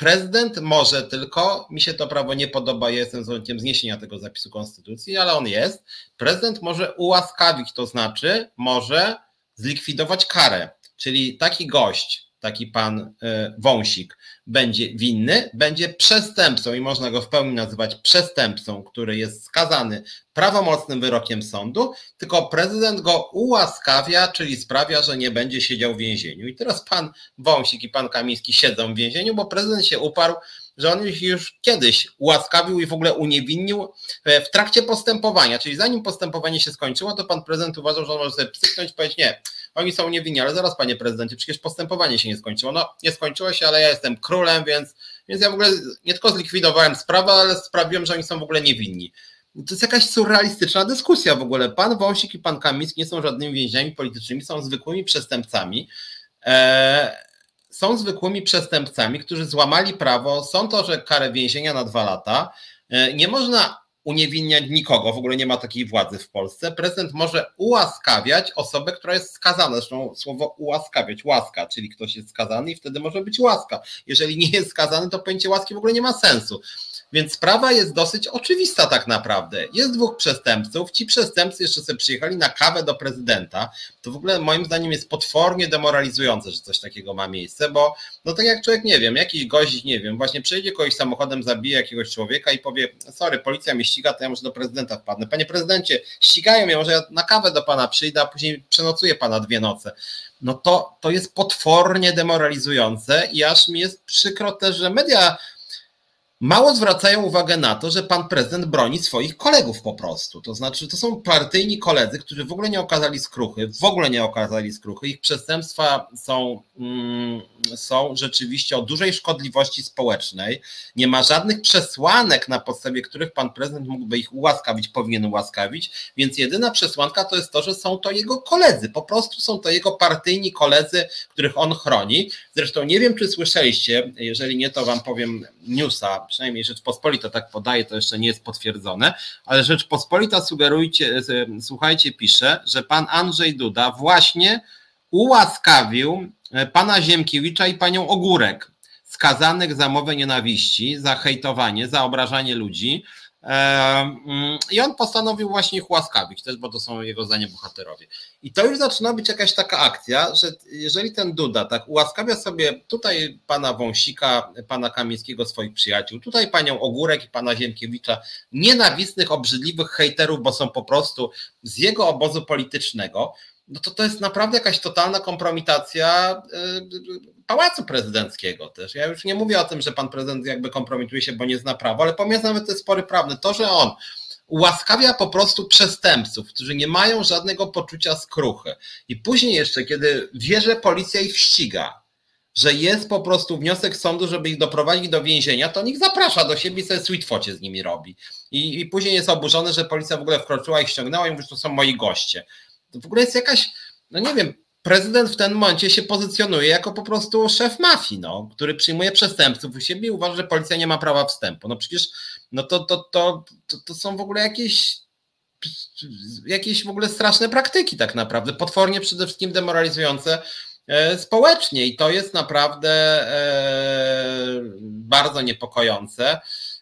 Prezydent może tylko, mi się to prawo nie podoba, ja jestem zwolennikiem zniesienia tego zapisu konstytucji, ale on jest. Prezydent może ułaskawić, to znaczy może zlikwidować karę. Czyli taki gość, taki pan e, Wąsik, będzie winny, będzie przestępcą i można go w pełni nazywać przestępcą, który jest skazany prawomocnym wyrokiem sądu, tylko prezydent go ułaskawia, czyli sprawia, że nie będzie siedział w więzieniu. I teraz pan Wąsik i pan Kamiński siedzą w więzieniu, bo prezydent się uparł, że on ich już kiedyś ułaskawił i w ogóle uniewinnił e, w trakcie postępowania, czyli zanim postępowanie się skończyło, to pan prezydent uważał, że on może sobie psyknąć i powiedzieć, nie, oni są niewinni, ale zaraz panie prezydencie, przecież postępowanie się nie skończyło. No nie skończyło się, ale ja jestem królem, więc, więc ja w ogóle nie tylko zlikwidowałem sprawę, ale sprawiłem, że oni są w ogóle niewinni. To jest jakaś surrealistyczna dyskusja w ogóle. Pan Wąsik i pan Kamiński nie są żadnymi więźniami politycznymi, są zwykłymi przestępcami. Eee, są zwykłymi przestępcami, którzy złamali prawo. Są to, że karę więzienia na dwa lata. Eee, nie można uniewinniać nikogo, w ogóle nie ma takiej władzy w Polsce. Prezydent może ułaskawiać osobę, która jest skazana. Zresztą słowo ułaskawiać, łaska, czyli ktoś jest skazany i wtedy może być łaska. Jeżeli nie jest skazany, to pojęcie łaski w ogóle nie ma sensu. Więc sprawa jest dosyć oczywista tak naprawdę. Jest dwóch przestępców, ci przestępcy jeszcze sobie przyjechali na kawę do prezydenta. To w ogóle moim zdaniem jest potwornie demoralizujące, że coś takiego ma miejsce, bo no tak jak człowiek, nie wiem, jakiś gość, nie wiem, właśnie przejdzie kogoś samochodem, zabije jakiegoś człowieka i powie, sorry, policja mnie ściga, to ja może do prezydenta wpadnę. Panie prezydencie, ścigają mnie, może ja na kawę do pana przyjdę, a później przenocuję pana dwie noce no to, to jest potwornie demoralizujące i aż mi jest przykro też, że media mało zwracają uwagę na to, że pan prezydent broni swoich kolegów po prostu. To znaczy, to są partyjni koledzy, którzy w ogóle nie okazali skruchy, w ogóle nie okazali skruchy. Ich przestępstwa są, mm, są rzeczywiście o dużej szkodliwości społecznej. Nie ma żadnych przesłanek, na podstawie których pan prezydent mógłby ich ułaskawić, powinien ułaskawić, więc jedyna przesłanka to jest to, że są to jego koledzy. Po prostu są to jego partyjni koledzy, których on chroni. Zresztą nie wiem, czy słyszeliście, jeżeli nie, to wam powiem newsa przynajmniej Rzeczpospolita tak podaje, to jeszcze nie jest potwierdzone, ale Rzeczpospolita sugerujcie, słuchajcie, pisze, że pan Andrzej Duda właśnie ułaskawił e, pana Ziemkiewicza i panią Ogórek, skazanych za mowę nienawiści, za hejtowanie, za obrażanie ludzi, I on postanowił właśnie ich łaskawić też, bo to są jego zdanie bohaterowie. I to już zaczyna być jakaś taka akcja, że jeżeli ten Duda tak ułaskawia sobie tutaj pana Wąsika, pana Kamińskiego, swoich przyjaciół, tutaj panią Ogórek i pana Ziemkiewicza, nienawistnych, obrzydliwych hejterów, bo są po prostu z jego obozu politycznego, no to to jest naprawdę jakaś totalna kompromitacja pałacu prezydenckiego też. Ja już nie mówię o tym, że pan prezydent jakby kompromituje się, bo nie zna prawa, ale pomijając nawet te spory prawne, to, że on ułaskawia po prostu przestępców, którzy nie mają żadnego poczucia skruchy. I później jeszcze, kiedy wie, że policja ich ściga, że jest po prostu wniosek sądu, żeby ich doprowadzić do więzienia, to niech zaprasza do siebie i sobie sweetfocie z nimi robi. I, I później jest oburzony, że policja w ogóle wkroczyła i ściągnęła i mówi, że to są moi goście. To w ogóle jest jakaś, no nie wiem, prezydent w tym momencie się pozycjonuje jako po prostu szef mafii, no, który przyjmuje przestępców u siebie i uważa, że policja nie ma prawa wstępu. No przecież no to, to, to, to, to są w ogóle jakieś jakieś w ogóle straszne praktyki tak naprawdę, potwornie przede wszystkim demoralizujące e, społecznie i to jest naprawdę e, bardzo niepokojące.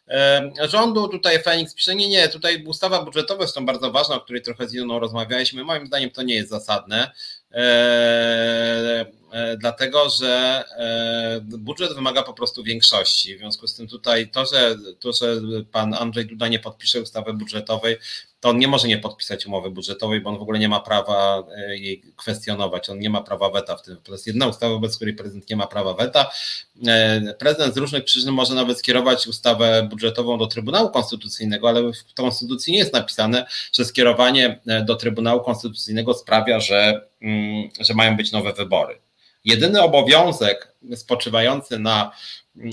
E, rządu tutaj Feniks pisze, nie, nie, tutaj ustawa budżetowa jest tą bardzo ważna, o której trochę z Iloną rozmawialiśmy. Moim zdaniem to nie jest zasadne. E, e, dlatego że e, budżet wymaga po prostu większości. W związku z tym tutaj to, że, to, że pan Andrzej Duda nie podpisze ustawy budżetowej, to on nie może nie podpisać umowy budżetowej, bo on w ogóle nie ma prawa e, jej kwestionować, on nie ma prawa weta w tym. To jest jedna ustawa, bez której prezydent nie ma prawa weta. E, prezydent z różnych przyczyn może nawet skierować ustawę budżetową do Trybunału Konstytucyjnego, ale w Konstytucji nie jest napisane, że skierowanie e, do Trybunału Konstytucyjnego sprawia, że, mm, że mają być nowe wybory. Jedyny obowiązek spoczywający na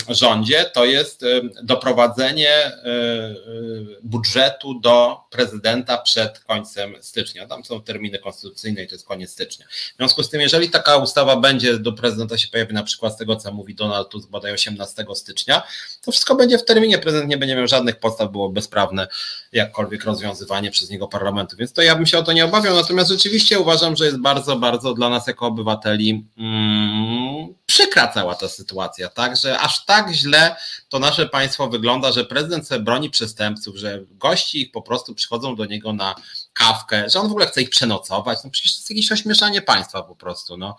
rządzie, to jest y, doprowadzenie y, y, budżetu do prezydenta przed końcem stycznia. Tam są terminy konstytucyjne i to jest koniec stycznia. W związku z tym, jeżeli taka ustawa będzie do prezydenta się pojawi, na przykład z tego, co mówi Donald Tusk, bodaj 18 stycznia, to wszystko będzie w terminie. Prezydent nie będzie miał żadnych podstaw, było bezprawne jakkolwiek rozwiązywanie przez niego parlamentu. Więc to ja bym się o to nie obawiał. Natomiast rzeczywiście uważam, że jest bardzo, bardzo dla nas jako obywateli mm, przykra cała ta sytuacja, tak, że aż tak źle to nasze państwo wygląda, że prezydent sobie broni przestępców, że gości ich po prostu przychodzą do niego na kawkę, że on w ogóle chce ich przenocować, no przecież to jest jakieś ośmieszanie państwa po prostu, no.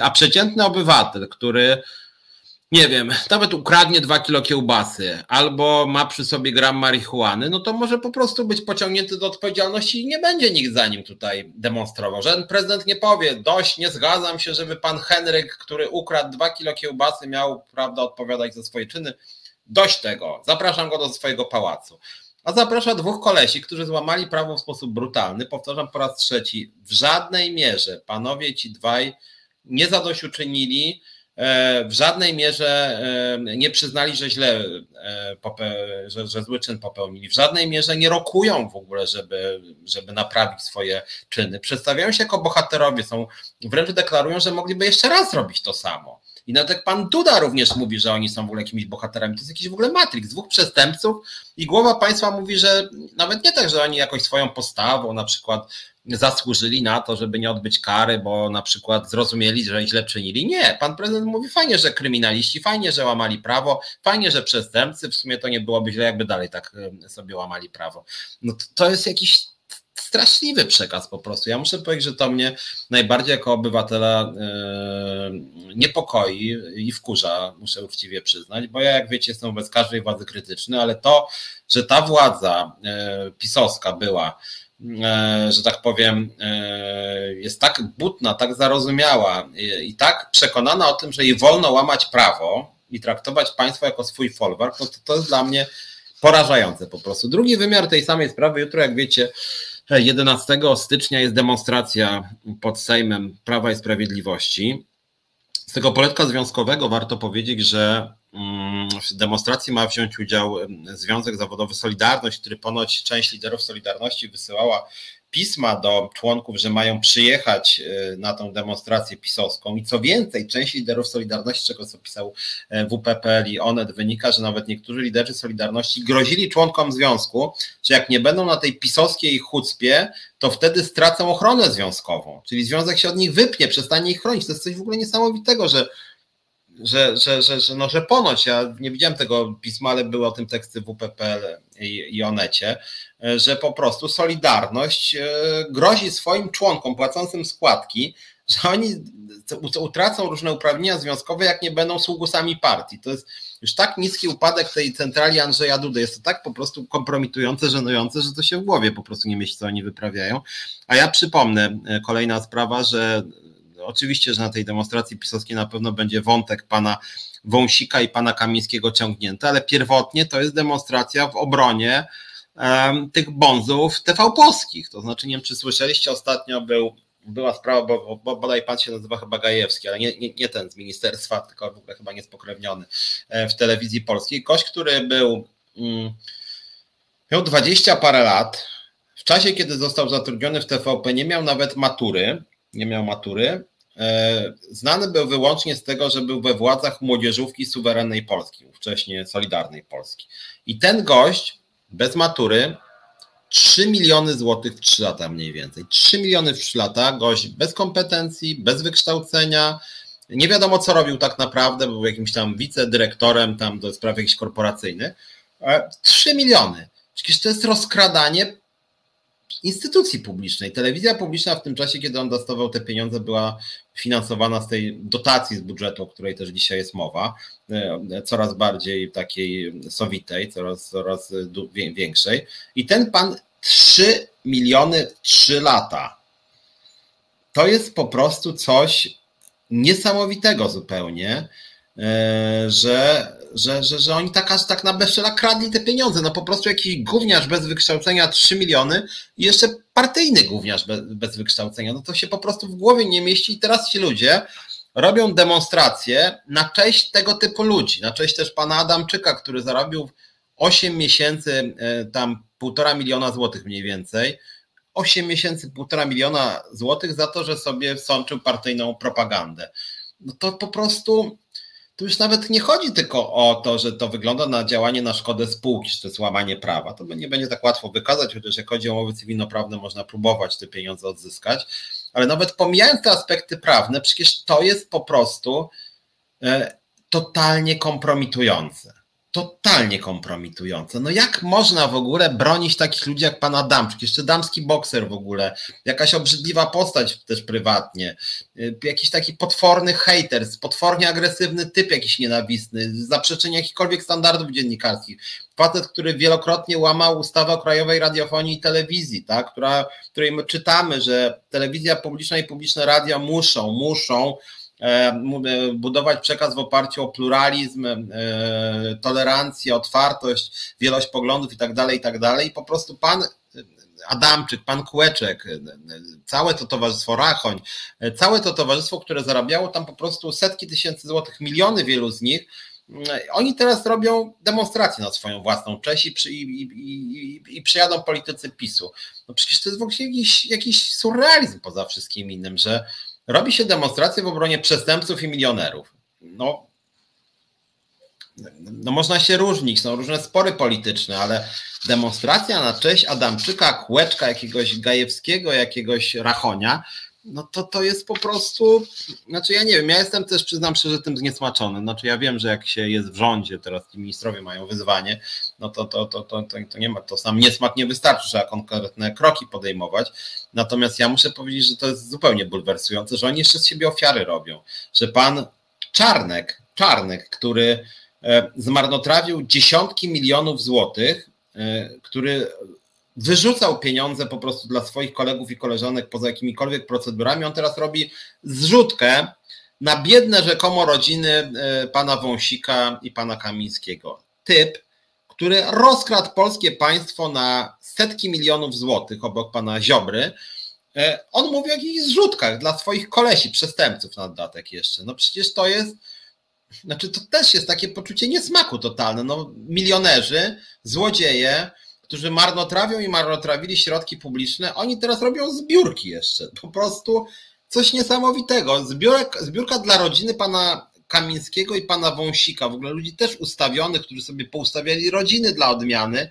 A przeciętny obywatel, który nie wiem, nawet ukradnie dwa kilo kiełbasy albo ma przy sobie gram marihuany, no to może po prostu być pociągnięty do odpowiedzialności i nie będzie nikt za nim tutaj demonstrował. Żaden prezydent nie powie, dość, nie zgadzam się, żeby pan Henryk, który ukradł dwa kilo kiełbasy, miał, prawda, odpowiadać za swoje czyny. Dość tego, zapraszam go do swojego pałacu. A zaprasza dwóch kolesi, którzy złamali prawo w sposób brutalny. Powtarzam po raz trzeci, w żadnej mierze panowie ci dwaj nie zadośćuczynili, E, w żadnej mierze e, nie przyznali, że źle, e, że, że zły czyn popełnili. W żadnej mierze nie rokują w ogóle, żeby, żeby naprawić swoje czyny. Przedstawiają się jako bohaterowie, są, wręcz deklarują, że mogliby jeszcze raz zrobić to samo. I nawet jak pan Duda również mówi, że oni są w ogóle jakimiś bohaterami, to jest jakiś w ogóle matrix, dwóch przestępców i głowa państwa mówi, że nawet nie tak, że oni jakoś swoją postawą na przykład zasłużyli na to, żeby nie odbyć kary, bo na przykład zrozumieli, że źle czynili. Nie, pan prezydent mówi fajnie, że kryminaliści, fajnie, że łamali prawo, fajnie, że przestępcy, w sumie to nie byłoby źle, jakby dalej tak sobie łamali prawo. No to, jest jakiś straszliwy przekaz po prostu. Ja muszę powiedzieć, że to mnie najbardziej jako obywatela niepokoi i wkurza, muszę uczciwie przyznać, bo ja jak wiecie jestem wobec każdej władzy krytyczny, ale to, że ta władza yy, pisowska była E, że tak powiem, e, jest tak butna, tak zarozumiała i tak przekonana o tym, że jej wolno łamać prawo i traktować państwo jako swój folwark, no to, to jest dla mnie porażające po prostu. Drugi wymiar tej samej sprawy, jutro jak wiecie, 11 stycznia jest demonstracja pod Sejmem Prawa i Sprawiedliwości. Z tego poletka związkowego warto powiedzieć, że w demonstracji ma wziąć udział Związek Zawodowy Solidarność, który ponoć część liderów Solidarności wysyłała pisma do członków, że mają przyjechać e, na tą demonstrację pisowską i co więcej, część liderów Solidarności, czego co pisał e, WPPL i ONET, wynika, że nawet niektórzy liderzy Solidarności grozili członkom związku, że jak nie będą na tej pisowskiej chucpie, to wtedy stracą ochronę związkową, czyli związek się od nich wypnie, przestanie ich chronić. To jest coś w ogóle niesamowitego, że że, że, że, że, no, że ponoć, ja nie widziałem tego pisma, ale były o tym teksty WPPL i, i Onecie, że po prostu Solidarność e, grozi swoim członkom płacącym składki, że oni utracą różne uprawnienia związkowe, jak nie będą sługusami partii. To jest już tak niski upadek tej centrali Andrzeja Dudy, jest to tak po prostu kompromitujące, żenujące, że to się w głowie po prostu nie myśli, co oni wyprawiają. A ja przypomnę, e, kolejna sprawa, że oczywiście, że na tej demonstracji pisowskiej na pewno będzie wątek pana Wąsika i pana Kamińskiego ciągnięty, ale pierwotnie to jest demonstracja w obronie um, tych bonzów TV polskich. To znaczy, nie wiem, czy słyszeliście, ostatnio był była sprawa, bo, bo bodaj pan się nazywa chyba Gajewski, ale nie, nie, nie ten z ministerstwa, tylko w ogóle chyba niespokrewniony e, w telewizji polskiej. Kość, który był, mm, miał 20 parę lat, w czasie, kiedy został zatrudniony w TVP, nie miał nawet matury, nie miał matury. E, znany był wyłącznie z tego, że był we władzach młodzieżówki suwerennej Polski, wcześniej Solidarnej Polski. I ten gość bez matury 3 miliony złotych w 3 lata mniej więcej. 3 miliony w 3 lata, gość bez kompetencji, bez wykształcenia, nie wiadomo co robił tak naprawdę, był jakimś tam wicedyrektorem tam do spraw jakichś korporacyjnych. 3 miliony. Przecież to jest rozkradanie instytucji publicznej. Telewizja publiczna w tym czasie, kiedy on dostawał te pieniądze, była finansowana z tej dotacji z budżetu, o której też dzisiaj jest mowa, e, coraz bardziej takiej sowitej, coraz, coraz większej. I ten pan 3 miliony w 3 lata. To jest po prostu coś niesamowitego zupełnie, e, że że, że, że oni tak aż tak na bezczela kradli te pieniądze. No po prostu jakiś gówniarz bez wykształcenia 3 miliony i jeszcze partyjny gówniarz bez, bez wykształcenia. No to się po prostu w głowie nie mieści i teraz ci ludzie robią demonstracje na cześć tego typu ludzi, na cześć też pana Adamczyka, który zarobił 8 miesięcy, e, tam półtora miliona złotych mniej więcej, 8 miesięcy, półtora miliona złotych za to, że sobie sączył partyjną propagandę. No to po prostu tu już nawet nie chodzi tylko o to, że to wygląda na działanie na szkodę spółki, czy to jest łamanie prawa. To nie będzie tak łatwo wykazać, chociaż jak chodzi o umowy cywilnoprawne, można próbować te pieniądze odzyskać, ale nawet pomijając te aspekty prawne, przecież to jest po prostu e, totalnie kompromitujące totalnie kompromitujące. No jak można w ogóle bronić takich ludzi jak pan Adamczyk, jeszcze damski bokser w ogóle, jakaś obrzydliwa postać też prywatnie, y, jakiś taki potworny hater, potwornie agresywny typ jakiś nienawistny, zaprzeczenie jakichkolwiek standardów dziennikarskich. Facet, który wielokrotnie łamał ustawę o krajowej radiofonii i telewizji, tak, która, której my czytamy, że telewizja publiczna i publiczne radio muszą, muszą budować przekaz w oparciu o pluralizm, e, tolerancję, otwartość, wielość poglądów i tak dalej, i tak. I po prostu pan Adamczyk, pan Kłeczek, całe to towarzystwo Rachoń, całe to towarzystwo, które zarabiało tam po prostu setki tysięcy złotych, miliony wielu z nich, oni teraz robią demonstracje na swoją własną cześć i, przy, i, i, i, przyjadą politycy PiSu. No przecież to jest w ogóle jakiś, jakiś surrealizm poza wszystkim innym, że robi się demonstracje w obronie przestępców i milionerów. No, no można się różnić, są różne spory polityczne, ale demonstracja na cześć Adamczyka, Kłeczka, jakiegoś Gajewskiego, jakiegoś Rachonia, no to to jest po prostu, znaczy ja nie wiem, ja jestem też, przyznam szczerze, tym zniesmaczony, znaczy ja wiem, że jak się jest w rządzie, teraz ci ministrowie mają wyzwanie, no to, to, to, to, to, nie ma, to sam niesmak nie wystarczy, trzeba konkretne kroki podejmować, natomiast ja muszę powiedzieć, że to jest zupełnie bulwersujące, że oni jeszcze z siebie ofiary robią, że pan Czarnek, Czarnek, który e, zmarnotrawił dziesiątki milionów złotych, e, który wyrzucał pieniądze po prostu dla swoich kolegów i koleżanek poza jakimikolwiek procedurami. On teraz robi zrzutkę na biedne rzekomo rodziny e, pana Wąsika i pana Kamińskiego. Typ, który rozkradł polskie państwo na setki milionów złotych obok pana Ziobry. E, on mówi o jakichś zrzutkach dla swoich kolesi, przestępców na dodatek jeszcze. No przecież to jest, znaczy to też jest takie poczucie niesmaku totalne. No milionerzy, złodzieje, którzy marnotrawią i marnotrawili środki publiczne, oni teraz robią zbiórki jeszcze. Po prostu coś niesamowitego. Zbiórek, zbiórka dla rodziny pana Kamińskiego i pana Wąsika, w ogóle ludzi też ustawionych, którzy sobie poustawiali rodziny dla odmiany,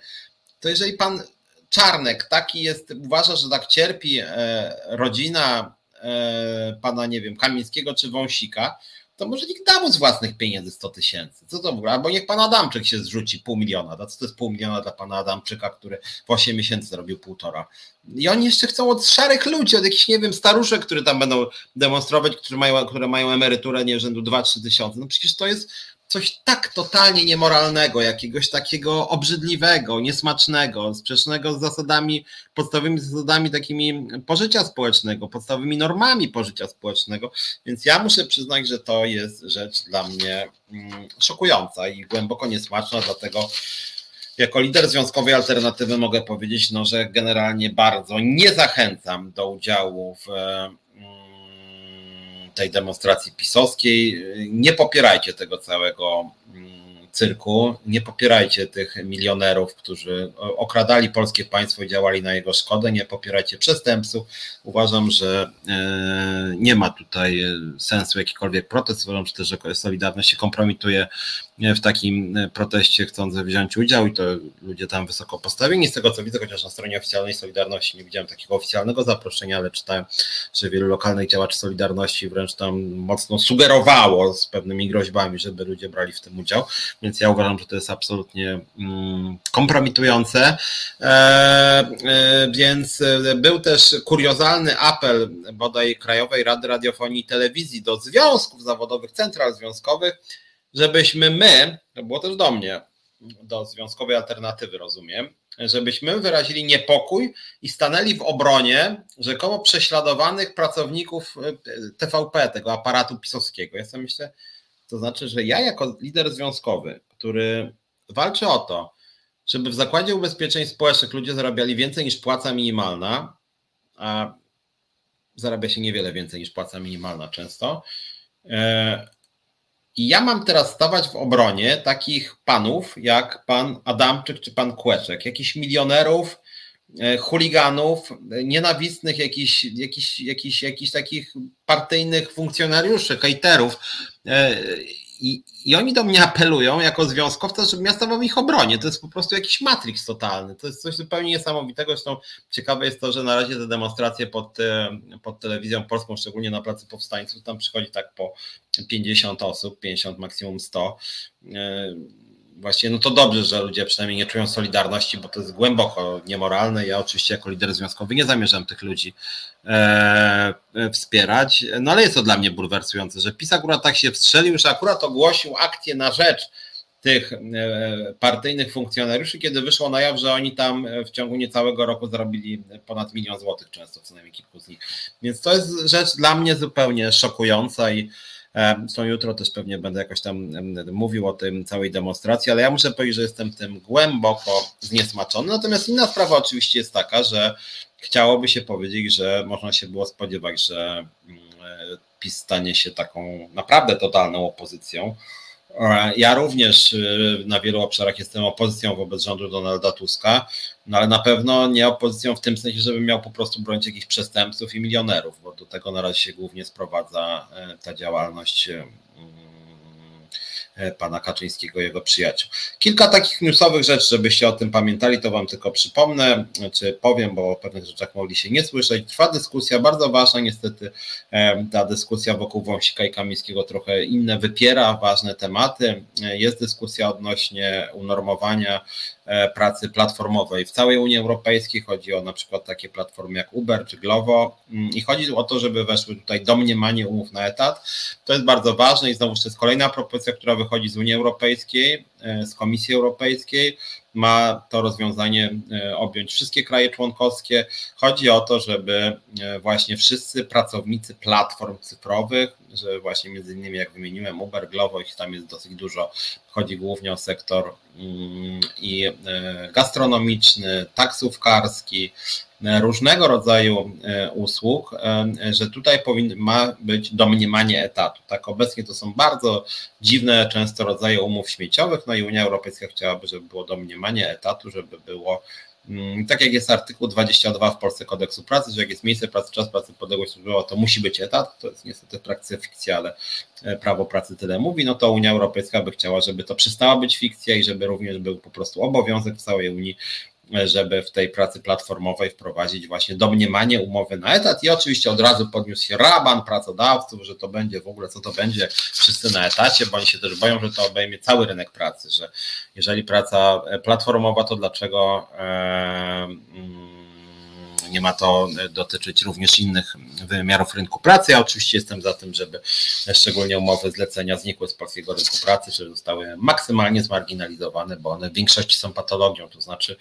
to jeżeli pan Czarnek taki jest, uważa, że tak cierpi e, rodzina e, pana, nie wiem, Kamińskiego czy Wąsika, to może nikt da mu z własnych pieniędzy 100 tysięcy. Co to w ogóle? Albo niech pan Adamczyk się zrzuci pół miliona. Co to jest pół miliona dla pana Adamczyka, który w 8 miesięcy zrobił półtora. I oni jeszcze chcą od szarych ludzi, od jakichś, nie wiem, staruszek, które tam będą demonstrować, które mają, które mają emeryturę, nie rzędu 2-3 tysiące. No przecież to jest coś tak totalnie niemoralnego, jakiegoś takiego obrzydliwego, niesmacznego, sprzecznego z zasadami, podstawowymi zasadami takimi pożycia społecznego, podstawowymi normami pożycia społecznego. Więc ja muszę przyznać, że to jest rzecz dla mnie mm, szokująca i głęboko niesmaczna, dlatego jako lider związkowej alternatywy mogę powiedzieć, no, że generalnie bardzo nie zachęcam do udziału w tej demonstracji pisowskiej. Nie popierajcie tego całego mm, cyrku, nie popierajcie tych milionerów, którzy okradali polskie państwo i działali na jego szkodę, nie popierajcie przestępców. Uważam, że e, nie ma tutaj sensu jakikolwiek protest, uważam że też, że Solidarność się kompromituje w takim e, proteście chcąc wziąć udział i to ludzie tam wysoko postawieni. Z tego co widzę, chociaż na stronie oficjalnej Solidarności nie widziałem takiego oficjalnego zaproszenia, ale czytałem, że wielu lokalnych działaczy Solidarności wręcz tam mocno sugerowało z pewnymi groźbami, żeby ludzie brali w tym udział, więc ja uważam, że to jest absolutnie mm, kompromitujące. E, e, więc e, był też kuriozalny apel bodaj Krajowej Rady Radiofonii i Telewizji do związków zawodowych, central związkowych, żebyśmy my, to było też do mnie, do związkowej alternatywy, rozumiem, żebyśmy wyrazili niepokój i stanęli w obronie rzekomo prześladowanych pracowników e, TVP, tego aparatu pisowskiego. Ja sobie myślę, to znaczy, że ja jako lider związkowy, który walczy o to, żeby w Zakładzie Ubezpieczeń Społecznych ludzie zarabiali więcej niż płaca minimalna, a zarabia się niewiele więcej niż płaca minimalna często, e, i ja mam teraz stawać w obronie takich panów jak pan Adamczyk czy pan Kłeczek, jakichś milionerów, e, chuliganów, nienawistnych jakichś, jakichś, jakichś, jakichś takich partyjnych funkcjonariuszy, hejterów. I, I oni do mnie apelują jako związkowca, żebym ja stawał w ich obronie. To jest po prostu jakiś matrix totalny. To jest coś zupełnie niesamowitego. Zresztą ciekawe jest to, że na razie te demonstracje pod, e, pod telewizją polską, szczególnie na Placu Powstańców, tam przychodzi tak po 50 osób, 50 maksimum 100 właśnie no to dobrze, że ludzie przynajmniej nie czują solidarności, bo to jest głęboko niemoralne. Ja oczywiście jako lider związkowy nie zamierzam tych ludzi e, wspierać, no ale jest to dla mnie bulwersujące, że PiS akurat tak się wstrzelił, że akurat ogłosił akcję na rzecz tych e, partyjnych funkcjonariuszy, kiedy wyszło na jaw, że oni tam w ciągu niecałego roku zarobili ponad milion złotych często, co najmniej kilku z nich. Więc to jest rzecz dla mnie zupełnie szokująca i Zresztą jutro też pewnie będę jakoś tam mówił o tym całej demonstracji, ale ja muszę powiedzieć, że jestem tym głęboko zniesmaczony. Natomiast inna sprawa oczywiście jest taka, że chciałoby się powiedzieć, że można się było spodziewać, że mm, e, PiS stanie się taką naprawdę totalną opozycją ja również y, na wielu obszarach jestem opozycją wobec rządu Donalda Tuska, no ale na pewno nie opozycją w tym sensie, żeby miał po prostu bronić jakichś przestępców i milionerów, bo do tego na razie się głównie sprowadza e, ta działalność E, pana Kaczyńskiego jego przyjaciół. Kilka takich newsowych rzeczy, żebyście o tym pamiętali, to wam tylko przypomnę, czy powiem, bo o pewnych rzeczach mogli się nie słyszeć. Trwa dyskusja, bardzo ważna niestety, e, ta dyskusja wokół Wąsika i Kamińskiego trochę inne wypiera ważne tematy. E, jest dyskusja odnośnie unormowania pracy platformowej w całej Unii Europejskiej. Chodzi o na przykład takie platformy jak Uber czy Glovo mm, i chodzi o to, żeby weszły tutaj domniemanie umów na etat. To jest bardzo ważne i znowu to jest kolejna propozycja, która wychodzi z Unii Europejskiej, e, z Komisji Europejskiej. Ma to rozwiązanie e, objąć wszystkie kraje członkowskie. Chodzi o to, żeby e, właśnie wszyscy pracownicy platform cyfrowych, że właśnie między innymi jak wymieniłem Uber, Glovo, ich tam jest dosyć dużo, chodzi głównie o sektor mm, i gastronomiczny, taksówkarski, różnego rodzaju e, usług, e, że tutaj powin, ma być domniemanie etatu. Tak, obecnie to są bardzo dziwne często rodzaje umów śmieciowych, no i Unia Europejska chciałaby, żeby było domniemanie etatu, żeby było tak jak jest artykuł 22 w Polsce kodeksu pracy, że jak jest miejsce pracy, czas pracy, podległość służbowa, to musi być etat, to jest niestety w praktyce fikcja, ale e, prawo pracy tyle mówi, no to Unia Europejska by chciała, żeby to przestała być fikcja i żeby również był po prostu obowiązek w całej Unii żeby w tej pracy platformowej wprowadzić właśnie domniemanie umowy na etat. I oczywiście od razu podniósł się raban pracodawców, że to będzie w ogóle, co to będzie wszyscy na etacie, bo oni się też boją, że to obejmie cały rynek pracy, że jeżeli praca platformowa, to dlaczego e, nie ma to dotyczyć również innych wymiarów rynku pracy. Ja oczywiście jestem za tym, żeby szczególnie umowy zlecenia znikły z polskiego rynku pracy, żeby zostały maksymalnie zmarginalizowane, bo one w większości są patologią, to znaczy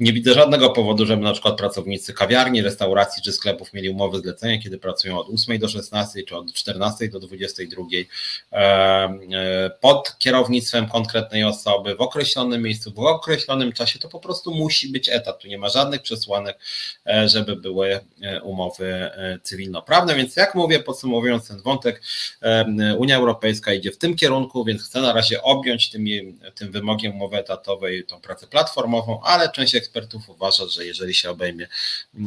nie widzę żadnego powodu, żeby na przykład pracownicy kawiarni, restauracji czy sklepów mieli umowy zlecenia, kiedy pracują od 8 do 16 czy od 14 do 22 e, pod kierownictwem konkretnej osoby w określonym miejscu, w określonym czasie, to po prostu musi być etat. Tu nie ma żadnych przesłanek, e, żeby były e, umowy cywilnoprawne. Więc jak mówię, podsumowując ten wątek, Unia Europejska idzie w tym kierunku, więc chce na razie objąć tym, tym wymogiem umowy etatowej tą pracę platformową, ale część ekspertów uważa, że jeżeli się obejmie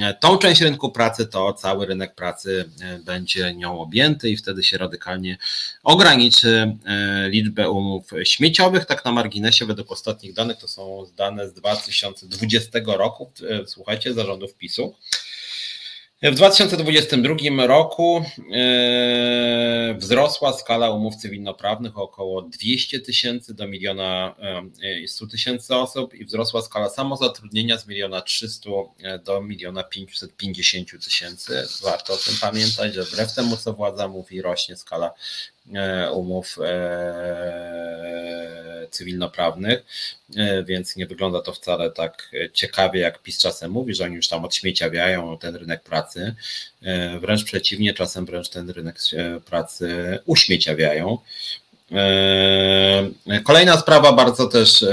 e, tą część rynku pracy, to cały rynek pracy e, będzie nią objęty i wtedy się radykalnie ograniczy e, liczbę umów śmieciowych. Tak na marginesie, według ostatnich danych, to są dane z 2020 roku, słuchajcie, zarządów PiSu. W 2022 roku e, wzrosła skala umów cywilnoprawnych o około 200 tysięcy do miliona 100 e, tysięcy osób i wzrosła skala samozatrudnienia z miliona 300 e, do miliona 550 tysięcy. Warto o tym pamiętać, że wbrew temu, co władza mówi, rośnie skala umów cywilnoprawnych, e, więc nie wygląda to wcale tak ciekawie, jak PiS czasem mówi, że oni już tam odśmieciawiają ten rynek pracy. E, wręcz przeciwnie, czasem wręcz ten rynek pracy uśmieciawiają. E, kolejna sprawa bardzo też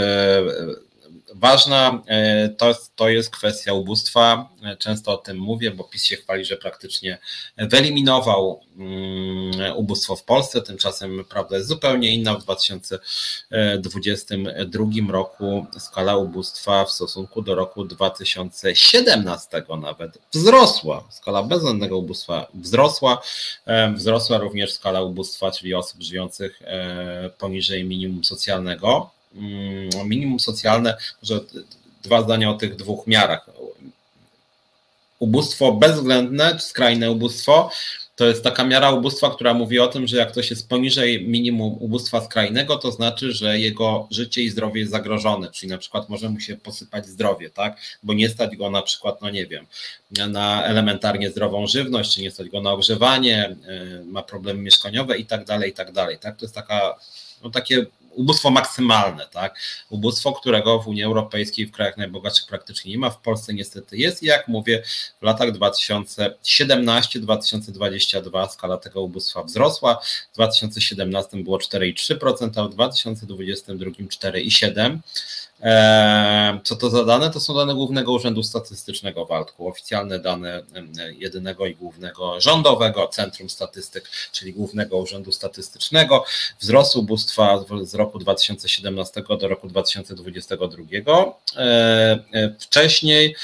ważna e, to, to jest kwestia ubóstwa. E, często o tym mówię, bo PiS się chwali, że praktycznie wyeliminował mm, ubóstwo w Polsce. Tymczasem prawda jest zupełnie inna. W 2022 roku skala ubóstwa w stosunku do roku 2017 nawet wzrosła. Skala bezwzględnego ubóstwa wzrosła. E, wzrosła również skala ubóstwa, czyli osób żyjących poniżej minimum socjalnego. Mm, minimum socjalne, że dwa zdania o tych dwóch miarach. Ubóstwo bezwzględne, skrajne ubóstwo, to jest taka miara ubóstwa, która mówi o tym, że jak ktoś jest poniżej minimum ubóstwa skrajnego, to znaczy, że jego życie i zdrowie jest zagrożone, czyli na przykład może mu się posypać zdrowie, tak? Bo nie stać go na przykład, no nie wiem, na elementarnie zdrową żywność, czy nie stać go na ogrzewanie, y, ma problemy mieszkaniowe i tak dalej, i tak dalej, tak? To jest taka, no takie ubóstwo maksymalne, tak? Ubóstwo, którego w Unii Europejskiej w krajach najbogatszych praktycznie nie ma, w Polsce niestety jest i jak mówię, w latach 2017-2022 skala tego ubóstwa wzrosła, w 2017 było 4,3%, a w 2022 4,7%. E, co to za dane? To są dane Głównego Urzędu Statystycznego Waldku, oficjalne dane jedynego i głównego rządowego Centrum Statystyk, czyli Głównego Urzędu Statystycznego. Wzrost ubóstwa z roku 2017 do roku 2022. E, e, wcześniej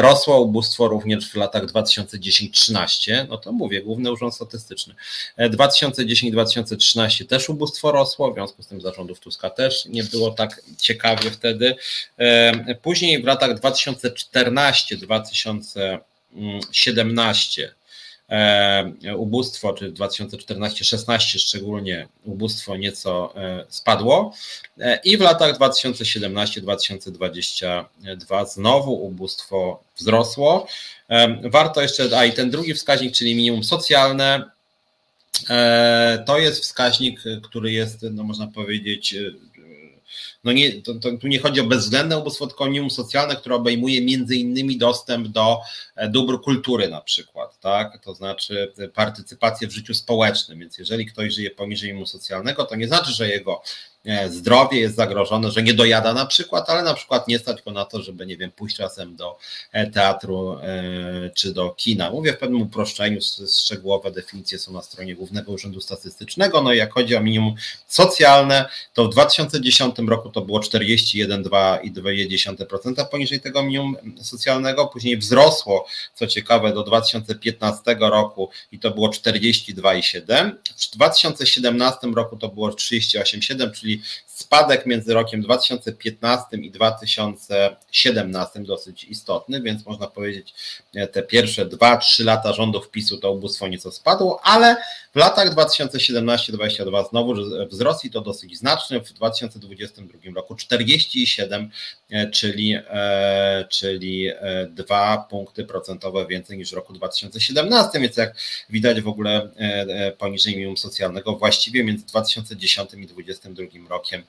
rosło ubóstwo również w latach 2010-13, no to mówię, Główny Urząd Statystyczny. 2010-2013 też ubóstwo rosło, w związku z tym zarządów Tuska też nie było tak ciekawie wtedy wtedy. Później w latach 2014-2017 ubóstwo, czy 2014-16 szczególnie ubóstwo nieco e, spadło e, i w latach 2017-2022 znowu ubóstwo wzrosło. Warto jeszcze, a i ten drugi wskaźnik, czyli minimum socjalne, e, to jest wskaźnik, który jest, no można powiedzieć, no nie, to, to, tu nie chodzi o bezwzględne ubóstwo, tylko minimum socjalne, które obejmuje między innymi dostęp do e, dóbr kultury na przykład, tak? To znaczy partycypację w życiu społecznym, więc jeżeli ktoś żyje poniżej minimum socjalnego, to nie znaczy, że jego E, zdrowie jest zagrożone, że nie dojada na przykład, ale na przykład nie stać go na to, żeby, nie wiem, pójść czasem do e, teatru e, czy do kina. Mówię w pewnym uproszczeniu, szczegółowe definicje są na stronie Głównego Urzędu Statystycznego. No i jak chodzi o minimum socjalne, to w 2010 roku to było 41,2% poniżej tego minimum socjalnego, później wzrosło, co ciekawe, do 2015 roku i to było 42,7%. W 2017 roku to było 38,7%, czyli czyli spadek między rokiem 2015 i 2017 dosyć istotny, więc można powiedzieć, te pierwsze 2-3 lata rządów PiSu to ubóstwo nieco spadło, ale w latach 2017-2022 znowu wzrost i to dosyć znaczny. W 2022 roku 47, czyli, czyli 2 punkty procentowe więcej niż w roku 2017, więc jak widać w ogóle poniżej minimum socjalnego właściwie między 2010 i 2022 rokiem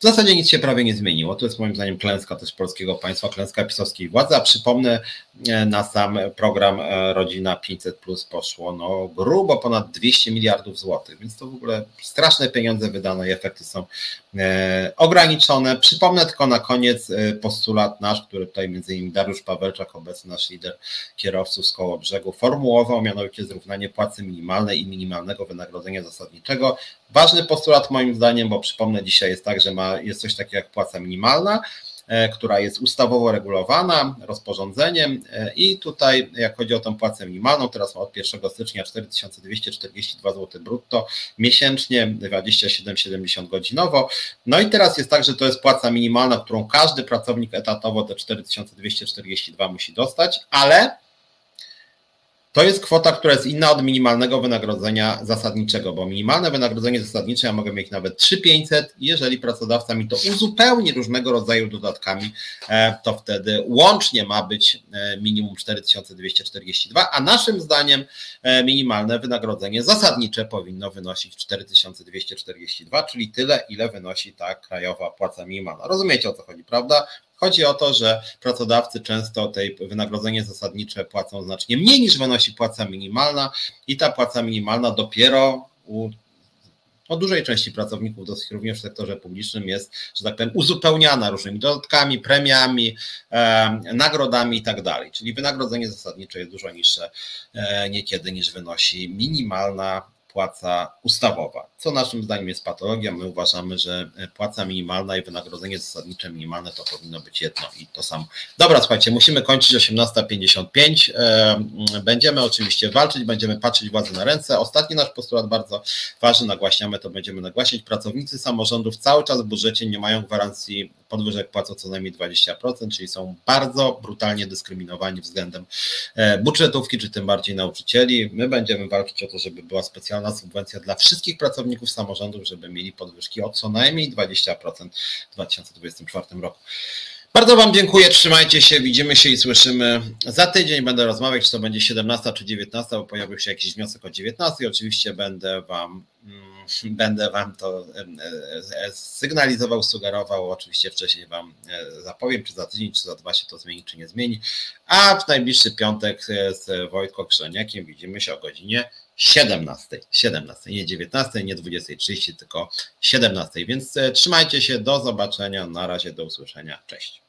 w zasadzie nic się prawie nie zmieniło. To jest moim zdaniem klęska też polskiego państwa, klęska pisowskiej władzy. A przypomnę, e, na sam program e, Rodzina 500 Plus poszło no, grubo ponad 200 miliardów złotych, więc to w ogóle straszne pieniądze wydane i efekty są e, ograniczone. Przypomnę tylko na koniec postulat nasz, który tutaj między innymi Dariusz Pawelczak, obecny nasz lider kierowców z koło brzegu, formułował, mianowicie zrównanie płacy minimalnej i minimalnego wynagrodzenia zasadniczego. Ważny postulat moim zdaniem, bo przypomnę, dzisiaj jest tak, że ma, jest coś takiego jak płaca minimalna, e, która jest ustawowo regulowana rozporządzeniem e, i tutaj jak chodzi o tę płacę minimalną, teraz ma od 1 stycznia 4242 zł brutto miesięcznie, 27,70 godzinowo. No i teraz jest tak, że to jest płaca minimalna, którą każdy pracownik etatowo te 4242 musi dostać, ale to jest kwota, która jest inna od minimalnego wynagrodzenia zasadniczego, bo minimalne wynagrodzenie zasadnicze ja mogę mieć nawet 3500, jeżeli pracodawca mi to uzupełni różnego rodzaju dodatkami, e, to wtedy łącznie ma być e, minimum 4242, a naszym zdaniem e, minimalne wynagrodzenie zasadnicze powinno wynosić 4242, czyli tyle, ile wynosi ta krajowa płaca minimalna. Rozumiecie o co chodzi, prawda? Chodzi o to, że pracodawcy często tej wynagrodzenie zasadnicze płacą znacznie mniej niż wynosi płaca minimalna i ta płaca minimalna dopiero u o dużej części pracowników, dosyć również w sektorze publicznym jest, że tak powiem, uzupełniana różnymi dodatkami, premiami, e, nagrodami i tak dalej. Czyli wynagrodzenie zasadnicze jest dużo niższe e, niekiedy niż wynosi minimalna płaca ustawowa, co naszym zdaniem jest patologią. My uważamy, że płaca minimalna i wynagrodzenie zasadnicze minimalne to powinno być jedno i to samo. Dobra, słuchajcie, musimy kończyć 18.55. E, będziemy oczywiście walczyć, będziemy patrzeć władzy na ręce. Ostatni nasz postulat bardzo ważny, nagłaśniamy to, będziemy nagłaśniać. Pracownicy samorządów cały czas w budżecie nie mają gwarancji podwyżek płacą co najmniej 20%, czyli są bardzo brutalnie dyskryminowani względem e, budżetówki, czy tym bardziej nauczycieli. My będziemy walczyć o to, żeby była specjalna subwencja dla wszystkich pracowników samorządów, żeby mieli podwyżki o co najmniej 20% w 2024 roku. Bardzo Wam dziękuję, trzymajcie się, widzimy się i słyszymy za tydzień. Będę rozmawiać, czy to będzie 17 czy 19, bo pojawił się jakiś wniosek o 19. Oczywiście będę Wam mm, będę Wam to e, sygnalizował, sugerował. Oczywiście wcześniej Wam e, zapowiem, czy za tydzień, czy za dwa się to zmieni, czy nie zmieni. A w najbliższy piątek z Wojtko Krzeniakiem widzimy się o godzinie 17. 17, nie 19, nie 20.30, tylko 17. Więc e, trzymajcie się, do zobaczenia, na razie, do usłyszenia. Cześć.